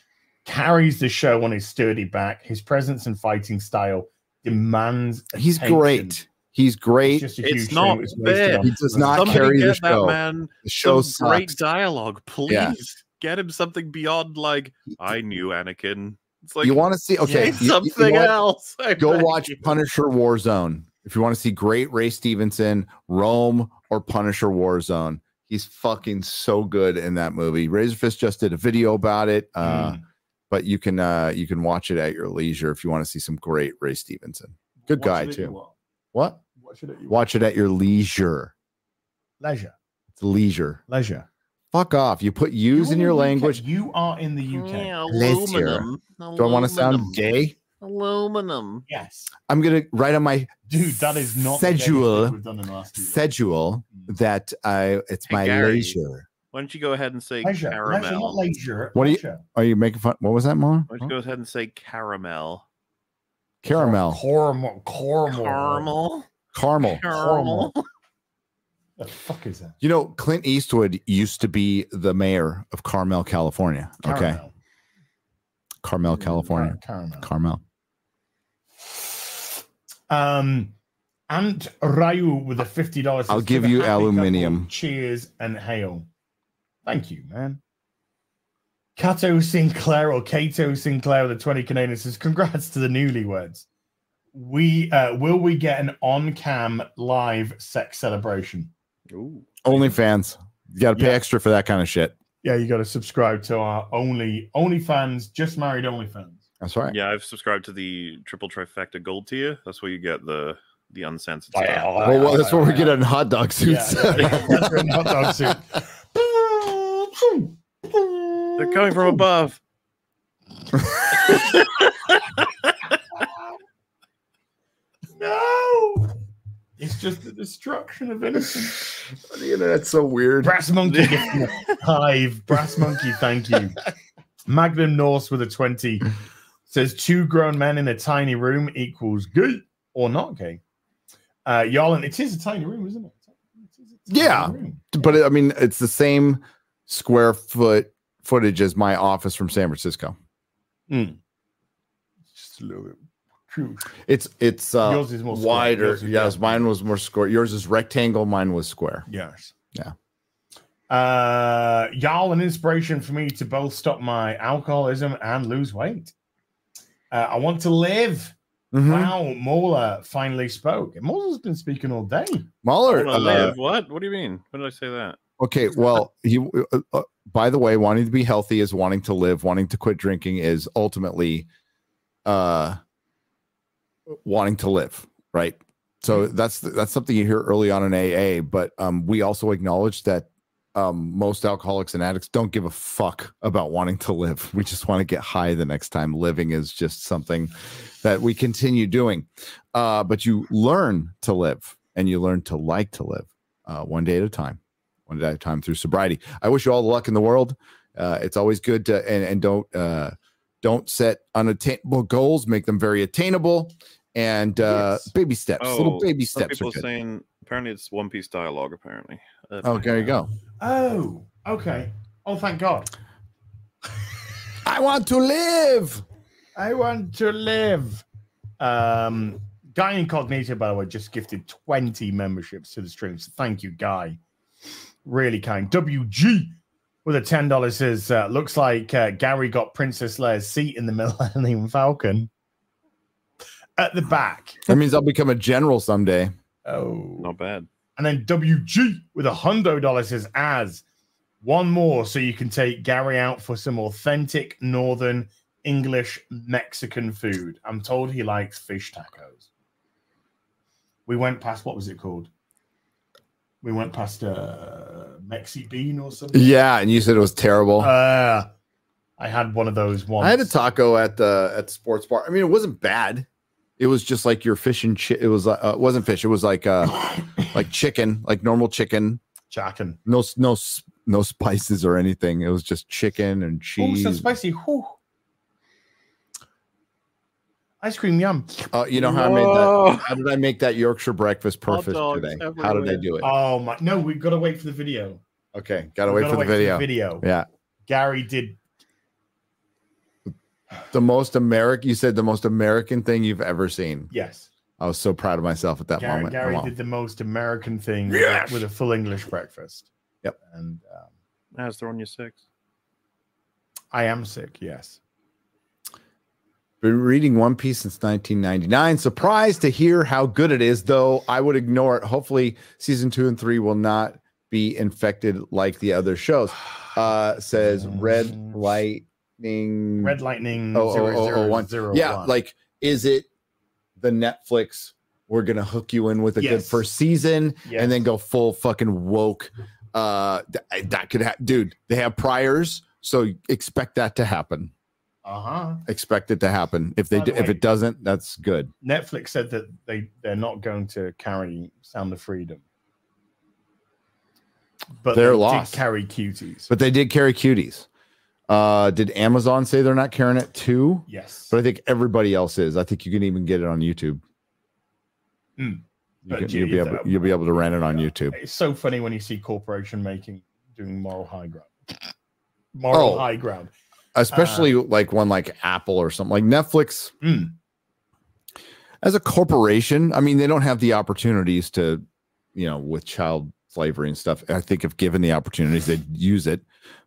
carries the show on his sturdy back. His presence and fighting style demands. He's great. He's great. It's, It's not shame it was wasted fair. He does not Somebody carry the get that show. man The show some great dialogue, please. Yeah. Get him something beyond like I knew Anakin. It's like you want to see? Okay, say you- you know something else. I Go watch you. Punisher Warzone if you want to see great Ray Stevenson, Rome, or Punisher Warzone. He's fucking so good in that movie. Razorfist just did a video about it, uh, Mm. but you can uh, you can watch it at your leisure if you want to see some great Ray Stevenson. Good Watch guy it at your too. what? What? Watch it at your Watch it at your leisure. leisure. It's leisure. Leisure. Fuck off. You put use You're in your language. You are in the UK. Yeah, Leisure. aluminum. Do I want to sound gay? Aluminum. Yes. I'm gonna write on my Dude, that is not the gayest thing schedule we've done in the last two years. schedule mm. that I it's Hey, my Gary. leisure. Why don't you go ahead and say Leisure. caramel? Leisure, not leisure. What do you- Are you making fun? What was that, Mom? Why don't you go ahead and say caramel? Caramel, Caramel. Caramel. Caramel. caramel. Caramel. The fuck is that? You know, Clint Eastwood used to be the mayor of Carmel, California. Okay, Carmel, California. Caramel. Carmel. Um, and Ryu with a fifty dollars. I'll give you aluminium. Cheers and hail. Thank you, man. Cato Sinclair or Cato Sinclair with the twenty Canadian says, "Congrats to the newlyweds. We uh, will we get an on-cam live sex celebration? Ooh. OnlyFans. You got to pay Yeah. extra for that kind of shit. Yeah, you got to subscribe to our only OnlyFans, just married OnlyFans. That's right. Yeah, I've subscribed to the triple trifecta gold tier. That's where you get the the uncensored stuff. Well, well, that's what we get in hot dog suits. Yeah, yeah, that's hot dog suit. They're coming from above. No, it's just the destruction of innocence. the internet's so weird. Brass monkey hive. Brass monkey, thank you. Magnum Norse with a twenty says two grown men in a tiny room equals gay or not gay. Uh, Yarlin, it is a tiny room, isn't it? It is Yeah. room. But it, I mean, it's the same square foot footage as my office from San Francisco. Mm. Just a little bit. True. It's it's uh, Yours is more wider. Yours is- yes, yeah. mine was more square. Yours is rectangle. Mine was square. Yes. Yeah. Uh, y'all, an inspiration for me to both stop my alcoholism and lose weight. Uh, I want to live. Mhm. Wow, Mola finally spoke. Mola's been speaking all day. MauLer, Wanna uh, live? What? What do you mean? When did I say that? Okay, well, he. Uh, uh, by the way, wanting to be healthy is wanting to live. Wanting to quit drinking is ultimately, uh, wanting to live. Right. so that's that's something you hear early on in AA. But um, we also acknowledge that um, most alcoholics and addicts don't give a fuck about wanting to live. We just want to get high the next time. Living is just something that we continue doing. Uh, but you learn to live and you learn to like to live uh, one day at a time, one day at a time through sobriety. I wish you all the luck in the world. Uh, it's always good to and, and don't uh, don't set unattainable goals. Make them very attainable and uh, Yes. baby steps. little baby Oh, some steps. people Are are saying apparently it's One Piece dialogue. Apparently. Uh, Oh, there you go. Oh, okay. Oh, thank God. I want to live. I want to live. Um, Guy Incognito, by the way, just gifted 20 memberships to the stream. So thank you, Guy. Really kind. WG with a $10 says, uh, looks like uh, Gary got Princess Leia's seat in the Millennium Falcon at the back. That means I'll become a general someday. Oh. Not bad. And then WG with a hundo dollar says, as one more so you can take Gary out for some authentic northern English Mexican food. I'm told he likes fish tacos. We went past, what was it called? We went past uh, Mexi Bean or something. Yeah, and you said it was terrible. Uh, I had one of those once. I had a taco at the at the sports bar. I mean, it wasn't bad. It was just like your fish and chi- it was uh, it wasn't fish. It was like uh like chicken, like normal chicken. Chicken. No no no spices or anything. It was just chicken and Oh, cheese. so spicy. Whew. Ice cream, yum. Uh, you know how I made Whoa. that? How did I make that Yorkshire breakfast perfect dogs today? How did I do it? Oh my! No, we've got to wait for the video. Okay, gotta wait gotta for the video. video. Yeah, Gary did. The most American. You said the most American thing you've ever seen. Yes, I was so proud of myself at that Gary, moment. Gary did the most American thing with- Yes! with, a full English breakfast. Yep. And um, As they're on your six. I am sick. Yes. Been reading One Piece since 1999. Surprised to hear how good it is, though I would ignore it. Hopefully, season two and three will not be infected like the other shows. Uh, says Red Lightning. Red Lightning. Oh, oh, zero, oh, zero, oh, one. zero, Yeah, one. like, is it the Netflix? We're gonna hook you in with a good first season Yes. and then go full fucking woke. Uh, th- that could happen, dude. They have priors, so expect that to happen. Uh huh. Expect it to happen. If they do, the if it doesn't, that's good. Netflix said that they they're not going to carry Sound of Freedom, but They're they lost. Did carry cuties. But they did carry cuties. Uh, did Amazon say they're not carrying it too? yes. But I think everybody else is. I think you can even get it on YouTube. Hmm. You can, you- you'll be able. that- You'll be able to rent it on YouTube. It's so funny when you see corporation making doing moral high ground. Moral Oh. high ground. especially like one like Apple or something like Netflix. Mm. As a corporation, I mean, they don't have the opportunities to, you know, with child slavery and stuff. I think if given the opportunities, they'd use it.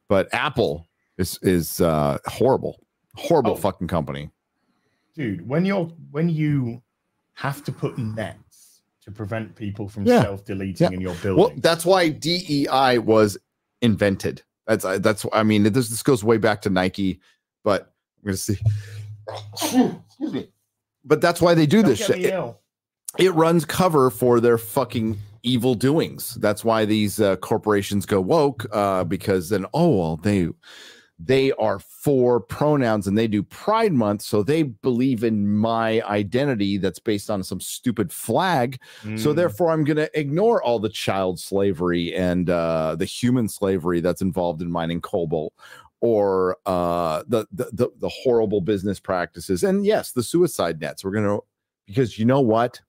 But Apple is is uh, horrible, horrible Oh. fucking company. dude when you're when you have to put nets to prevent people from Yeah. self-deleting Yeah. in your building Well, that's why DEI was invented. That's uh, that's. I mean, this this goes way back to Nike, but I'm gonna see. Excuse me. But that's why they do Don't this shit. It- it runs cover for their fucking evil doings. That's why these uh, corporations go woke uh, because then oh well they they are for pronouns and they do Pride Month, so they believe in my identity that's based on some stupid flag. So Mm. therefore, I'm going to ignore all the child slavery and uh, the human slavery that's involved in mining cobalt, or uh, the, the the the horrible business practices, and yes, the suicide nets. We're going to because you know what?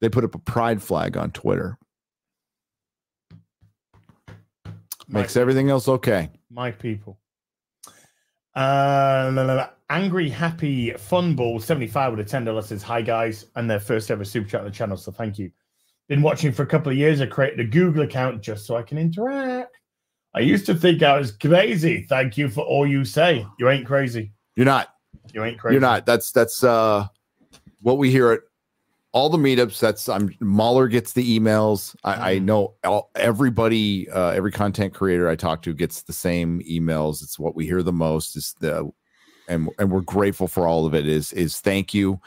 They put up a pride flag on Twitter. My, Makes everything else okay. my people. Uh la, la, la. angry happy fun ball 75 with a 10 dollars says hi guys. And their first ever super chat on the channel so thank you. Been watching for a couple of years. I created a google account just so i can interact. I used to think i was crazy. Thank you for all you say. You ain't crazy. You're not. you ain't crazy. You're not. That's that's uh what we hear at all the meetups. That's I'm MauLer gets the emails. I, I Mm. know all, everybody, uh, every content creator I talk to gets the same emails. It's what we hear the most. Is the and and we're grateful for all of it. Is is thank you.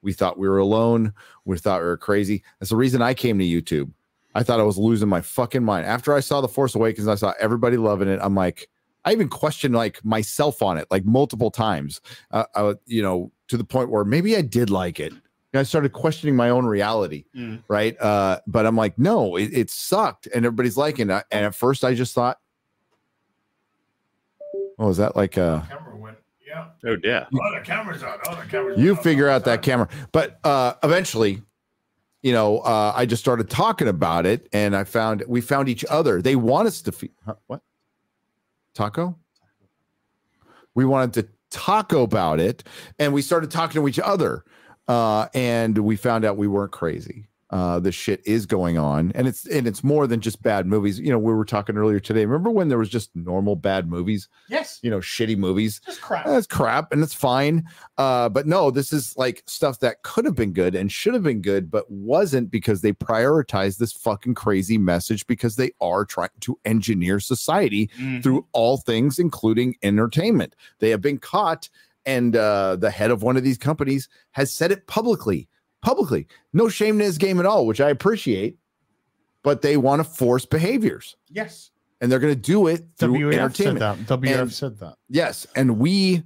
We thought we were alone. We thought we were crazy. That's the reason I came to YouTube. I thought I was losing my fucking mind. After I saw The Force Awakens, I saw everybody loving it. I'm like, I even questioned like myself on it like multiple times. Uh, I, you know, to the point where maybe I did like it. I started questioning my own reality, Mm. right? Uh, but I'm like, no, it, it sucked, and everybody's liking it. And at first, I just thought, oh, is that like uh Camera went. Yeah. Oh yeah. Oh, the camera's on. Oh, the camera's you on. figure Oh, out that it's camera but uh eventually you know uh i just started talking about it and i found we found each other they want us to fe- huh, what taco we wanted to taco about it and we started talking to each other uh and we found out we weren't crazy. Uh the shit is going on and it's and it's more than just bad movies. You know we were talking earlier today. Remember when there was just normal bad movies? Yes. you know shitty movies. Just crap. that's crap and it's fine. Uh but no this is like stuff that could have been good and should have been good but wasn't because they prioritized this fucking crazy message because they are trying to engineer society Mhm. through all things including entertainment. They have been caught and uh the head of one of these companies has said it publicly publicly no shame in his game at all which i appreciate but they want to force behaviors Yes. and they're going to do it through WF said entertainment that. WF And- said that. Yes, and we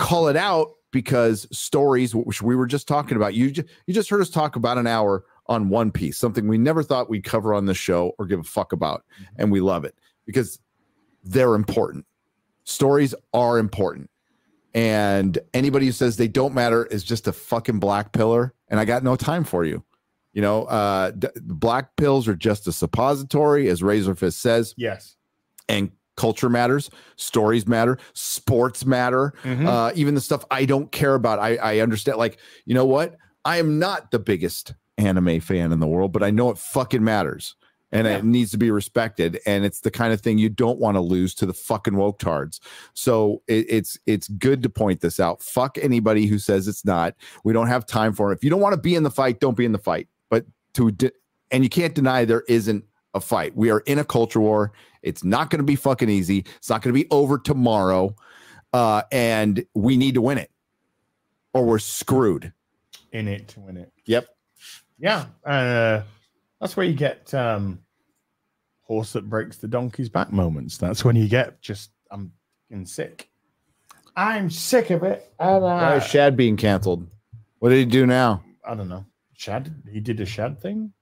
call it out because stories, which we were just talking about, you just, you just heard us talk about an hour on One Piece, something we never thought we'd cover on the show or give a fuck about, and we love it because they're important. Stories are important, and anybody who says they don't matter is just a fucking black pillar. And I got no time for you. You know, uh, d- black pills are just a suppository, as Razor Fist says Yes. and culture matters stories matter sports matter Mhm. uh even the stuff i don't care about i i understand like you know what i am not the biggest anime fan in the world but i know it fucking matters and Yeah. it needs to be respected and it's the kind of thing you don't want to lose to the fucking woke tards so it, it's it's good to point this out fuck anybody who says it's not we don't have time for it if you don't want to be in the fight don't be in the fight but to de- and you can't deny there isn't a fight we are in a culture war it's not going to be fucking easy. It's not going to be over tomorrow. Uh, and we need to win it or we're screwed. In it to win it. Yep. Yeah. Uh, that's where you get um, horse that breaks the donkey's back moments. That's when you get just, I'm getting sick. I'm sick of it. And, Why uh, is Shad being canceled? What did he do now? I don't know. Shad, he did a Shad thing.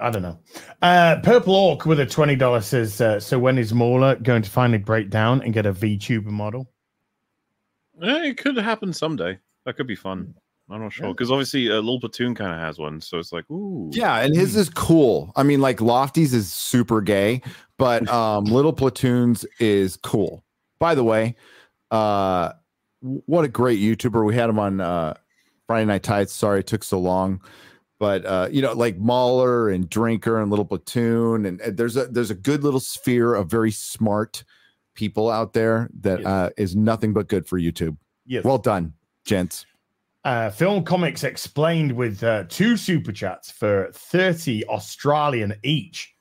I don't know. Uh, Purple Orc with a twenty dollars says, uh, "So when is MauLer going to finally break down and get a VTuber model?" Eh, it could happen someday. That could be fun. I'm not sure because obviously uh, Little Platoon kind of has one, so it's like, ooh, Yeah, and his is cool. I mean, like Lofty's is super gay, but um Little Platoons is cool. By the way, uh what a great YouTuber. We had him on uh Friday Night Tights. Sorry it took so long. But uh, you know, like MauLer and Drinker and Little Platoon, and, and there's a there's a good little sphere of very smart people out there that Yes. uh, is nothing but good for YouTube. Yes. Well done, gents. Uh, Film Comics explained with uh, two super chats for 30 Australian each.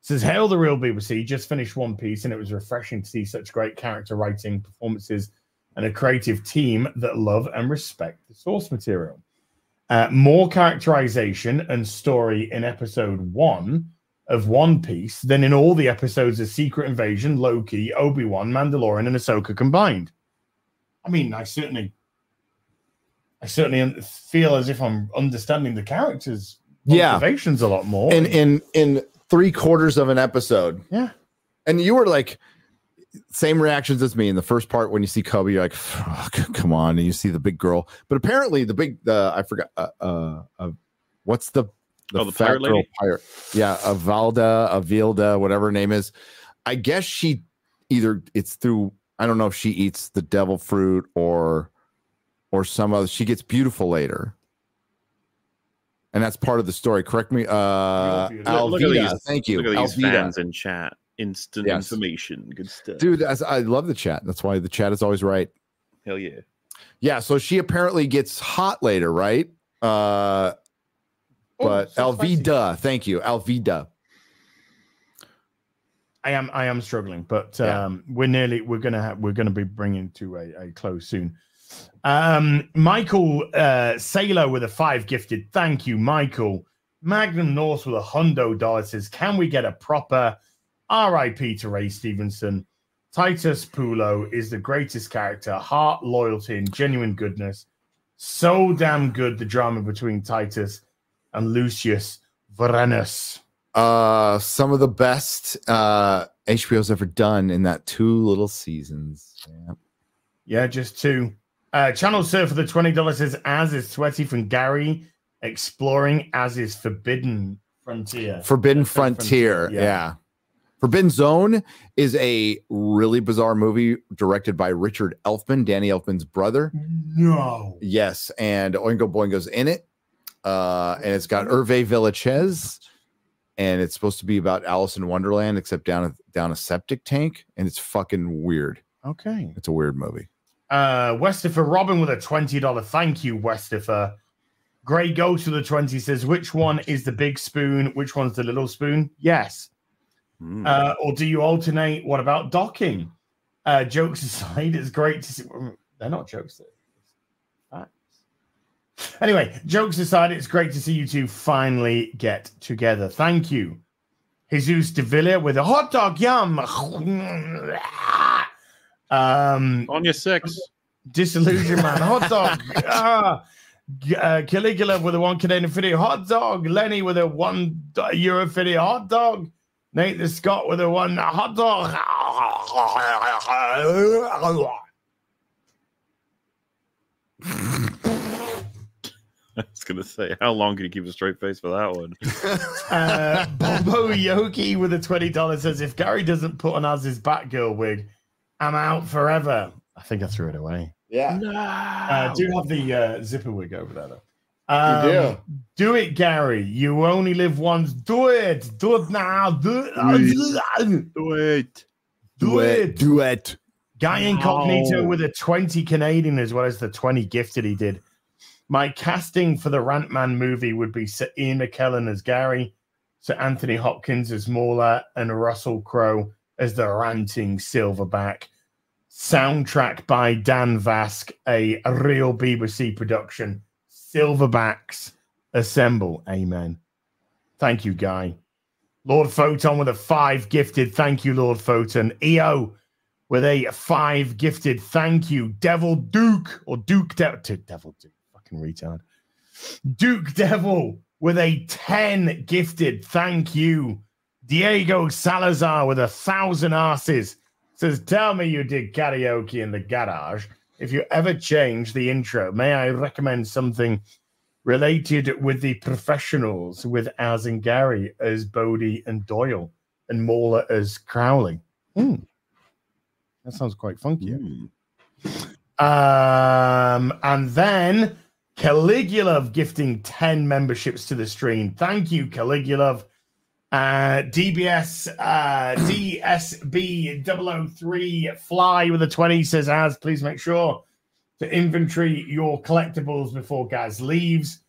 Says, Hail the real BBC, just finished One Piece, and it was refreshing to see such great character writing, performances, and a creative team that love and respect the source material. Uh, more characterization and story in episode one of One Piece than in all the episodes of Secret Invasion, Loki, Obi Wan, Mandalorian, and Ahsoka combined. I mean, I certainly I certainly feel as if I'm understanding the characters' Yeah. motivations a lot more. In in in three quarters of an episode. yeah, And you were like, same reactions as me in the first part when you see Koby, you're like, "Fuck, come on, and you see the big girl. But apparently, the big, uh, I forgot, uh, uh, uh, what's the Oh, the fat pirate girl lady? pirate? Yeah, Avalda, Avilda, whatever her name is. I guess she either it's through. I don't know if she eats the devil fruit or or some other. She gets beautiful later. And that's part of the story. Correct me, uh, Look- Alvida. look at these- thank you, Look at these Alvida. fans in chat. Instant Yes. information. Good stuff. dude as i love the chat that's why the chat is always right Hell yeah. yeah so she apparently gets hot later right uh but Oh, so spicy. alvida thank you alvida I am. I am struggling, but Yeah. um, we're nearly. We're gonna have. We're gonna be bringing to a, a close soon. Um, Michael uh, Sailor with a five gifted. Thank you, Michael. Magnum North with a hundo dollar says, "Can we get a proper R.I.P. to Ray Stevenson?" Titus Pulo is the greatest character, heart, loyalty, and genuine goodness. So damn good the drama between Titus and Lucius Vorenus. Uh, some of the best uh HBO's ever done in that two little seasons. Yeah. Yeah, just two. Uh, Channel Surf for the twenty dollars says as is sweaty from Gary exploring as is Forbidden Frontier. Forbidden That's Forbidden Frontier. Yeah. Forbidden Zone is a really bizarre movie directed by Richard Elfman, Danny Elfman's brother. No. Yes, and Oingo Boingo's in it. Uh, and it's got Hervé Villechaize, and it's supposed to be about Alice in Wonderland, except down a down a septic tank, and it's fucking weird. Okay. It's a weird movie. Uh, Westifer Robin with a twenty dollar thank you, Westifer. Grey Ghost with a twenty says, "Which one is the big spoon? Which one's the little spoon?" Yes. Hmm. Uh, or do you alternate? What about docking? Uh, jokes aside, it's great to see. They're not jokes. Anyway, jokes aside, it's great to see you two finally get together. Thank you. Jesus de Villa with a hot dog yum. Um, On your six. Disillusion man, hot dog. ah, uh, Caligula with a one Canadian video, hot dog. Lenny with a one do- euro video, hot dog. Nate the Scott with a one hot dog. I was gonna say, how long can you keep a straight face for that one? Uh, Bobo Yoki with a twenty dollars says, "If Gary doesn't put on Az's Batgirl wig, I'm out forever." I think I threw it away. Yeah. Uh, do have the uh, zipper wig over there, though. Um, do. Do it, Gary. You only live once. Do it. Do it now. Do it. Do it. Do it. Do it. Guy Incognito with a 20 Canadian as well as the 20 gifted he did. My casting for the Rantman movie would be Sir Ian McKellen as Gary, Sir Anthony Hopkins as MauLer, and Russell Crowe as the ranting silverback. Soundtrack by Dan Vasc, a real BBC production. Silverbacks assemble. Amen. Thank you, Guy. Lord Photon with a five gifted. Thank you, Lord Photon. EO with a five gifted. Thank you. Devil Duke or Duke De- to Devil Duke. Fucking retard. Duke Devil with a 10 gifted. Thank you. Diego Salazar with a thousand asses says, Tell me you did karaoke in the garage. If you ever change the intro, may I recommend something related with the professionals with Az and Gary as Bodie and Doyle and Mauler as Cowley? Hmm. That sounds quite funky. Um, and then Caligulov gifting 10 memberships to the stream. Thank you, Caligulov. Uh, DBS uh, DSB 003 Fly with a 20 says, as please make sure to inventory your collectibles before Gaz leaves.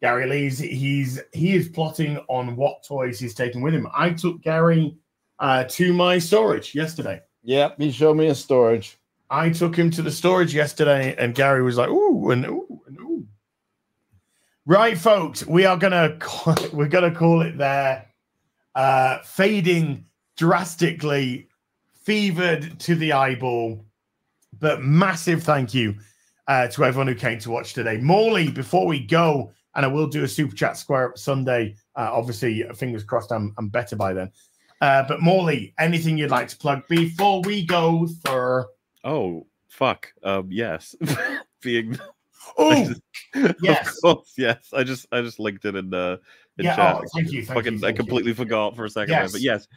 Gary leaves. He's he is plotting on what toys he's taking with him. I took Gary uh, to my storage yesterday. Yeah, he showed me a storage. I took him to the storage yesterday, and Gary was like, "Ooh, and ooh, and ooh." Right, folks, we are gonna call, we're gonna call it there. Uh, fading drastically, fevered to the eyeball, but massive thank you uh, to everyone who came to watch today. MauLer, before we go, and I will do a super chat square up Sunday. Uh, obviously, fingers crossed, I'm, I'm better by then. Uh, but MauLer, anything you'd like to plug before we go, sir? Oh fuck. Um, yes. Being Oh, yes. Of course, yes. I just I just linked it in the Yeah, chat. oh, thank you, thank Fucking, you, I thank you. completely forgot for a second. there, But yes,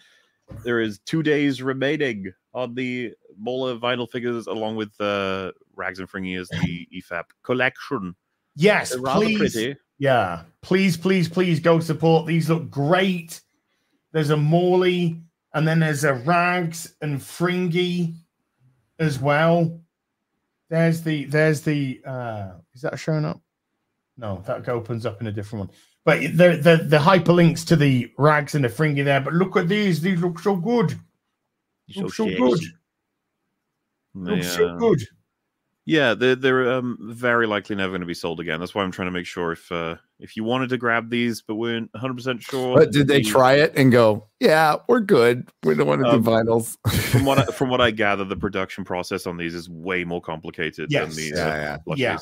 there is two days remaining on the MauLer vinyl figures, along with uh, Rags and Fringy as the EFAP collection. Yes, They're rather please. pretty. Yeah, please, please, please go support. These look great. There's a MauLer, and then there's a Rags and Fringy as well. There's the there's the uh is that showing up? No, that opens up in a different one. But the the the hyperlinks to the Rags and the Fringy there. But look at these; these look so good. So Look so sexy. good. They, Look so uh, good. Yeah, they're they're um, very likely never going to be sold again. That's why I'm trying to make sure if uh, if you wanted to grab these but weren't 100 percent sure. But did they try it and go, yeah, we're good. We don't want to Um, do vinyls. From what I, from what I gather, the production process on these is way more complicated Yes. than these. Yeah, uh, yeah. Yeah.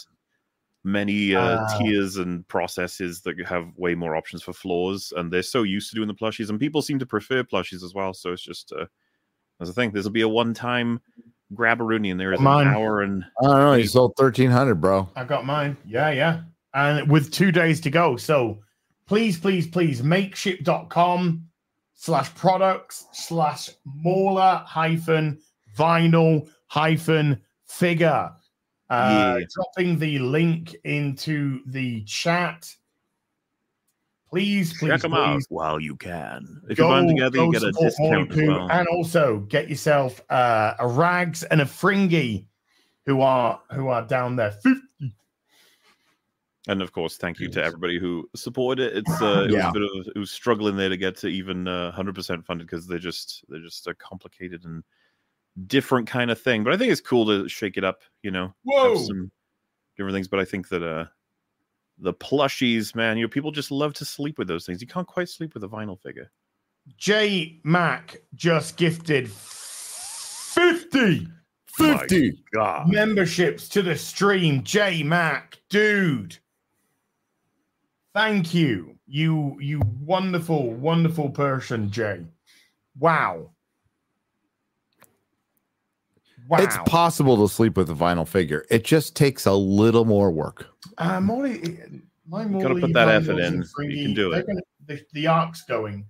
Many uh, Uh, tiers and processes that have way more options for flaws, and they're so used to doing the plushies, and people seem to prefer plushies as well. So it's just uh, as I think this will be a one-time grabberoonie, and there is Mine. an hour and I don't know. You sold 1300, bro. I got mine. Yeah, yeah. And with two days to go. So please, please, please, makeship.com slash products slash mauler hyphen vinyl hyphen figure. Uh, Yeah. Dropping the link into the chat. Please, please, check them out while you can. If you buy together, you get a discount as well. And also get yourself uh, a rags and a fringy who are who are down there. And of course, thank you to everybody who supported it. It's uh, it was a bit of it was struggling there to get to even uh, 100% funded because they're just they're just a complicated and different kind of thing. But I think it's cool to shake it up, you know, Whoa. some different things. But I think that uh, the plushies, man, you know, people just love to sleep with those things. You can't quite sleep with a vinyl figure. J Mac just gifted 50 50. Memberships to the stream. J Mac, dude. Thank you. You you wonderful, wonderful person, Jay. Wow. Wow. It's possible to sleep with a vinyl figure. It just takes a little more work. Uh, Molly, my gotta put that effort and in. You can do it. Gonna, the, the arc's going.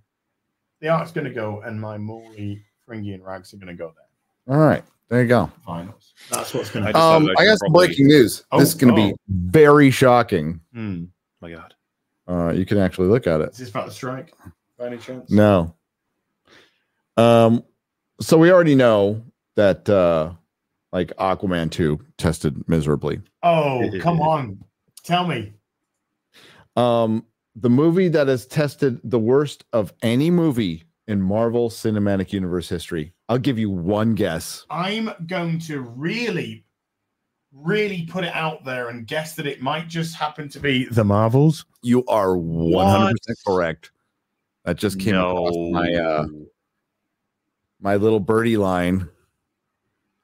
The arc's going to go, and my MauLer, Fringy, and Rags are going to go there. All right. There you go. Finals. That's what's going I to just- Um, I I got some probably- breaking news. Oh, this is going to oh. be very shocking. Hmm. my God. Uh, you can actually look at it. Is this about the strike? By any chance? No. Um, so we already know that uh like Aquaman 2 tested miserably. Oh, come on. Tell me. Um, the movie that has tested the worst of any movie in Marvel Cinematic Universe history. I'll give you one guess. I'm going to really, really put it out there and guess that it might just happen to be the Marvels. You are 100% correct. That just came across my uh my little birdie line.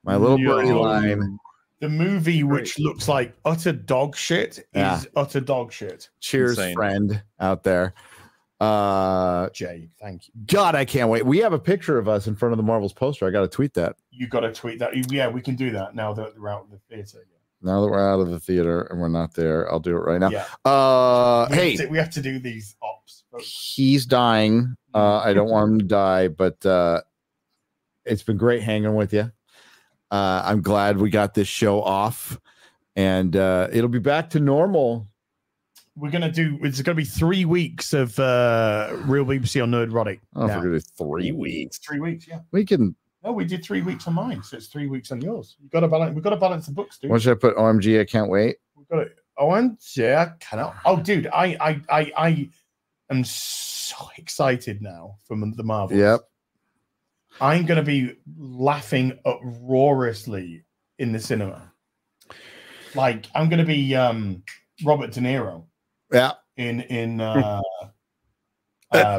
My little birdie line. The movie, which looks like utter dog shit, Yeah. is utter dog shit. Cheers, Insane. friend out there. Uh Jay, thank you. God, I can't wait. We have a picture of us in front of the Marvels poster. I got to tweet that You got to tweet that. Yeah, we can do that now that we're out of the theater. now that we're out of the theater and we're not there. I'll do it right now. Yeah. Uh, We, hey, have to, we have to do these ops. he's dying. Uh, I don't want him to die, but uh, it's been great hanging with you. Uh, I'm glad we got this show off, and uh, it'll be back to normal. We're gonna do. It's gonna be three weeks of uh real BBC on Nerdrotic. Oh, now. for goodness, three weeks. Three weeks, yeah. We can. No, we did three weeks on mine, so it's three weeks on yours. You got to balance. We've got to balance the books, dude. What should I put? OMG! I can't wait. We've got it. Yeah, I cannot. Oh, dude, I, I, I, I am so excited now from the Marvel. Yep. I'm going to be laughing uproariously in the cinema. Like I'm going to be um Robert De Niro Yeah. in in uh, uh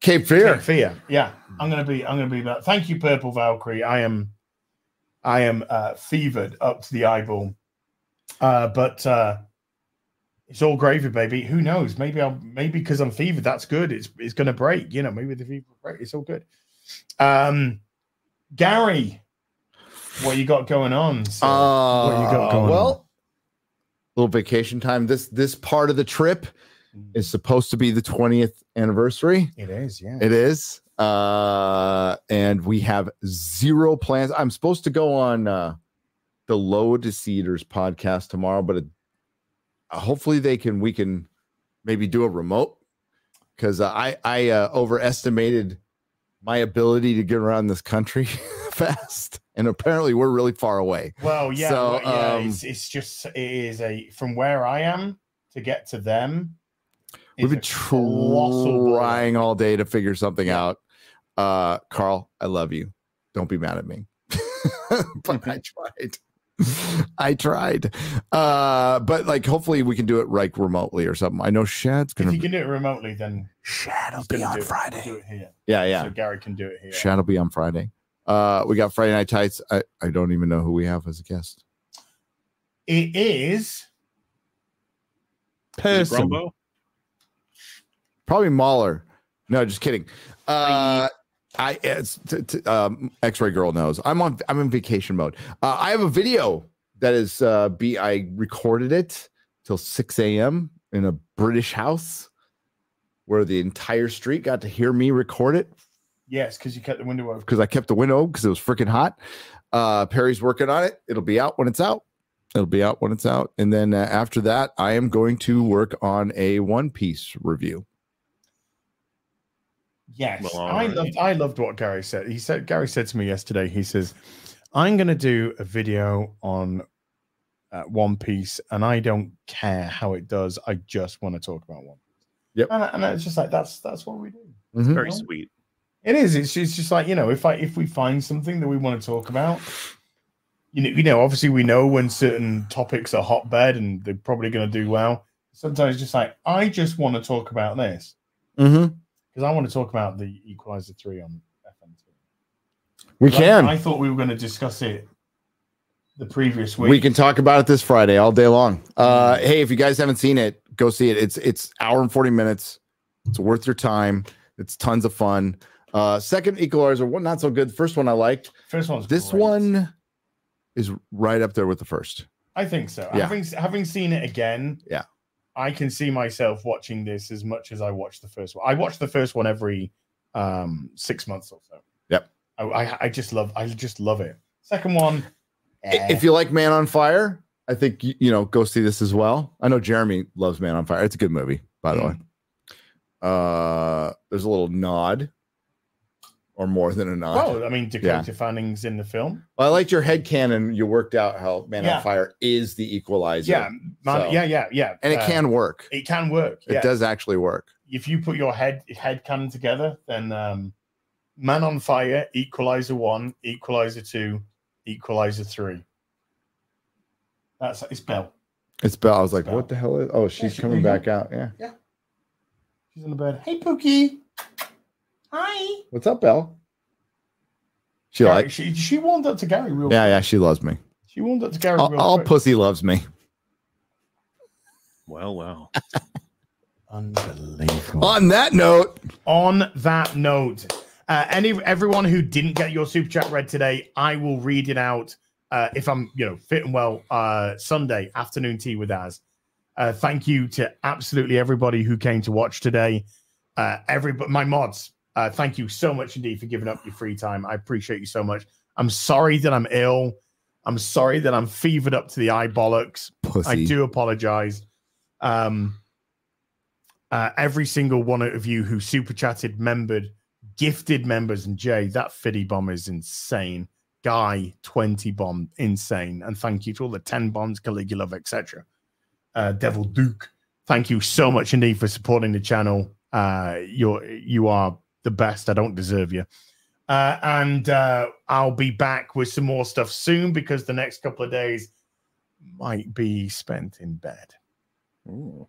Cape Fear. Cape Fear. Yeah, I'm gonna be. I'm gonna be that. Thank you, Purple Valkyrie. I am. I am uh, fevered up to the eyeball. Uh, but uh, it's all gravy, baby. Who knows? Maybe I'll. Maybe because I'm fevered, that's good. It's it's gonna break. You know, maybe the fever will break. It's all good. Um, Gary, what you got going on? sir? Uh, what you got going well, on? little vacation time. This this part of the trip is supposed to be the 20th anniversary. It is, yeah. It is. Uh, and we have zero plans. I'm supposed to go on uh, the Lotus Eaters podcast tomorrow, but it, uh, hopefully they can, we can maybe do a remote because uh, I, I uh, overestimated my ability to get around this country fast. And apparently we're really far away. Well, yeah, So, well, yeah. um, it's, it's just it is a from where I am to get to them. We've been a colossal trying all day to figure something out. Uh, Carl, I love you. Don't be mad at me. but I tried. I tried. Uh, but like hopefully we can do it like remotely or something. I know Shad's If gonna If you can do it remotely, then Shad will be on do it- Friday. Do it here. Yeah, yeah. So Gary can do it here. Shad will be on Friday. Uh we got Friday Night Tights. I, I don't even know who we have as a guest. It is Is it person. Probably MauLer. No, just kidding. Uh I it's t- t- um, X-ray girl knows. I'm on I'm in vacation mode. Uh, I have a video that is uh be I recorded it till 6 a.m. in a British house where the entire street got to hear me record it Yes, because you kept the window open. because I kept the window because it was freaking hot. Uh, Perry's working on it. It'll be out when it's out. It'll be out when it's out. And then uh, after that, I am going to work on a One Piece review. Yes, Well, I alright. loved. I loved what Gary said. He said Gary said to me yesterday. He says, "I'm going to do a video on uh, One Piece, and I don't care how it does. I just want to talk about One." Yep. and, and it's just like that's that's what we do. Mhm. Very No. sweet. It is. It's just, it's just like you know, if I if we find something that we want to talk about, you know, you know, obviously we know when certain topics are hotbed and they're probably going to do well. Sometimes just like I just want to talk about this Mhm. Because I want to talk about the Equalizer three on FNT. We I- can. I, thought we were going to discuss it the previous week. we can talk about it this Friday all day long. Uh, hey, if you guys haven't seen it, go see it. It's it's hour and forty minutes. It's worth your time. It's tons of fun. Uh, second Equalizer one not so good. First one I liked. First one's This great. one is right up there with the first. I think so. Yeah. Having having seen it again, Yeah. I can see myself watching this as much as I watched the first one. I watch the first one every um six months or so. Yep. I, I, I just love I just love it. Second one, eh. If you like Man on Fire, I think you, you know go see this as well. I know Jeremy loves Man on Fire. It's a good movie, by the Mm. way. Uh, there's a little nod, or more than a nod. well, I mean Dakota Fanning's in the film. Well, I liked your head canon. You worked out how Man Yeah. on Fire is the equalizer. Yeah, man, So- yeah, yeah, yeah. and it Uh, can work. it can work. It yeah. does actually work. if you put your head head canon together, then um, Man on Fire, Equalizer one, Equalizer two, Equalizer three. That's it's Bell. It's Belle. I was like, Belle. what the hell is? Oh, she's she- coming back out. Yeah. Yeah. She's in the bed. Hey Pookie. Hi. What's up, Belle? She Gary, like. she she warmed up to Gary real. Yeah, yeah. She loves me. She warmed up to Gary All, real. all quick. pussy loves me. Well, well. Unbelievable. On that note, On that note, uh, any everyone who didn't get your super chat read today, I will read it out uh, if I'm you know fit and well uh, Sunday afternoon tea with Az. Uh, thank you to absolutely everybody who came to watch today. Uh, everybody, my mods, uh, thank you so much indeed for giving up your free time. I appreciate you so much. I'm sorry that I'm ill. I'm sorry that I'm fevered up to the eye bollocks. pussy. I do apologize. Um, uh, every single one of you who super chatted, membered, gifted members, and Jay, that fiddy bomb is insane. Guy, 20 bomb, insane. And thank you to all the 10 bombs, Caligula, etc. Uh, Devil Duke, thank you so much indeed for supporting the channel. Uh, you're you are the best. I don't deserve you. Uh, and uh, I'll be back with some more stuff soon because the next couple of days might be spent in bed. Ooh.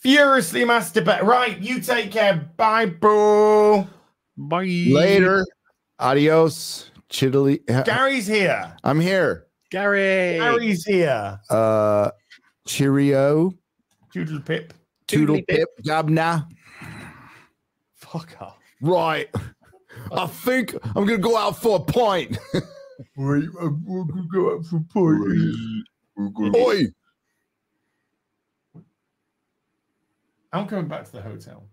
Furiously masturbate. Right, you take care. Bye, boo. Bye. Later. Adios. Chiddly. Gary's here. I'm here. Gary. Gary's here. Uh, cheerio. Doodle pip. Toodle pip. Gabna. Fuck off. Right. I think I'm gonna go out for a pint. Wait, I'm gonna go out for a party. Oi. I'm coming back to the hotel.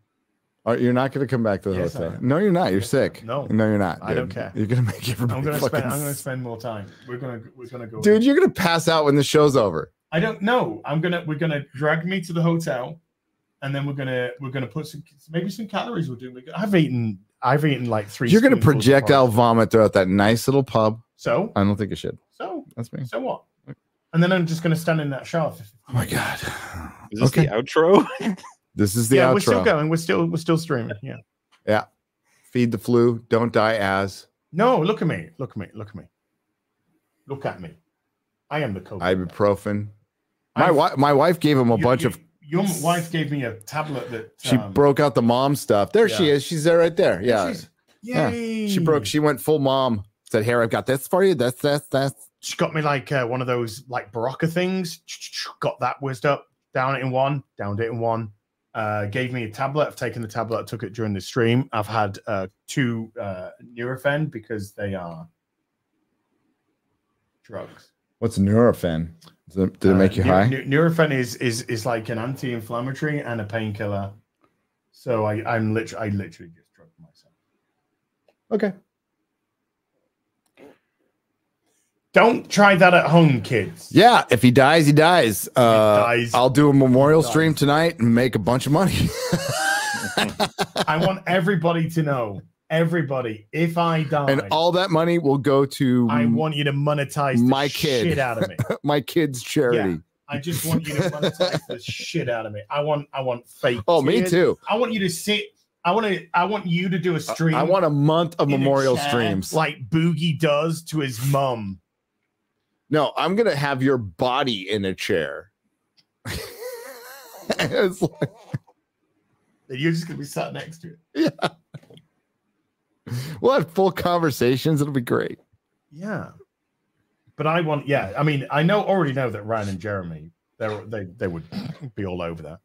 Oh, you're not gonna come back to the Yes, hotel. No, you're not. You're Yes, sick. No. no, you're not. I don't care. You're gonna make everybody. I'm gonna fucking spend. I'm gonna spend more time. We're gonna. We're gonna go. Dude, you're gonna pass out when the show's over. I don't know. I'm gonna. We're gonna drag me to the hotel, and then we're gonna. We're gonna put some. Maybe some calories. We'll do. I've eaten. I've eaten like three. You're gonna projectile vomit throughout that nice little pub. So. I don't think you should. So. That's me. So what? And then I'm just gonna stand in that shower. Oh my god. Is this Okay. the outro? This is the yeah, outro. we're still going. We're still. We're still streaming. Yeah. Yeah. Feed the flu. Don't die as. No, look at me. Look at me. Look at me. Look at me. I am the coke. ibuprofen. My I've- wife, my wife gave him a You- bunch you- of. Your wife gave me a tablet that She um, broke out the mom stuff. There she is. She's there right there. Yeah. she's- Yeah. Yay. She broke. She went full mom. Said, "Here, I've got this for you. That's that's that's." she got me like uh, one of those like Berocca things. Got that whizzed up, down it in one, downed it in one. Uh, gave me a tablet. I've taken the tablet. I took it during the stream. I've had uh, two uh, Nurofen because they are drugs. What's Nurofen? Does it, did it Uh, make you Nu- high? Nu- Nurofen is is is like an anti-inflammatory and a painkiller. So I I'm literally I literally just drugged myself. okay. Don't try that at home, kids. Yeah, if he dies, he dies. Uh, dies. I'll do a memorial stream tonight and make a bunch of money. I want everybody to know, everybody, if I die, and all that money will go to I want you to monetize my kid. shit out of me. my kids' charity. I just want you to monetize the shit out of me. I want I want fake. Oh, me too. I want you to sit. I want to. I want you to do a stream. I want a month of memorial streams. like Boogie does to his mum. no, I'm gonna have your body in a chair. It's like- And you're just gonna be sat next to it. we'll have full conversations. It'll be great. Yeah. But I want. Yeah. I mean, I know already know that Ryan and Jeremy, they they they would be all over that.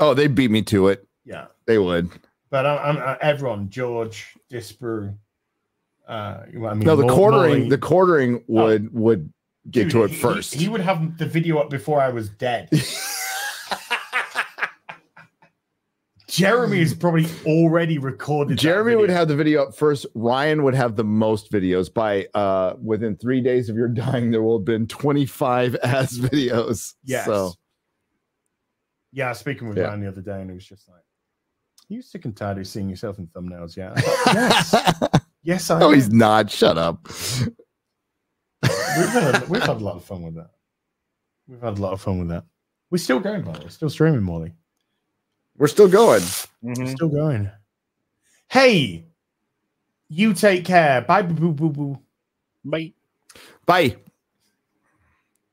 Oh, they beat me to it. Yeah. They would. But I'm, I'm uh, everyone, George, Disper. Uh, I mean, No, the quartering, Molly- the quartering would would get Dude, to it he- he- first. He, would have the video up before I was dead. Jeremy is probably already recorded. Jeremy would have the video up first. Ryan would have the most videos. By uh within three days of your dying, there will have been 25 ass videos. Yes. So Yeah, I was speaking with Yeah. Ryan the other day, and it was just like, "You sick and tired of seeing yourself in thumbnails?" Yeah. Thought, yes. Yes, I. no, am. he's not. Shut up. We've had, a, we've had a lot of fun with that. We've had a lot of fun with that. We're still going, by the way. Still streaming, Molly. We're still going. Mhm. Still going. Hey, you take care. Bye, boo, boo, boo, boo. Bye. Bye.